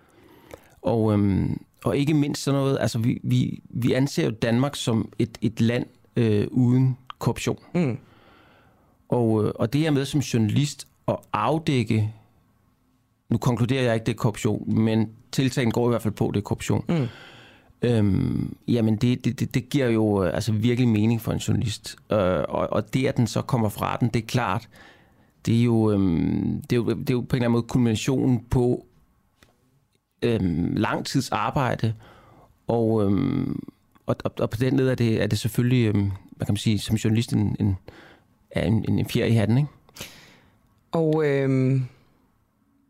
Og, øhm, og ikke mindst sådan noget, altså vi, vi, vi anser jo Danmark som et, et land øh, uden korruption. Mm. Og, øh, og det er med som journalist at afdække, nu konkluderer jeg ikke, det er korruption, men tiltagen går i hvert fald på, det er korruption. Mm. Øhm, jamen det, det, det, det giver jo øh, altså virkelig mening for en journalist. Øh, og, og det, at den så kommer fra den, det er klart, det er jo, øhm, det er jo, det er jo på en eller anden måde kulminationen på øhm, lang tids arbejde. Og, øhm, og, og, og på den led er det, er det selvfølgelig, øhm, hvad kan man sige, som journalist en, en, en, en fjer i hatten, ikke? Og øhm,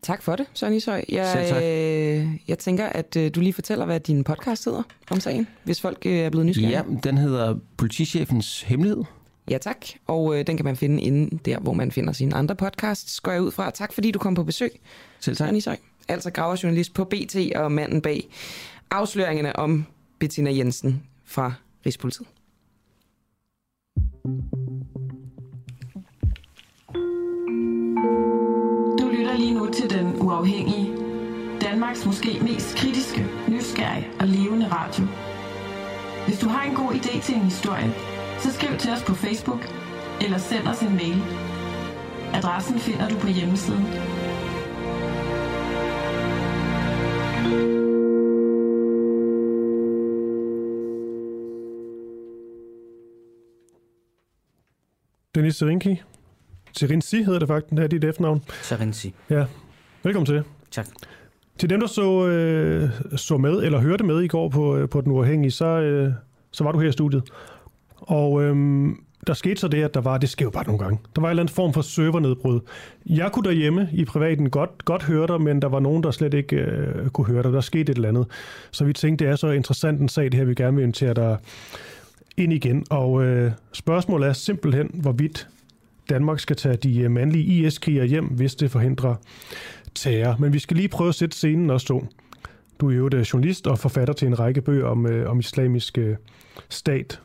Tak for det, Søren Ishøj. Jeg, øh, jeg tænker, at øh, du lige fortæller, hvad din podcast hedder om sagen, hvis folk øh, er blevet nysgerrige. Ja, den hedder Politichefens Hemmelighed. Ja, tak. Og øh, den kan man finde inde der, hvor man finder sine andre podcasts, går jeg ud fra. Tak fordi du kom på besøg. Selv tak. Søren Ishøj, altså graverjournalist på BT og manden bag afsløringerne om Bettina Jensen fra Rigspolitiet. Uafhængige. Danmarks måske mest kritiske, nysgerrige og levende radio. Hvis du har en god idé til en historie, så skriv til os på Facebook eller send os en mail. Adressen finder du på hjemmesiden. Dennis Serinki. Serinci hedder det faktisk. Det er dit efternavn. Serinci. Ja. Velkommen til. Tak. Til dem, der så, øh, så med eller hørte med i går på, øh, på Den Uafhængige, så, øh, så var du her i studiet. Og øh, der skete så det, at der var, det sker jo bare nogle gange, der var en eller anden form for servernedbrud. Jeg kunne derhjemme i privaten godt, godt høre dig, men der var nogen, der slet ikke øh, kunne høre dig. Der skete et eller andet. Så vi tænkte, det er så interessant en sag, det her, vi gerne vil invitere dig ind igen. Og øh, spørgsmålet er simpelthen, hvorvidt Danmark skal tage de øh, mandlige IS-krigere hjem, hvis det forhindrer terror. Men vi skal lige prøve at sætte scenen også to. Du er jo et øh, journalist og forfatter til en række bøger om, øh, om islamisk øh, stat.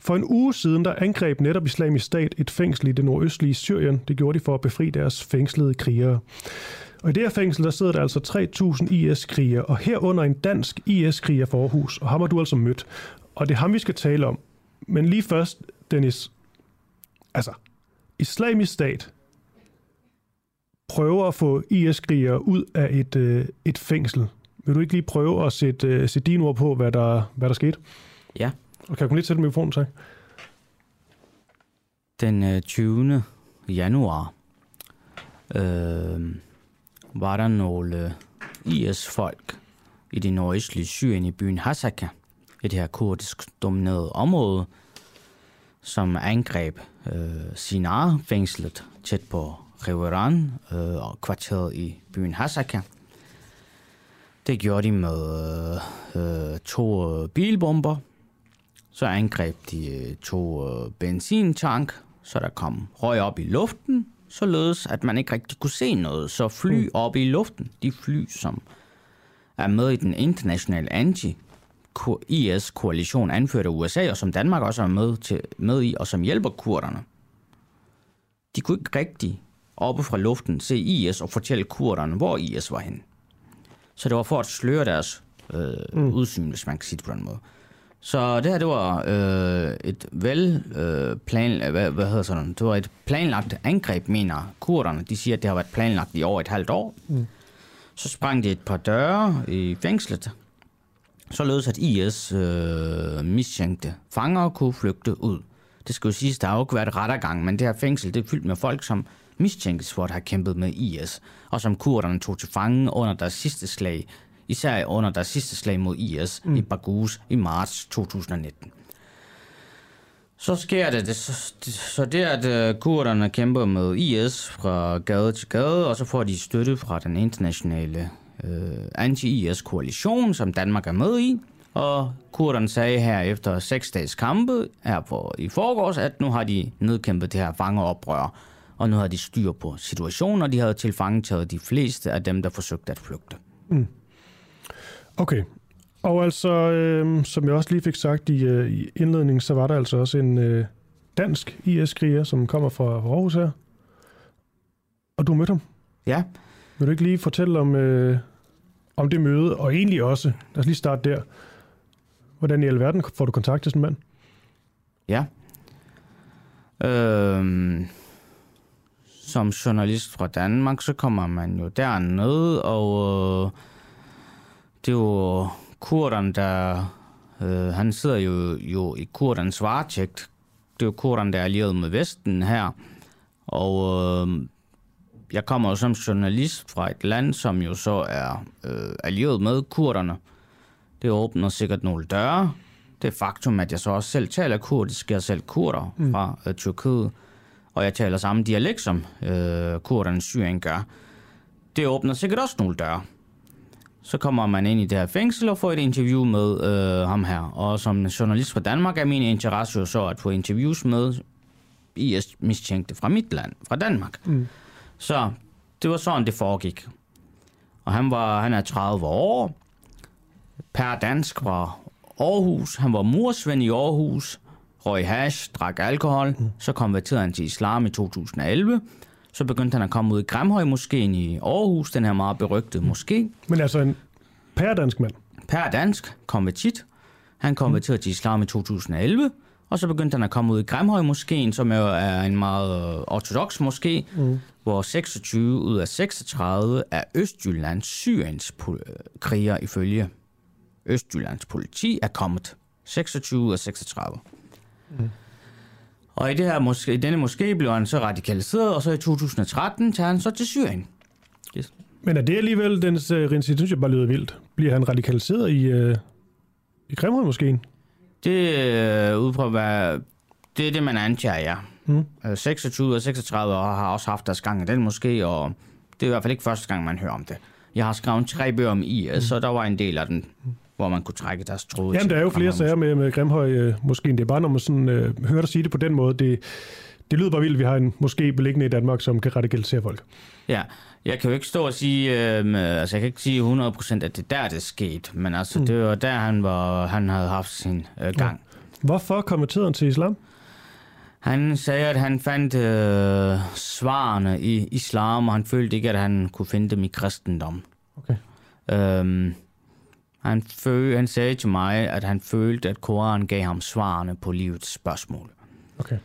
For en uge siden, der angreb netop islamisk stat et fængsel i det nordøstlige Syrien. Det gjorde de for at befri deres fængslede krigere. Og i det her fængsel, der sidder der altså 3.000 IS-krigere, og herunder en dansk IS-kriger for og ham har du altså mødt. Og det er ham, vi skal tale om. Men lige først, Dennis. Altså, islamisk stat prøver at få IS-krigere ud af et, øh, et fængsel. Vil du ikke lige prøve at sætte, øh, sætte dine ord på, hvad der, hvad der skete? Ja. Og kan du lidt til mikrofonen, tak? Den øh, 20. januar øh, var der nogle øh, IS-folk i det nordøstlige Syrien i byen Hasaka, i det her kurdisk dominerede område, som angreb øh, Sinar-fængslet tæt på Riveran øh, og kvarteret i byen Hasaka. Det gjorde de med øh, to øh, bilbomber. Så angreb de øh, to øh, benzintank, så der kom røg op i luften, således at man ikke rigtig kunne se noget. Så fly op i luften, de fly, som er med i den internationale anti IS-koalition anført af USA, og som Danmark også er med, til, med i, og som hjælper kurderne. De kunne ikke rigtig oppe fra luften se IS og fortælle kurderne, hvor IS var henne. Så det var for at sløre deres øh, mm. udsyn, hvis man kan sige det på den måde. Så det her, det var øh, et vel øh, plan, hvad, hvad hedder sådan, det var et planlagt angreb, mener kurderne. De siger, at det har været planlagt i over et halvt år. Mm. Så sprang de et par døre i fængslet, således at IS øh, mistænkte fanger kunne flygte ud. Det skal jo siges, der har jo ikke været rettergang, men det her fængsel, det er fyldt med folk, som mistænkes for at have kæmpet med IS, og som kurderne tog til fange under deres sidste slag, især under deres sidste slag mod IS mm. i Baghuz i marts 2019. Så sker det, det så, det, så det at uh, kurderne kæmper med IS fra gade til gade, og så får de støtte fra den internationale uh, anti-IS-koalition, som Danmark er med i. Og kurderne sagde her efter seks dages kampe her på, i forgårs, at nu har de nedkæmpet det her fangeoprør, og nu har de styr på situationen, og de havde tilfangetaget de fleste af dem, der forsøgte at flygte. Mm. Okay. Og altså, øh, som jeg også lige fik sagt i, øh, i indledningen, så var der altså også en øh, dansk IS-kriger, som kommer fra Aarhus her. Og du har mødt ham? Ja. Vil du ikke lige fortælle om, øh, om det møde, og egentlig også, lad os lige starte der. Hvordan i alverden får du kontakt til sådan en mand? Ja. Øhm, som journalist fra Danmark, så kommer man jo derned, og øh, det er jo kurderne, der... Øh, han sidder jo, jo i kurdernes varetægt. Det er jo kurderne, der er allieret med Vesten her. Og øh, jeg kommer jo som journalist fra et land, som jo så er øh, allieret med kurderne. Det åbner sikkert nogle døre. Det er faktum, at jeg så også selv taler kurdisk. Jeg er selv kurder Mm. fra øh, Tyrkiet. Og jeg taler samme dialekt, som øh, kurderne i Syrien gør. det åbner sikkert også nogle døre. Så kommer man ind i det her fængsel og får et interview med øh, ham her. Og som journalist fra Danmark er min interesse jo så at få interviews med IS-mistænkte fra mit land, fra Danmark. Mm. Så det var sådan, det foregik. Og han, var, han er 30 år, per dansk fra Aarhus. Han var mursvend i Aarhus, røg hash, drak alkohol. Mm. Så konverterede han til islam i 2011. Så begyndte han at komme ud i Grimhøj Moskeen i Aarhus, den her meget berygtede moské. Men altså en pærdansk mand? Per dansk, konvertit. Han konverterede mm. til islam i 2011, og så begyndte han at komme ud i Grimhøj Moskeen, som jo er en meget øh, ortodox moské, mm. hvor 26 ud af 36 er Østjyllands Syriens kriger ifølge Østjyllands politi er kommet. 26 ud af 36. Mm. Og i, det her moské, i denne moské blev han så radikaliseret, og så i 2013 tager han så til Syrien. Yes. Men er det alligevel, den uh, det synes jeg bare lyder vildt. Bliver han radikaliseret i, uh, i Grimhøj måske? Det er uh, ud fra, hvad, det er det, man antager, ja. Mm. Uh, 26 ud af 36 år har også haft deres gang i den måske, og det er i hvert fald ikke første gang, man hører om det. Jeg har skrevet tre bøger om IS, mm. så der var en del af den hvor man kunne trække deres tråde. Jamen, der er jo flere sager med, med Grimhøj øh, måske. Det er bare, når man sådan, øh, hører dig sige det på den måde, det, det lyder bare vildt, at vi har en måske beliggende i Danmark, som kan radikalisere folk. Ja, jeg kan jo ikke stå og sige, øh, altså jeg kan ikke sige 100% at det er der, det skete, men altså mm. det var der, han, var, han havde haft sin øh, gang. Ja. Hvorfor kommenterede han til islam? Han sagde, at han fandt øh, svarene i islam, og han følte ikke, at han kunne finde dem i kristendom. Okay. Øhm, han, føl, han sagde til mig, at han følte, at Koran gav ham svarene på livets spørgsmål. Okay.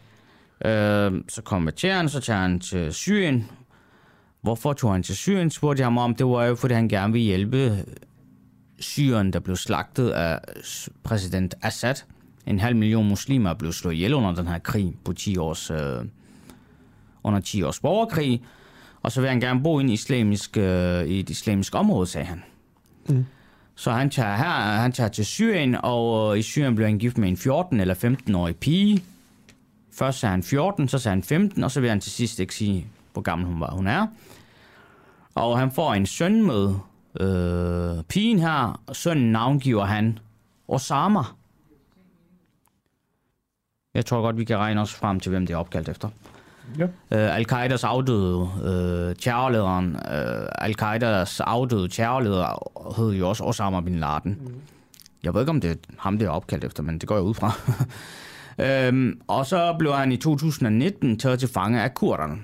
Øh, så konverterer han, så tager han til Syrien. Hvorfor tog han til Syrien, spurgte jeg ham om. Det var jo, fordi han gerne ville hjælpe Syrien, der blev slagtet af præsident Assad. En halv million muslimer blev slået ihjel under den her krig på 10 års, øh, under 10 års borgerkrig. Og så vil han gerne bo i, en islamisk, øh, i et islamisk område, sagde han. Mm. Så han tager her, han tager til Syrien, og øh, i Syrien blev han gift med en 14 eller 15-årig pige. Først er han 14, så er han 15, og så vil han til sidst ikke sige, hvor gammel hun var. Hun er. Og han får en søn med øh, pigen her, og sønnen navngiver han Osama. Jeg tror godt, vi kan regne os frem til, hvem det er opkaldt efter. Ja. Uh, Al-Qaidas afdøde uh, terrorlederen, uh, Al-Qaidas afdøde terrorleder hed jo også Osama Bin Laden. Mm. Jeg ved ikke, om det er ham, det er opkaldt efter, men det går jeg ud fra. um, og så blev han i 2019 taget til fange af kurderne.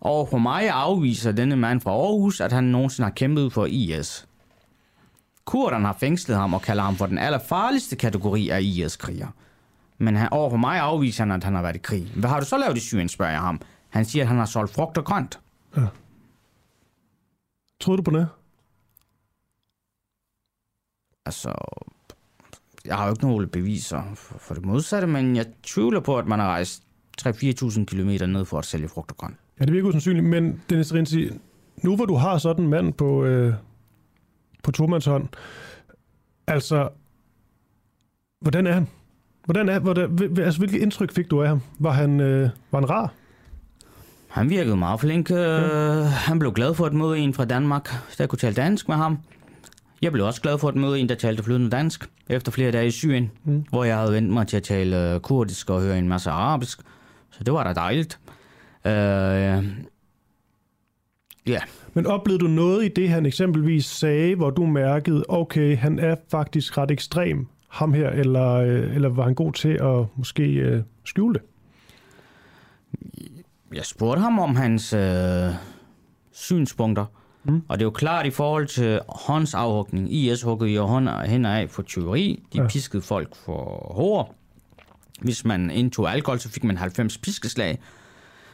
Og for mig afviser denne mand fra Aarhus, at han nogensinde har kæmpet for IS. Kurderne har fængslet ham og kalder ham for den allerfarligste kategori af IS-kriger. Men han, over for mig afviser han, at han har været i krig. Hvad har du så lavet i Syrien, spørger jeg ham. Han siger, at han har solgt frugt og grønt. Ja. Tror du på det? Altså, jeg har jo ikke nogen beviser for, for det modsatte, men jeg tvivler på, at man har rejst 3-4.000 km ned for at sælge frugt og grønt. Ja, det virker usandsynligt, men Dennis Rinsi, nu hvor du har sådan en mand på, øh, på tomandshånd, altså, hvordan er han? Hvordan er, hvordan, altså, hvilket indtryk fik du af ham? Var han, øh, var han rar? Han virkede meget flink. Ja. Han blev glad for at møde en fra Danmark, der kunne tale dansk med ham. Jeg blev også glad for at møde en, der talte flydende dansk, efter flere dage i Syrien, mm. hvor jeg havde vendt mig til at tale kurdisk og høre en masse arabisk. Så det var da dejligt. Uh, ja. Yeah. Men oplevede du noget i det, han eksempelvis sagde, hvor du mærkede, okay, han er faktisk ret ekstrem, ham her, eller, øh, eller var han god til at måske øh, skjule det? Jeg spurgte ham om hans øh, synspunkter, mm. og det er jo klart i forhold til håndsafhugning. IS huggede jo hænder af for tyveri. De ja. piskede folk for hår. Hvis man indtog alkohol, så fik man 90 piskeslag.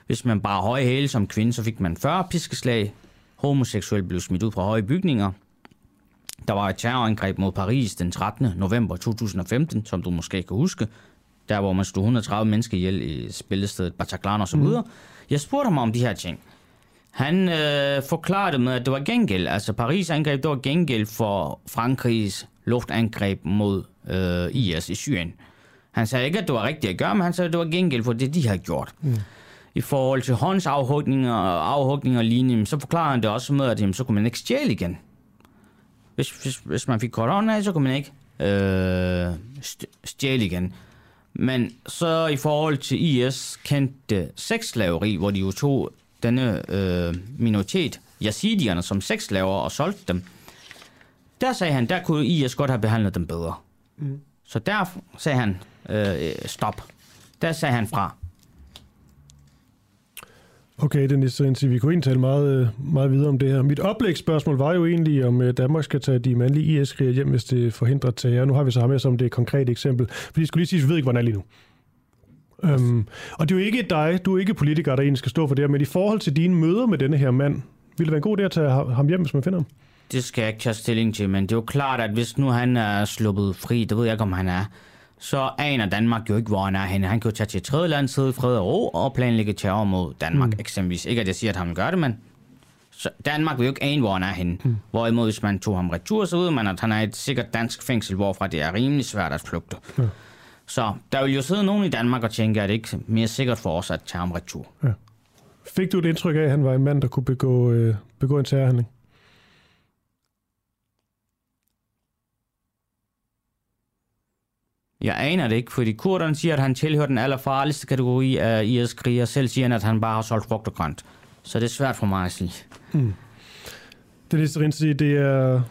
Hvis man bare høje hæle som kvinde, så fik man 40 piskeslag. Homoseksuelle blev smidt ud fra høje bygninger. Der var et terrorangreb mod Paris den 13. november 2015, som du måske kan huske. Der hvor man stod 130 mennesker ihjel i spillestedet Bataclan og så videre. Mm. Jeg spurgte ham om de her ting. Han øh, forklarede med, at det var gengæld. Altså Paris-angreb, det var gengæld for Frankrigs luftangreb mod øh, IS i Syrien. Han sagde ikke, at det var rigtigt at gøre, men han sagde, at det var gengæld for det, de har gjort. Mm. i forhold til håndsafhugninger og afhugninger og lignende, så forklarer han det også med, at jamen, så kunne man ikke stjæle igen. Hvis, hvis, hvis man fik af, så kunne man ikke øh, stjæle igen. Men så i forhold til IS kendte sexslaveri, hvor de jo tog denne øh, minoritet, yazidierne, som sexslaver og solgte dem, der sagde han, der kunne IS godt have behandlet dem bedre. Mm. Så der sagde han, øh, stop. Der sagde han fra. Okay, Dennis Rinsi, vi kunne egentlig tale meget, øh, meget videre om det her. Mit oplægsspørgsmål var jo egentlig, om øh, Danmark skal tage de mandlige is hjem, hvis det forhindrer terror. Nu har vi så ham med som det konkrete eksempel. Fordi jeg skulle lige sige, at vi ved ikke, hvordan er lige nu. Øhm, og det er jo ikke dig, du er ikke politiker, der egentlig skal stå for det her, men i forhold til dine møder med denne her mand, ville det være en god idé at tage ham hjem, hvis man finder ham? Det skal jeg ikke tage stilling til, men det er jo klart, at hvis nu han er sluppet fri, det ved jeg ikke, om han er, så aner Danmark jo ikke, hvor han er henne. Han kan jo tage til et tredje land, sidde i fred og ro og planlægge terror mod Danmark mm. eksempelvis. Ikke at jeg siger, at han gøre det, men så Danmark vil jo ikke ane, hvor han er henne. Mm. Hvorimod, hvis man tog ham retur, så ved man, at han er et sikkert dansk fængsel, hvorfra det er rimelig svært at flugte. Ja. Så der vil jo sidde nogen i Danmark og tænke, at det ikke er mere sikkert for os at tage ham retur. Ja. Fik du et indtryk af, at han var en mand, der kunne begå, øh, begå en terrorhandling? Jeg aner det ikke, fordi kurderne siger, at han tilhører den allerfarligste kategori af IS-kriger. Selv siger han, at han bare har solgt frugt og grønt. Så det er svært for mig at sige. Mm. Det næste rent sige, det er,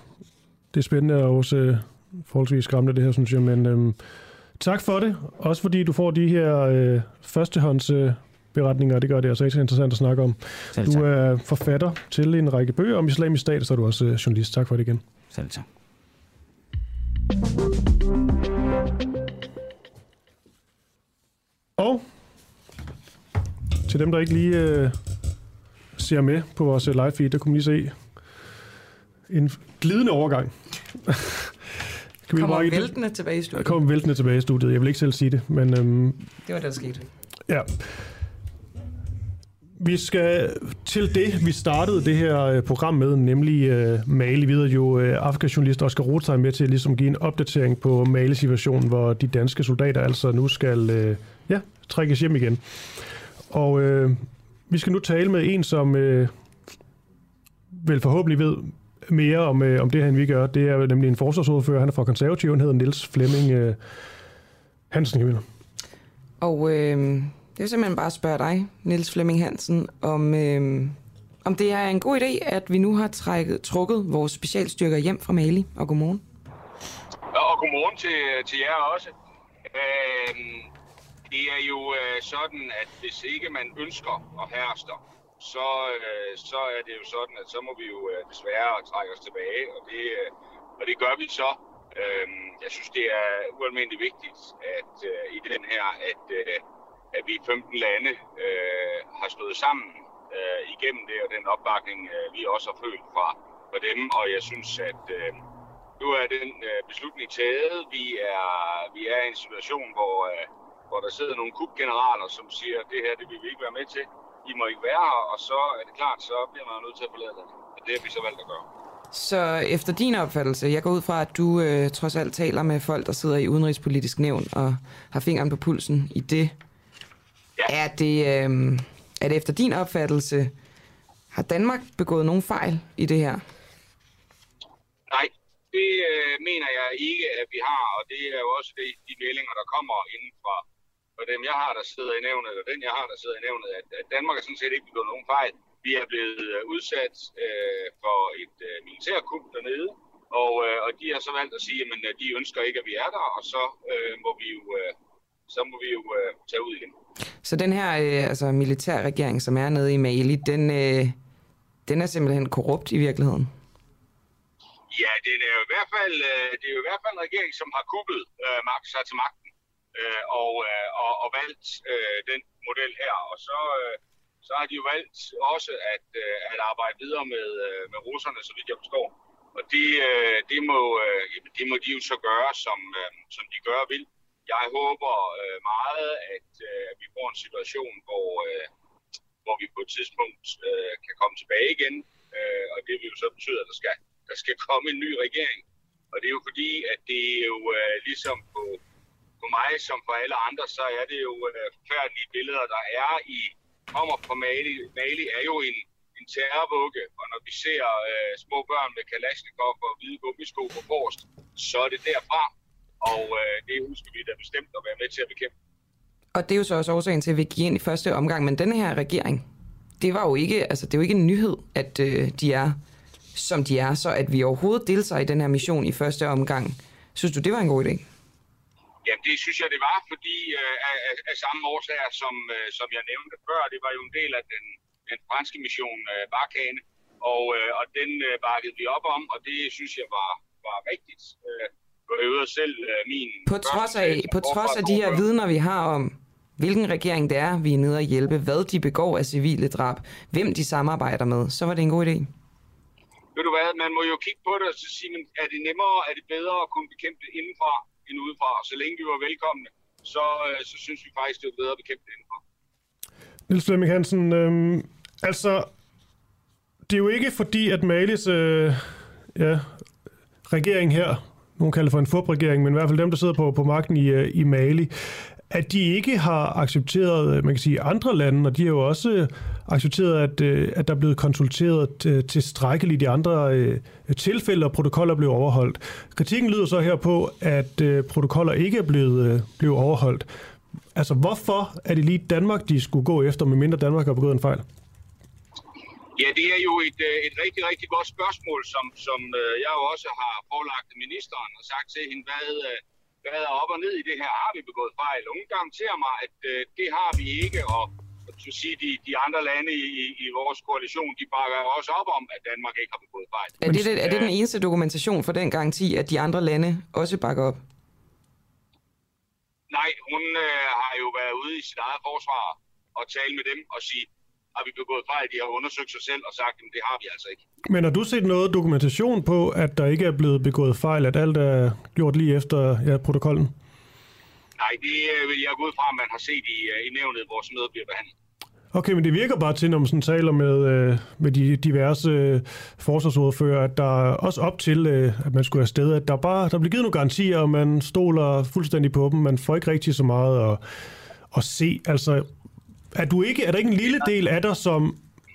det er spændende og også øh, forholdsvis skræmmende, det her, synes jeg. Men øhm, tak for det. Også fordi du får de her øh, førstehånds øh, beretninger, det gør det altså så interessant at snakke om. Selv du er forfatter til en række bøger om islamisk stat, så er du også øh, journalist. Tak for det igen. Selv tak. Og til dem, der ikke lige øh, ser med på vores øh, live feed, der kunne lige se en glidende overgang. kan vi kommer væltende tilbage i studiet. Kommer væltende tilbage i studiet. Jeg vil ikke selv sige det, men... Øhm, det var det, der skete. Ja. Vi skal til det, vi startede det her øh, program med, nemlig uh, Mali. Vi jo, uh, Afrika-journalist Oscar Rothstein med til at ligesom give en opdatering på Mali-situationen, hvor de danske soldater altså nu skal uh, ja, trækkes hjem igen. Og uh, vi skal nu tale med en, som uh, vel forhåbentlig ved mere om, uh, om det her, end vi gør. Det er nemlig en forsvarsordfører. Han er fra konservativ. Han hedder Niels Flemming uh, Hansen. Camilla. Og... Uh det er simpelthen bare at spørge dig, Niels Flemming Hansen, om, øh, om det er en god idé, at vi nu har trækket, trukket vores specialstyrker hjem fra Mali. Og godmorgen. Ja, og godmorgen til, til jer også. Øh, det er jo øh, sådan, at hvis ikke man ønsker at herste, så, øh, så er det jo sådan, at så må vi jo øh, desværre trække os tilbage, og det, øh, og det gør vi så. Øh, jeg synes, det er ualmindeligt vigtigt at øh, i den her, at øh, at vi 15 lande øh, har stået sammen øh, igennem det, og den opbakning, øh, vi også har følt fra, fra dem. Og jeg synes, at øh, nu er den øh, beslutning taget. Vi er, vi er i en situation, hvor, øh, hvor der sidder nogle kubgeneraler, som siger, at det her det vil vi ikke være med til. I må ikke være her, og så er det klart, så bliver man nødt til at forlade det. Og det har vi så valgt at gøre. Så efter din opfattelse, jeg går ud fra, at du øh, trods alt taler med folk, der sidder i udenrigspolitisk nævn og har fingeren på pulsen i det, Ja. Er, det, øh, er det efter din opfattelse, har Danmark begået nogen fejl i det her? Nej, det øh, mener jeg ikke, at vi har, og det er jo også det, de meldinger, der kommer inden fra, for dem, jeg har, der sidder i nævnet, og den, jeg har, der sidder i nævnet, at, at Danmark har sådan set ikke begået nogen fejl. Vi er blevet øh, udsat øh, for et øh, militærkup dernede, og, øh, og de har så valgt at sige, at de ønsker ikke, at vi er der, og så øh, må vi jo, øh, så må vi jo øh, tage ud igen. Så den her øh, altså militærregering, som er nede i Mali, den, øh, den er simpelthen korrupt i virkeligheden? Ja, det er jo i hvert fald, øh, det er jo i hvert fald en regering, som har kuppet øh, magt sig til magten øh, og, øh, og, og valgt øh, den model her. Og så, øh, så har de jo valgt også at, øh, at arbejde videre med, øh, med russerne, så vidt jeg forstår. Og det, øh, det, må, øh, det må de jo så gøre, som, øh, som de gør vil jeg håber øh, meget, at øh, vi får en situation, hvor, øh, hvor vi på et tidspunkt øh, kan komme tilbage igen. Øh, og det vil jo så betyde, at der skal, der skal komme en ny regering. Og det er jo fordi, at det er jo øh, ligesom på, på mig som for alle andre, så er det jo øh, forfærdelige billeder, der er i kommer fra Mali, Mali er jo en, en terrorvugge, og når vi ser øh, små børn med Kalashnikov og hvide gummisko på forrest, så er det derfra. Og øh, det husker vi da bestemt at være med til at bekæmpe. Og det er jo så også årsagen til, at vi gik ind i første omgang. Men den her regering, det var jo ikke, altså det er jo ikke en nyhed, at øh, de er, som de er. Så at vi overhovedet deltager i den her mission i første omgang, synes du, det var en god idé? Jamen, det synes jeg, det var, fordi øh, af, af, samme årsager, som, øh, som jeg nævnte før, det var jo en del af den, den franske mission øh, Barkane, og, øh, og den øh, bakkede vi op om, og det synes jeg var, var rigtigt. Øh, jeg øvede selv øh, min... På trods af, på trods af de her vidner, vi har om, hvilken regering det er, vi er nede at hjælpe, hvad de begår af civile drab, hvem de samarbejder med, så var det en god idé. Ved du hvad, man må jo kigge på det og så sige, er det nemmere, er det bedre at kunne bekæmpe det indenfra ind udefra? Og så længe vi var velkomne, så, øh, så synes vi faktisk, det er bedre at bekæmpe det indenfra. Niels Flemming Hansen, øh, altså, det er jo ikke fordi, at Malis øh, ja, regering her, nogen kalder for en fubregering, men i hvert fald dem, der sidder på, på magten i, øh, i Mali, at de ikke har accepteret, øh, man kan sige, andre lande, og de har jo også øh, accepteret, at, øh, at der er blevet konsulteret tilstrækkeligt i andre tilfælde, og protokoller blev overholdt. Kritikken lyder så her på, at protokoller ikke er blevet, blevet overholdt. Altså, hvorfor er det lige Danmark, de skulle gå efter, medmindre Danmark har begået en fejl? Ja, det er jo et, et rigtig, rigtig godt spørgsmål, som, som jeg jo også har forelagt ministeren og sagt til hende, hvad, øh, hvad er op og ned i det her? Har vi begået fejl? Og hun garanterer mig, at det har vi ikke, og så sige, de, de andre lande i, i vores koalition, de bakker også op om, at Danmark ikke har begået fejl. Er det, det, er det den eneste dokumentation for den garanti, at de andre lande også bakker op? Nej, hun øh, har jo været ude i sit eget forsvar og tale med dem og sige, har vi begået fejl? De har undersøgt sig selv og sagt, at det har vi altså ikke. Men har du set noget dokumentation på, at der ikke er blevet begået fejl, at alt er gjort lige efter ja, protokollen? Nej, det øh, vil jeg gå ud fra, at man har set i, øh, i nævnet, hvor sådan noget bliver behandlet. Okay, men det virker bare til, når man sådan taler med, øh, med de diverse øh, forsvarsordfører, at der også op til, øh, at man skulle afsted, at der bare der bliver givet nogle garantier, og man stoler fuldstændig på dem. Man får ikke rigtig så meget at, at se. Altså, er, du ikke, er der ikke en lille del af dig, som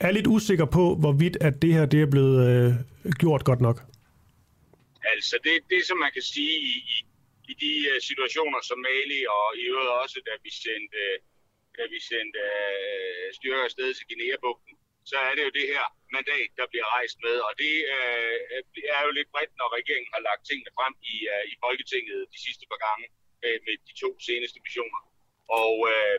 er lidt usikker på, hvorvidt at det her det er blevet øh, gjort godt nok? Altså, det, det som man kan sige i, i, i de uh, situationer som Mali, og i øvrigt også, da vi sendte, da vi sendte uh, styrker afsted til Guinea-bugten, så er det jo det her mandat, der bliver rejst med. Og det uh, er jo lidt bredt, når regeringen har lagt tingene frem i, uh, i Folketinget de sidste par gange uh, med de to seneste missioner. Og uh,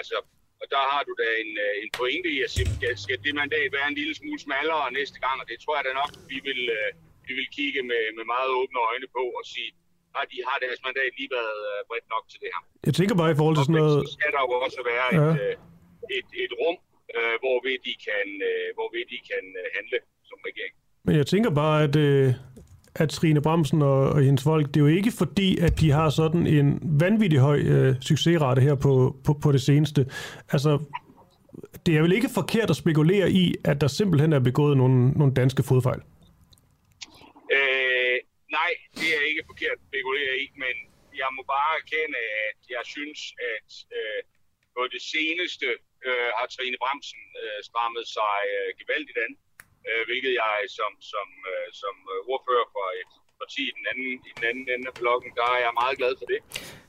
altså, og der har du da en, øh, en pointe i at sige, skal det mandat være en lille smule smallere næste gang, og det tror jeg da nok, vi vil, øh, vi vil kigge med, med meget åbne øjne på og sige, har de har deres mandat lige været øh, bredt nok til det her. Jeg tænker bare i forhold til sådan noget... Så skal der jo også være ja. et, et, et rum, hvor vi de kan, hvor vi de kan handle som regering. Men jeg tænker bare, at, at Trine Bremsen og, og hendes folk, det er jo ikke fordi, at de har sådan en vanvittig høj øh, succesrate her på, på, på det seneste. Altså, det er vel ikke forkert at spekulere i, at der simpelthen er begået nogle, nogle danske fodfejl? Øh, nej, det er ikke forkert at spekulere i, men jeg må bare erkende, at jeg synes, at øh, på det seneste øh, har Trine Bremsen øh, strammet sig øh, gevaldigt an øh, hvilket jeg som, som, øh, som ordfører for et parti i den, anden, i den anden ende af blokken, der er jeg meget glad for det.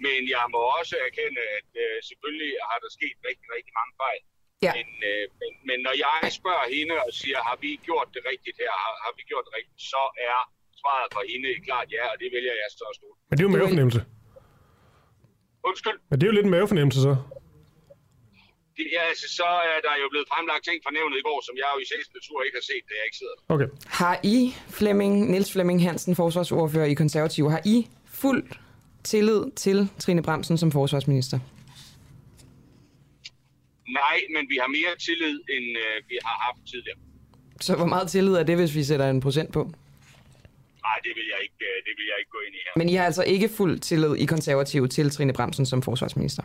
Men jeg må også erkende, at øh, selvfølgelig har der sket rigtig, rigtig mange fejl. Ja. Men, øh, men, men når jeg spørger hende og siger, har vi gjort det rigtigt her, har, har vi gjort det rigtigt, så er svaret fra hende klart ja, og det vælger jeg så at stå. Men det er jo mavefornemmelse. Undskyld? Men det er jo lidt en mavefornemmelse så. Det, ja, altså, så er der jo blevet fremlagt ting fra nævnet i går, som jeg jo i sagens natur ikke har set, da jeg ikke sidder Okay. Har I, Flemming, Niels Flemming Hansen, forsvarsordfører i Konservative, har I fuld tillid til Trine Bremsen som forsvarsminister? Nej, men vi har mere tillid, end øh, vi har haft tidligere. Så hvor meget tillid er det, hvis vi sætter en procent på? Nej, det vil jeg ikke, øh, det vil jeg ikke gå ind i her. Men I har altså ikke fuld tillid i konservative til Trine Bremsen som forsvarsminister?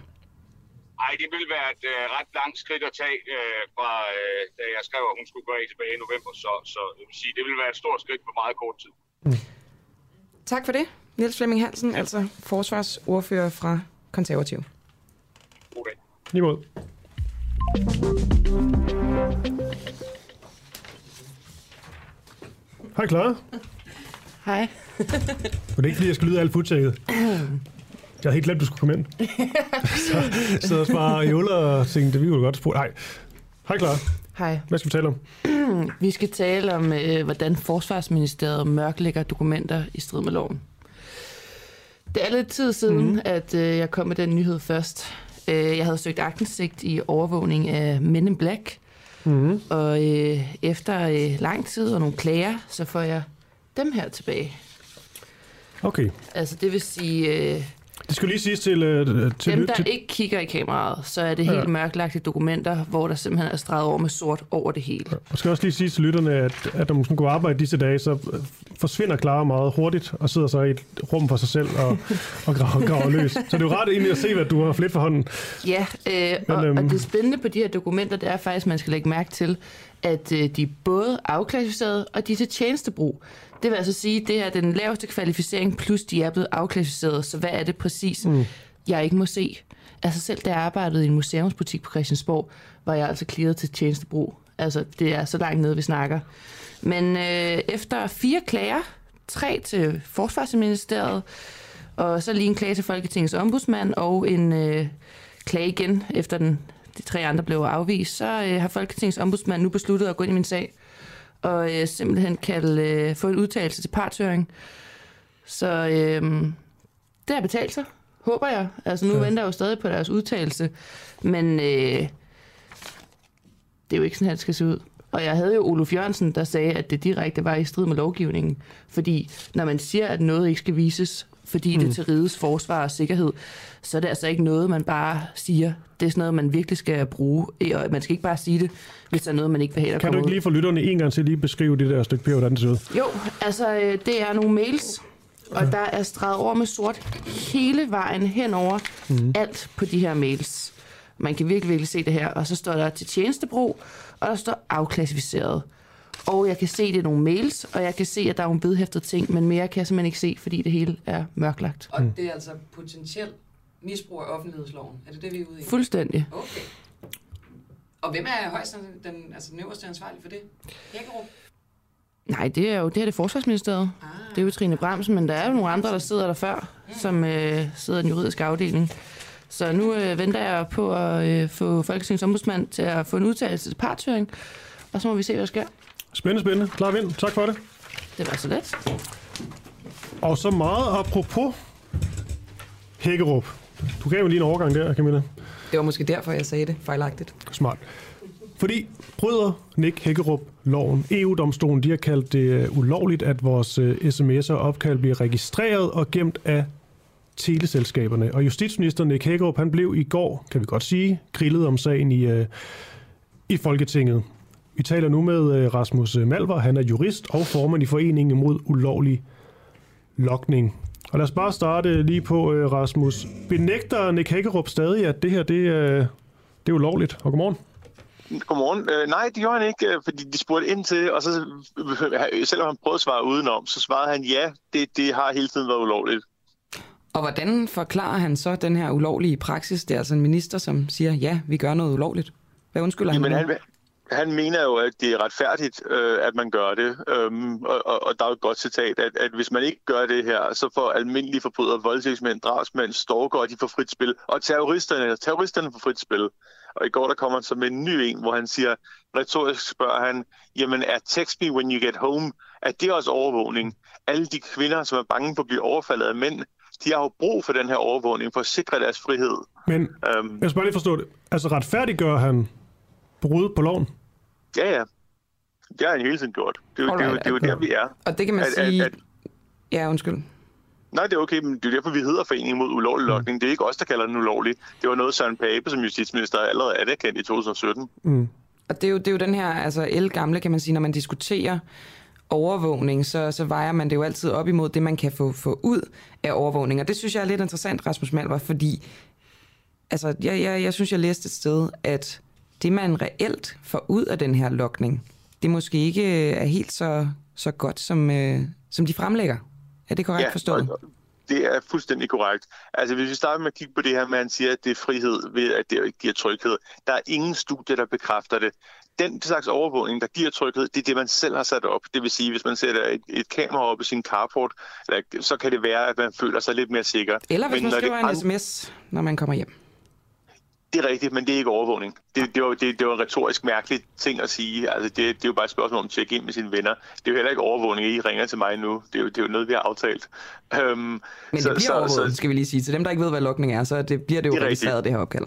Ej, det ville være et øh, ret langt skridt at tage øh, fra, øh, da jeg skrev, at hun skulle gå af tilbage i november. Så, så jeg vil sige, det ville være et stort skridt på meget kort tid. Tak for det, Niels Flemming Hansen, ja. altså forsvarsordfører fra Konservativ. God dag. Lige. Hej, Clara. Hej. Var det ikke, fordi jeg skal lyde alt futtaget? Jeg havde helt glemt, du skulle komme ind. så så jeg bare i og tænkte, det vi kunne godt spurgt. Nej. Hej, Clara. Hej. Hvad skal vi tale om? Vi skal tale om, øh, hvordan Forsvarsministeriet mørklægger dokumenter i strid med loven. Det er lidt tid siden, mm. at øh, jeg kom med den nyhed først. Øh, jeg havde søgt agtindsigt i overvågning af Men in Black, Mm. og øh, efter øh, lang tid og nogle klager, så får jeg dem her tilbage. Okay. Altså det vil sige, øh, Det skal lige siges til... øh, til, dem der til ikke kigger i kameraet, så er det Ja. helt mørklagte dokumenter, hvor der simpelthen er streget over med sort over det hele. Og skal også lige sige til lytterne, at, at når man skal gå arbejde disse dage, så øh, forsvinder Clara meget hurtigt og sidder så i et rum for sig selv og, og graver, graver løs. Så det er jo rart egentlig at se, hvad du har flet for hånden. Ja, øh, Men, og, øhm, og det spændende på de her dokumenter, det er faktisk, at man skal lægge mærke til, at øh, de er både afklassificerede, og de er til tjenestebrug. Det vil altså sige, at det er den laveste kvalificering, plus de er blevet afklassificeret. Så hvad er det præcis, mm. jeg ikke må se? Altså selv da jeg arbejdede i en museumsbutik på Christiansborg, var jeg altså clearet til tjenestebrug. Altså det er så langt nede, vi snakker. Men øh, efter fire klager, tre til Forsvarsministeriet, og så lige en klage til Folketingets ombudsmand, og en øh, klage igen, efter den, de tre andre blev afvist, så øh, har Folketingets ombudsmand nu besluttet at gå ind i min sag, og øh, simpelthen kalde, øh, få en udtalelse til partshøring. Så øh, det har betalt sig, håber jeg. Altså nu ja. venter jeg jo stadig på deres udtalelse, men øh, det er jo ikke sådan, at det skal se ud. Og jeg havde jo Olof Jørgensen, der sagde, at det direkte var i strid med lovgivningen. Fordi når man siger, at noget ikke skal vises, fordi mm. det er til rigets forsvar og sikkerhed, så er det altså ikke noget, man bare siger. Det er sådan noget, man virkelig skal bruge. Og man skal ikke bare sige det, hvis der er noget, man ikke vil have, Kan du ikke ud. lige for lytterne en gang til lige beskrive det der stykke papir, hvordan det ser ud? Jo, altså øh, det er nogle mails, og der er streget over med sort hele vejen henover mm. alt på de her mails. Man kan virkelig, virkelig se det her. Og så står der til tjenestebrug, og der står afklassificeret. Og jeg kan se, det er nogle mails, og jeg kan se, at der er nogle vedhæftede ting, men mere kan jeg simpelthen ikke se, fordi det hele er mørklagt. Og det er altså potentielt misbrug af offentlighedsloven. Er det det, vi er ude i? Fuldstændig. Okay. Og hvem er højst den, altså den øverste ansvarlige for det? Hækkerup? Nej, det er jo det, er det Forsvarsministeriet. Ah. Det er jo Trine Bramsen, men der er jo nogle andre, der sidder der før, mm. som øh, sidder i den juridiske afdeling. Så nu øh, venter jeg på at øh, få Folketingets ombudsmand til at få en udtalelse til partshøring, og så må vi se, hvad der sker. Spændende, spændende. Klar vind. Tak for det. Det var så let. Og så meget apropos Hækkerup. Du gav jo lige en overgang der, Camilla. Det var måske derfor, jeg sagde det fejlagtigt. Smart. Fordi bryder Nick Hækkerup loven. EU-domstolen de har kaldt det øh, ulovligt, at vores øh, sms'er og opkald bliver registreret og gemt af teleselskaberne. Og justitsminister Nick Hækkerup, han blev i går, kan vi godt sige, grillet om sagen i, øh, i Folketinget. Vi taler nu med Rasmus Malver. Han er jurist og formand i Foreningen mod ulovlig lokning. Og lad os bare starte lige på, øh, Rasmus. Benægter Nick Hækkerup stadig, at det her det, øh, det er ulovligt? Og godmorgen. Godmorgen. Øh, nej, det gjorde han ikke, øh, fordi de spurgte ind til, og så selvom han prøvede at svare udenom, så svarede han ja, det, det har hele tiden været ulovligt. Og hvordan forklarer han så den her ulovlige praksis? Det er altså en minister, som siger, ja, vi gør noget ulovligt. Hvad undskylder Jamen, han? han, han mener jo, at det er retfærdigt, øh, at man gør det. Øhm, og, og, og der er jo et godt citat, at, at hvis man ikke gør det her, så får almindelige forbrydere, voldtægtsmænd, drabsmænd, stalker, de får frit spil. Og terroristerne, terroristerne får frit spil. Og i går der kommer han så med en ny en, hvor han siger, retorisk spørger han, jamen er text me when you get home, er det også overvågning? Alle de kvinder, som er bange for at blive overfaldet af mænd, de har jo brug for den her overvågning for at sikre deres frihed. Men Øhm, jeg skal bare lige forstå det. Altså retfærdiggør han brud på loven? ja, ja. Det har han hele tiden gjort. Det er jo, det er jo, det er jo der, vi er. Og det kan man At- sige... at- Ja, undskyld. Nej, det er okay, men det er derfor, vi hedder Foreningen mod ulovlig lokning. Det er ikke os, der kalder den ulovlig. Det var noget, Søren Pape som justitsminister allerede anerkendt i 2017. Mm. Og det er, jo, det er jo den her altså gamle, kan man sige, når man diskuterer overvågning, så, så vejer man det jo altid op imod det, man kan få, få ud af overvågning. Og det synes jeg er lidt interessant, Rasmus Malvar, fordi altså, jeg, jeg, jeg synes, jeg læste et sted, at det, man reelt får ud af den her lokning, det måske ikke er helt så, så godt, som, øh, som de fremlægger. Er det korrekt Ja, forstået? og- det er fuldstændig korrekt. Altså hvis vi starter med at kigge på det her med, at han siger, at det er frihed ved, at det giver tryghed. Der er ingen studie, der bekræfter det. Den slags overvågning, der giver tryghed, det er det, man selv har sat op. Det vil sige, hvis man sætter et, et kamera op i sin carport, så kan det være, at man føler sig lidt mere sikker. Eller hvis Men man når det skriver en sms, når man kommer hjem. Det er rigtigt, men det er ikke overvågning. Det, det, var, det, det var en retorisk mærkelig ting at sige. Altså, det, det er jo bare et spørgsmål om at tjekke ind med sine venner. Det er jo heller ikke overvågning, I ringer til mig nu. Det er jo, det er jo noget, vi har aftalt. Øhm, Men det bliver overvåget, skal vi lige sige. Til dem, der ikke ved, hvad logning er, så det, bliver det jo Det er registreret, rigtigt. det her opkald.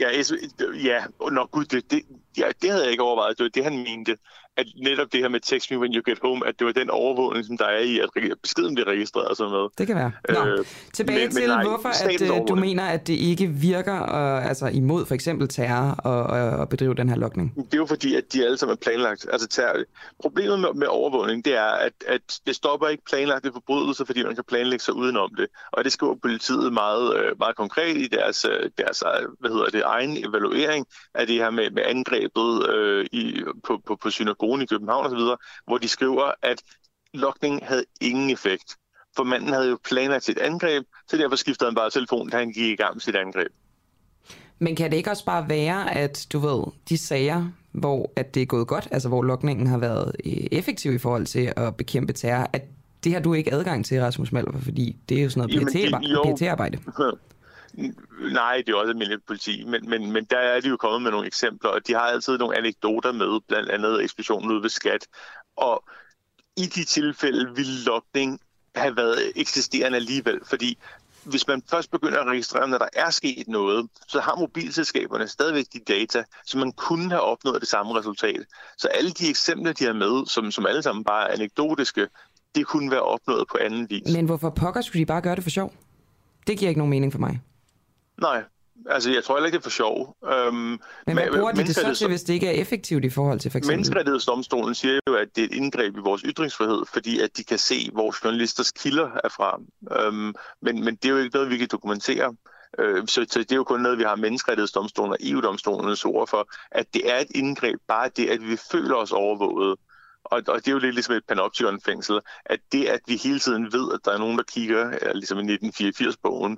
Ja, ja, nå gud, det, det, ja, det havde jeg ikke overvejet. Det var det, han mente. At netop det her med text me when you get home, at det var den overvågning, som der er i, at beskeden bliver registreret og sådan noget. Det kan være. Nå, Tilbage men- til, men nej, hvorfor at, øh, du mener, at det ikke virker øh, altså imod for eksempel terror og, og, og bedrive den her logning. Det er jo fordi, at de alle sammen er planlagt. Altså, terror. Problemet med, med overvågning, det er, at, at det stopper ikke planlagte forbrydelser, fordi man kan planlægge sig udenom det. Og det skriver politiet meget, øh, meget konkret i deres, øh, deres øh, hvad hedder det, egen evaluering af det her med, med angrebet øh, i, på, på, på synagogen i København osv., hvor de skriver, at lokning havde ingen effekt. For manden havde jo planlagt sit angreb, så derfor skiftede han bare telefon, da han gik i gang med sit angreb. Men kan det ikke også bare være, at du ved, de sager, hvor at det er gået godt, altså hvor lokningen har været øh, effektiv i forhold til at bekæmpe terror, at det har du ikke adgang til, Rasmus Malver, fordi det er jo sådan noget. PT-arbejde. Nej, det er også almindeligt politi, men, men, men der er de jo kommet med nogle eksempler, og de har altid nogle anekdoter med, blandt andet eksplosionen ude ved Skat. Og i de tilfælde ville lokning have været eksisterende alligevel, fordi hvis man først begynder at registrere, når der er sket noget, så har mobilselskaberne stadigvæk de data, så man kunne have opnået det samme resultat. Så alle de eksempler, de har med, som, som alle sammen bare er anekdotiske, det kunne være opnået på anden vis. Men hvorfor pokker skulle de bare gøre det for sjov? Det giver ikke nogen mening for mig. Nej, altså jeg tror heller ikke, det er for sjov. Øhm, Men hvad bruger de det så til, hvis det ikke er effektivt i forhold til for eksempel? Menneskerettighedsdomstolen siger jo, at det er et indgreb i vores ytringsfrihed, fordi at de kan se, hvor journalisters kilder er fra. Øhm, men, men det er jo ikke noget, vi kan dokumentere. Øh, så, så det er jo kun noget, vi har menneskerettighedsdomstolen og EU-domstolens ord for, at det er et indgreb, bare det, at vi føler os overvåget. Og, og det er jo lidt ligesom et panoption-fængsel, at det, at vi hele tiden ved, at der er nogen, der kigger, ligesom i 1984-bogen,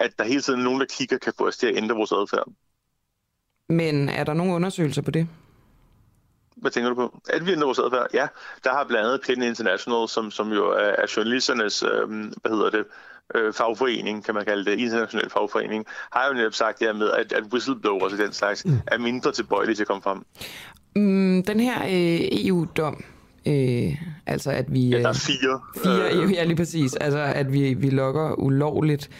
at der hele tiden er nogen, der kigger, kan få os til at ændre vores adfærd. Men er der nogle undersøgelser på det? Hvad tænker du på? At vi ændrer vores adfærd? Ja, der har blandt andet PEN International, som, som jo er, er journalisternes, øh, hvad hedder det, øh, fagforening, kan man kalde det, international fagforening, har jo netop sagt det her med, at, at whistleblowers og den slags mm. er mindre tilbøjelige til at komme frem. Mm, den her øh, EU-dom, øh, altså at vi... Ja, der er øh, fire. Fire, Øh. ja, lige præcis. Altså, at vi, vi logger ulovligt.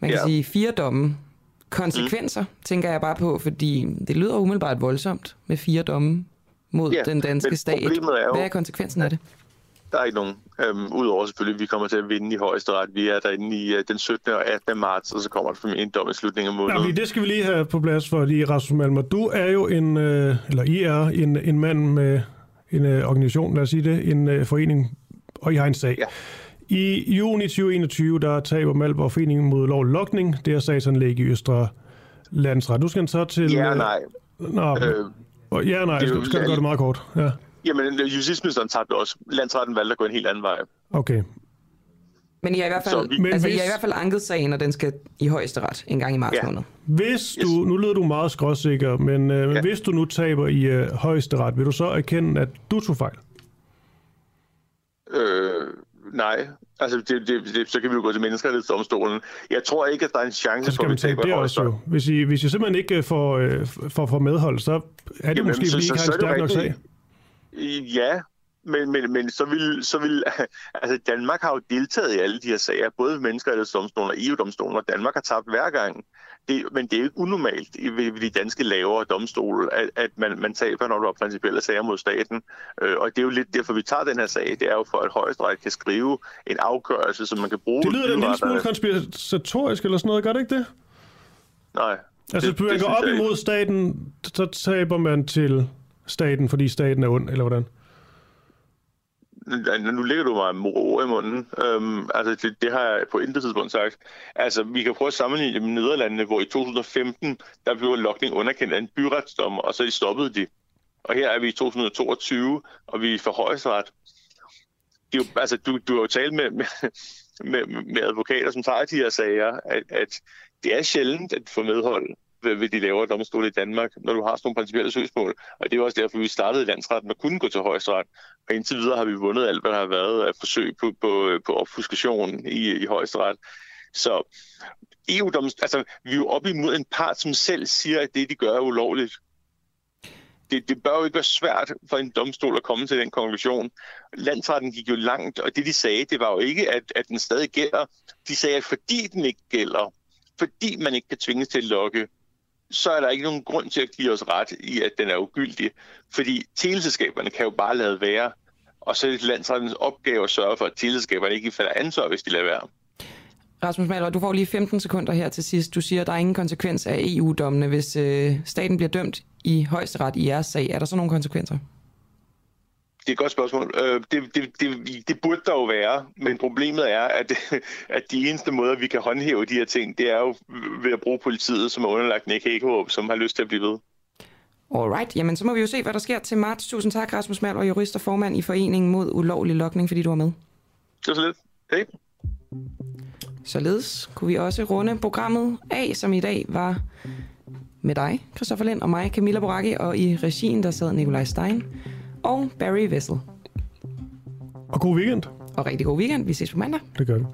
Man kan Ja. sige fire domme. Konsekvenser, mm. tænker jeg bare på, fordi det lyder umiddelbart voldsomt med fire domme mod Ja, den danske stat. er jo- Hvad er konsekvensen af det? Der er ikke nogen. Øhm, Udover selvfølgelig, at vi kommer til at vinde i højesteret. Vi er derinde i uh, den 17. og 18. marts, og så kommer der formentlig en dom i slutningen af Ja, måneden. fordi det skal vi lige have på plads for lige, Rasmus Malmer. Du er jo en, øh, eller I er en, en mand med en øh, organisation, lad os sige det, en øh, forening, og I har en sag. Ja. I juni 2021, der taber Malmer Foreningen mod lov lokning. Det er sagsanlæg i Østre Landsret. Nu skal han så til... Ja øh, nej. Nå, Øh, ja nej, det er skal, skal du gøre det meget kort? Ja, Jamen, justitsministeren tabte også. Landsretten valgte at gå en helt anden vej. okay. Men I har i hvert Så fald, vi- altså, Men I har i hvis- hvert fald anket sagen, og den skal i højesteret en gang i marts Ja. måned. Hvis du, nu lyder du meget skråsikker, men øh, ja. hvis du nu taber i øh, højesteret, vil du så erkende, at du tog fejl? Øh, nej. Altså, det, det, det, så kan vi jo gå til menneskerettighedsdomstolen. Jeg tror ikke, at der er en chance Så for, at vi taber det også jo. Hvis I, hvis I simpelthen ikke øh, får, øh, får, får medhold, så er det Jamen, måske, så- fordi I så- ikke har en stærk nok sag. Ja, men, men, men så vil, så vil altså Danmark har jo deltaget i alle de her sager, både menneskerettighedsdomstolen og EU-domstolen, og Danmark har tabt hver gang. Det, men det er jo ikke unormalt i ved, de danske lavere domstole, at, at man, man taber, når der er principielle sager mod staten. Øh, og det er jo lidt derfor, vi tager den her sag. Det er jo for, at højesteret kan skrive en afgørelse, som man kan bruge. Det lyder da en lille smule konspiratorisk eller sådan noget, gør det ikke det? Nej. Altså, hvis man går op ikke. imod staten, så taber man til staten, fordi staten er ond, eller hvordan? Nu- ligger du mig med ord i munden. Øhm, altså, det, det har jeg på intet tidspunkt sagt. Altså, vi kan prøve at sammenligne det med Nederlandene, hvor i 2015, der blev lokning underkendt af en byretsdommer, og så stoppede de. Og her er vi i 2022, og vi er for højesteret. Det er jo, altså, du, du har jo talt med, med med, med advokater, som tager de her sager, at, at det er sjældent at få medhold ved, ved de lavere domstole i Danmark, når du har sådan nogle principielle søgsmål. Og det er også derfor, vi startede i landsretten og kunne gå til højesteret. Og indtil videre har vi vundet alt, hvad der har været af forsøg på, på, på opfuskation i, i højesteret. Så eu altså, vi er jo op imod en part, som selv siger, at det, de gør, er ulovligt. Det, det bør jo ikke være svært for en domstol at komme til den konklusion. Landsretten gik jo langt, og det, de sagde, det var jo ikke, at, at den stadig gælder. De sagde, at fordi den ikke gælder, fordi man ikke kan tvinges til at lokke, så er der ikke nogen grund til at give os ret i, at den er ugyldig. Fordi teleselskaberne kan jo bare lade være, og så er det landsrettens opgave at sørge for, at teleselskaberne ikke falder ansvar, hvis de lader være. Rasmus Mahler, du får lige 15 sekunder her til sidst. Du siger, at der er ingen konsekvens af EU-dommene. Hvis øh, staten bliver dømt i højesteret i jeres sag, er der så nogle konsekvenser? Det er et godt spørgsmål. Øh, det, det, det, det burde der jo være, men problemet er, at, at de eneste måder, vi kan håndhæve de her ting, det er jo ved at bruge politiet, som er underlagt Nick Hækkerup, som har lyst til at blive ved. Alright, jamen så må vi jo se, hvad der sker til marts. Tusind tak, Rasmus Malm, og jurist og formand i Foreningen mod ulovlig lokning, fordi du var med. Det var så lidt. Hej. Således kunne vi også runde programmet af, som i dag var med dig, Christoffer Lind, og mig, Camilla Boracchi, og i regien, der sad Nikolaj Stein og Barry Vessel. Og god weekend. Og rigtig god weekend. Vi ses på mandag. Det gør vi.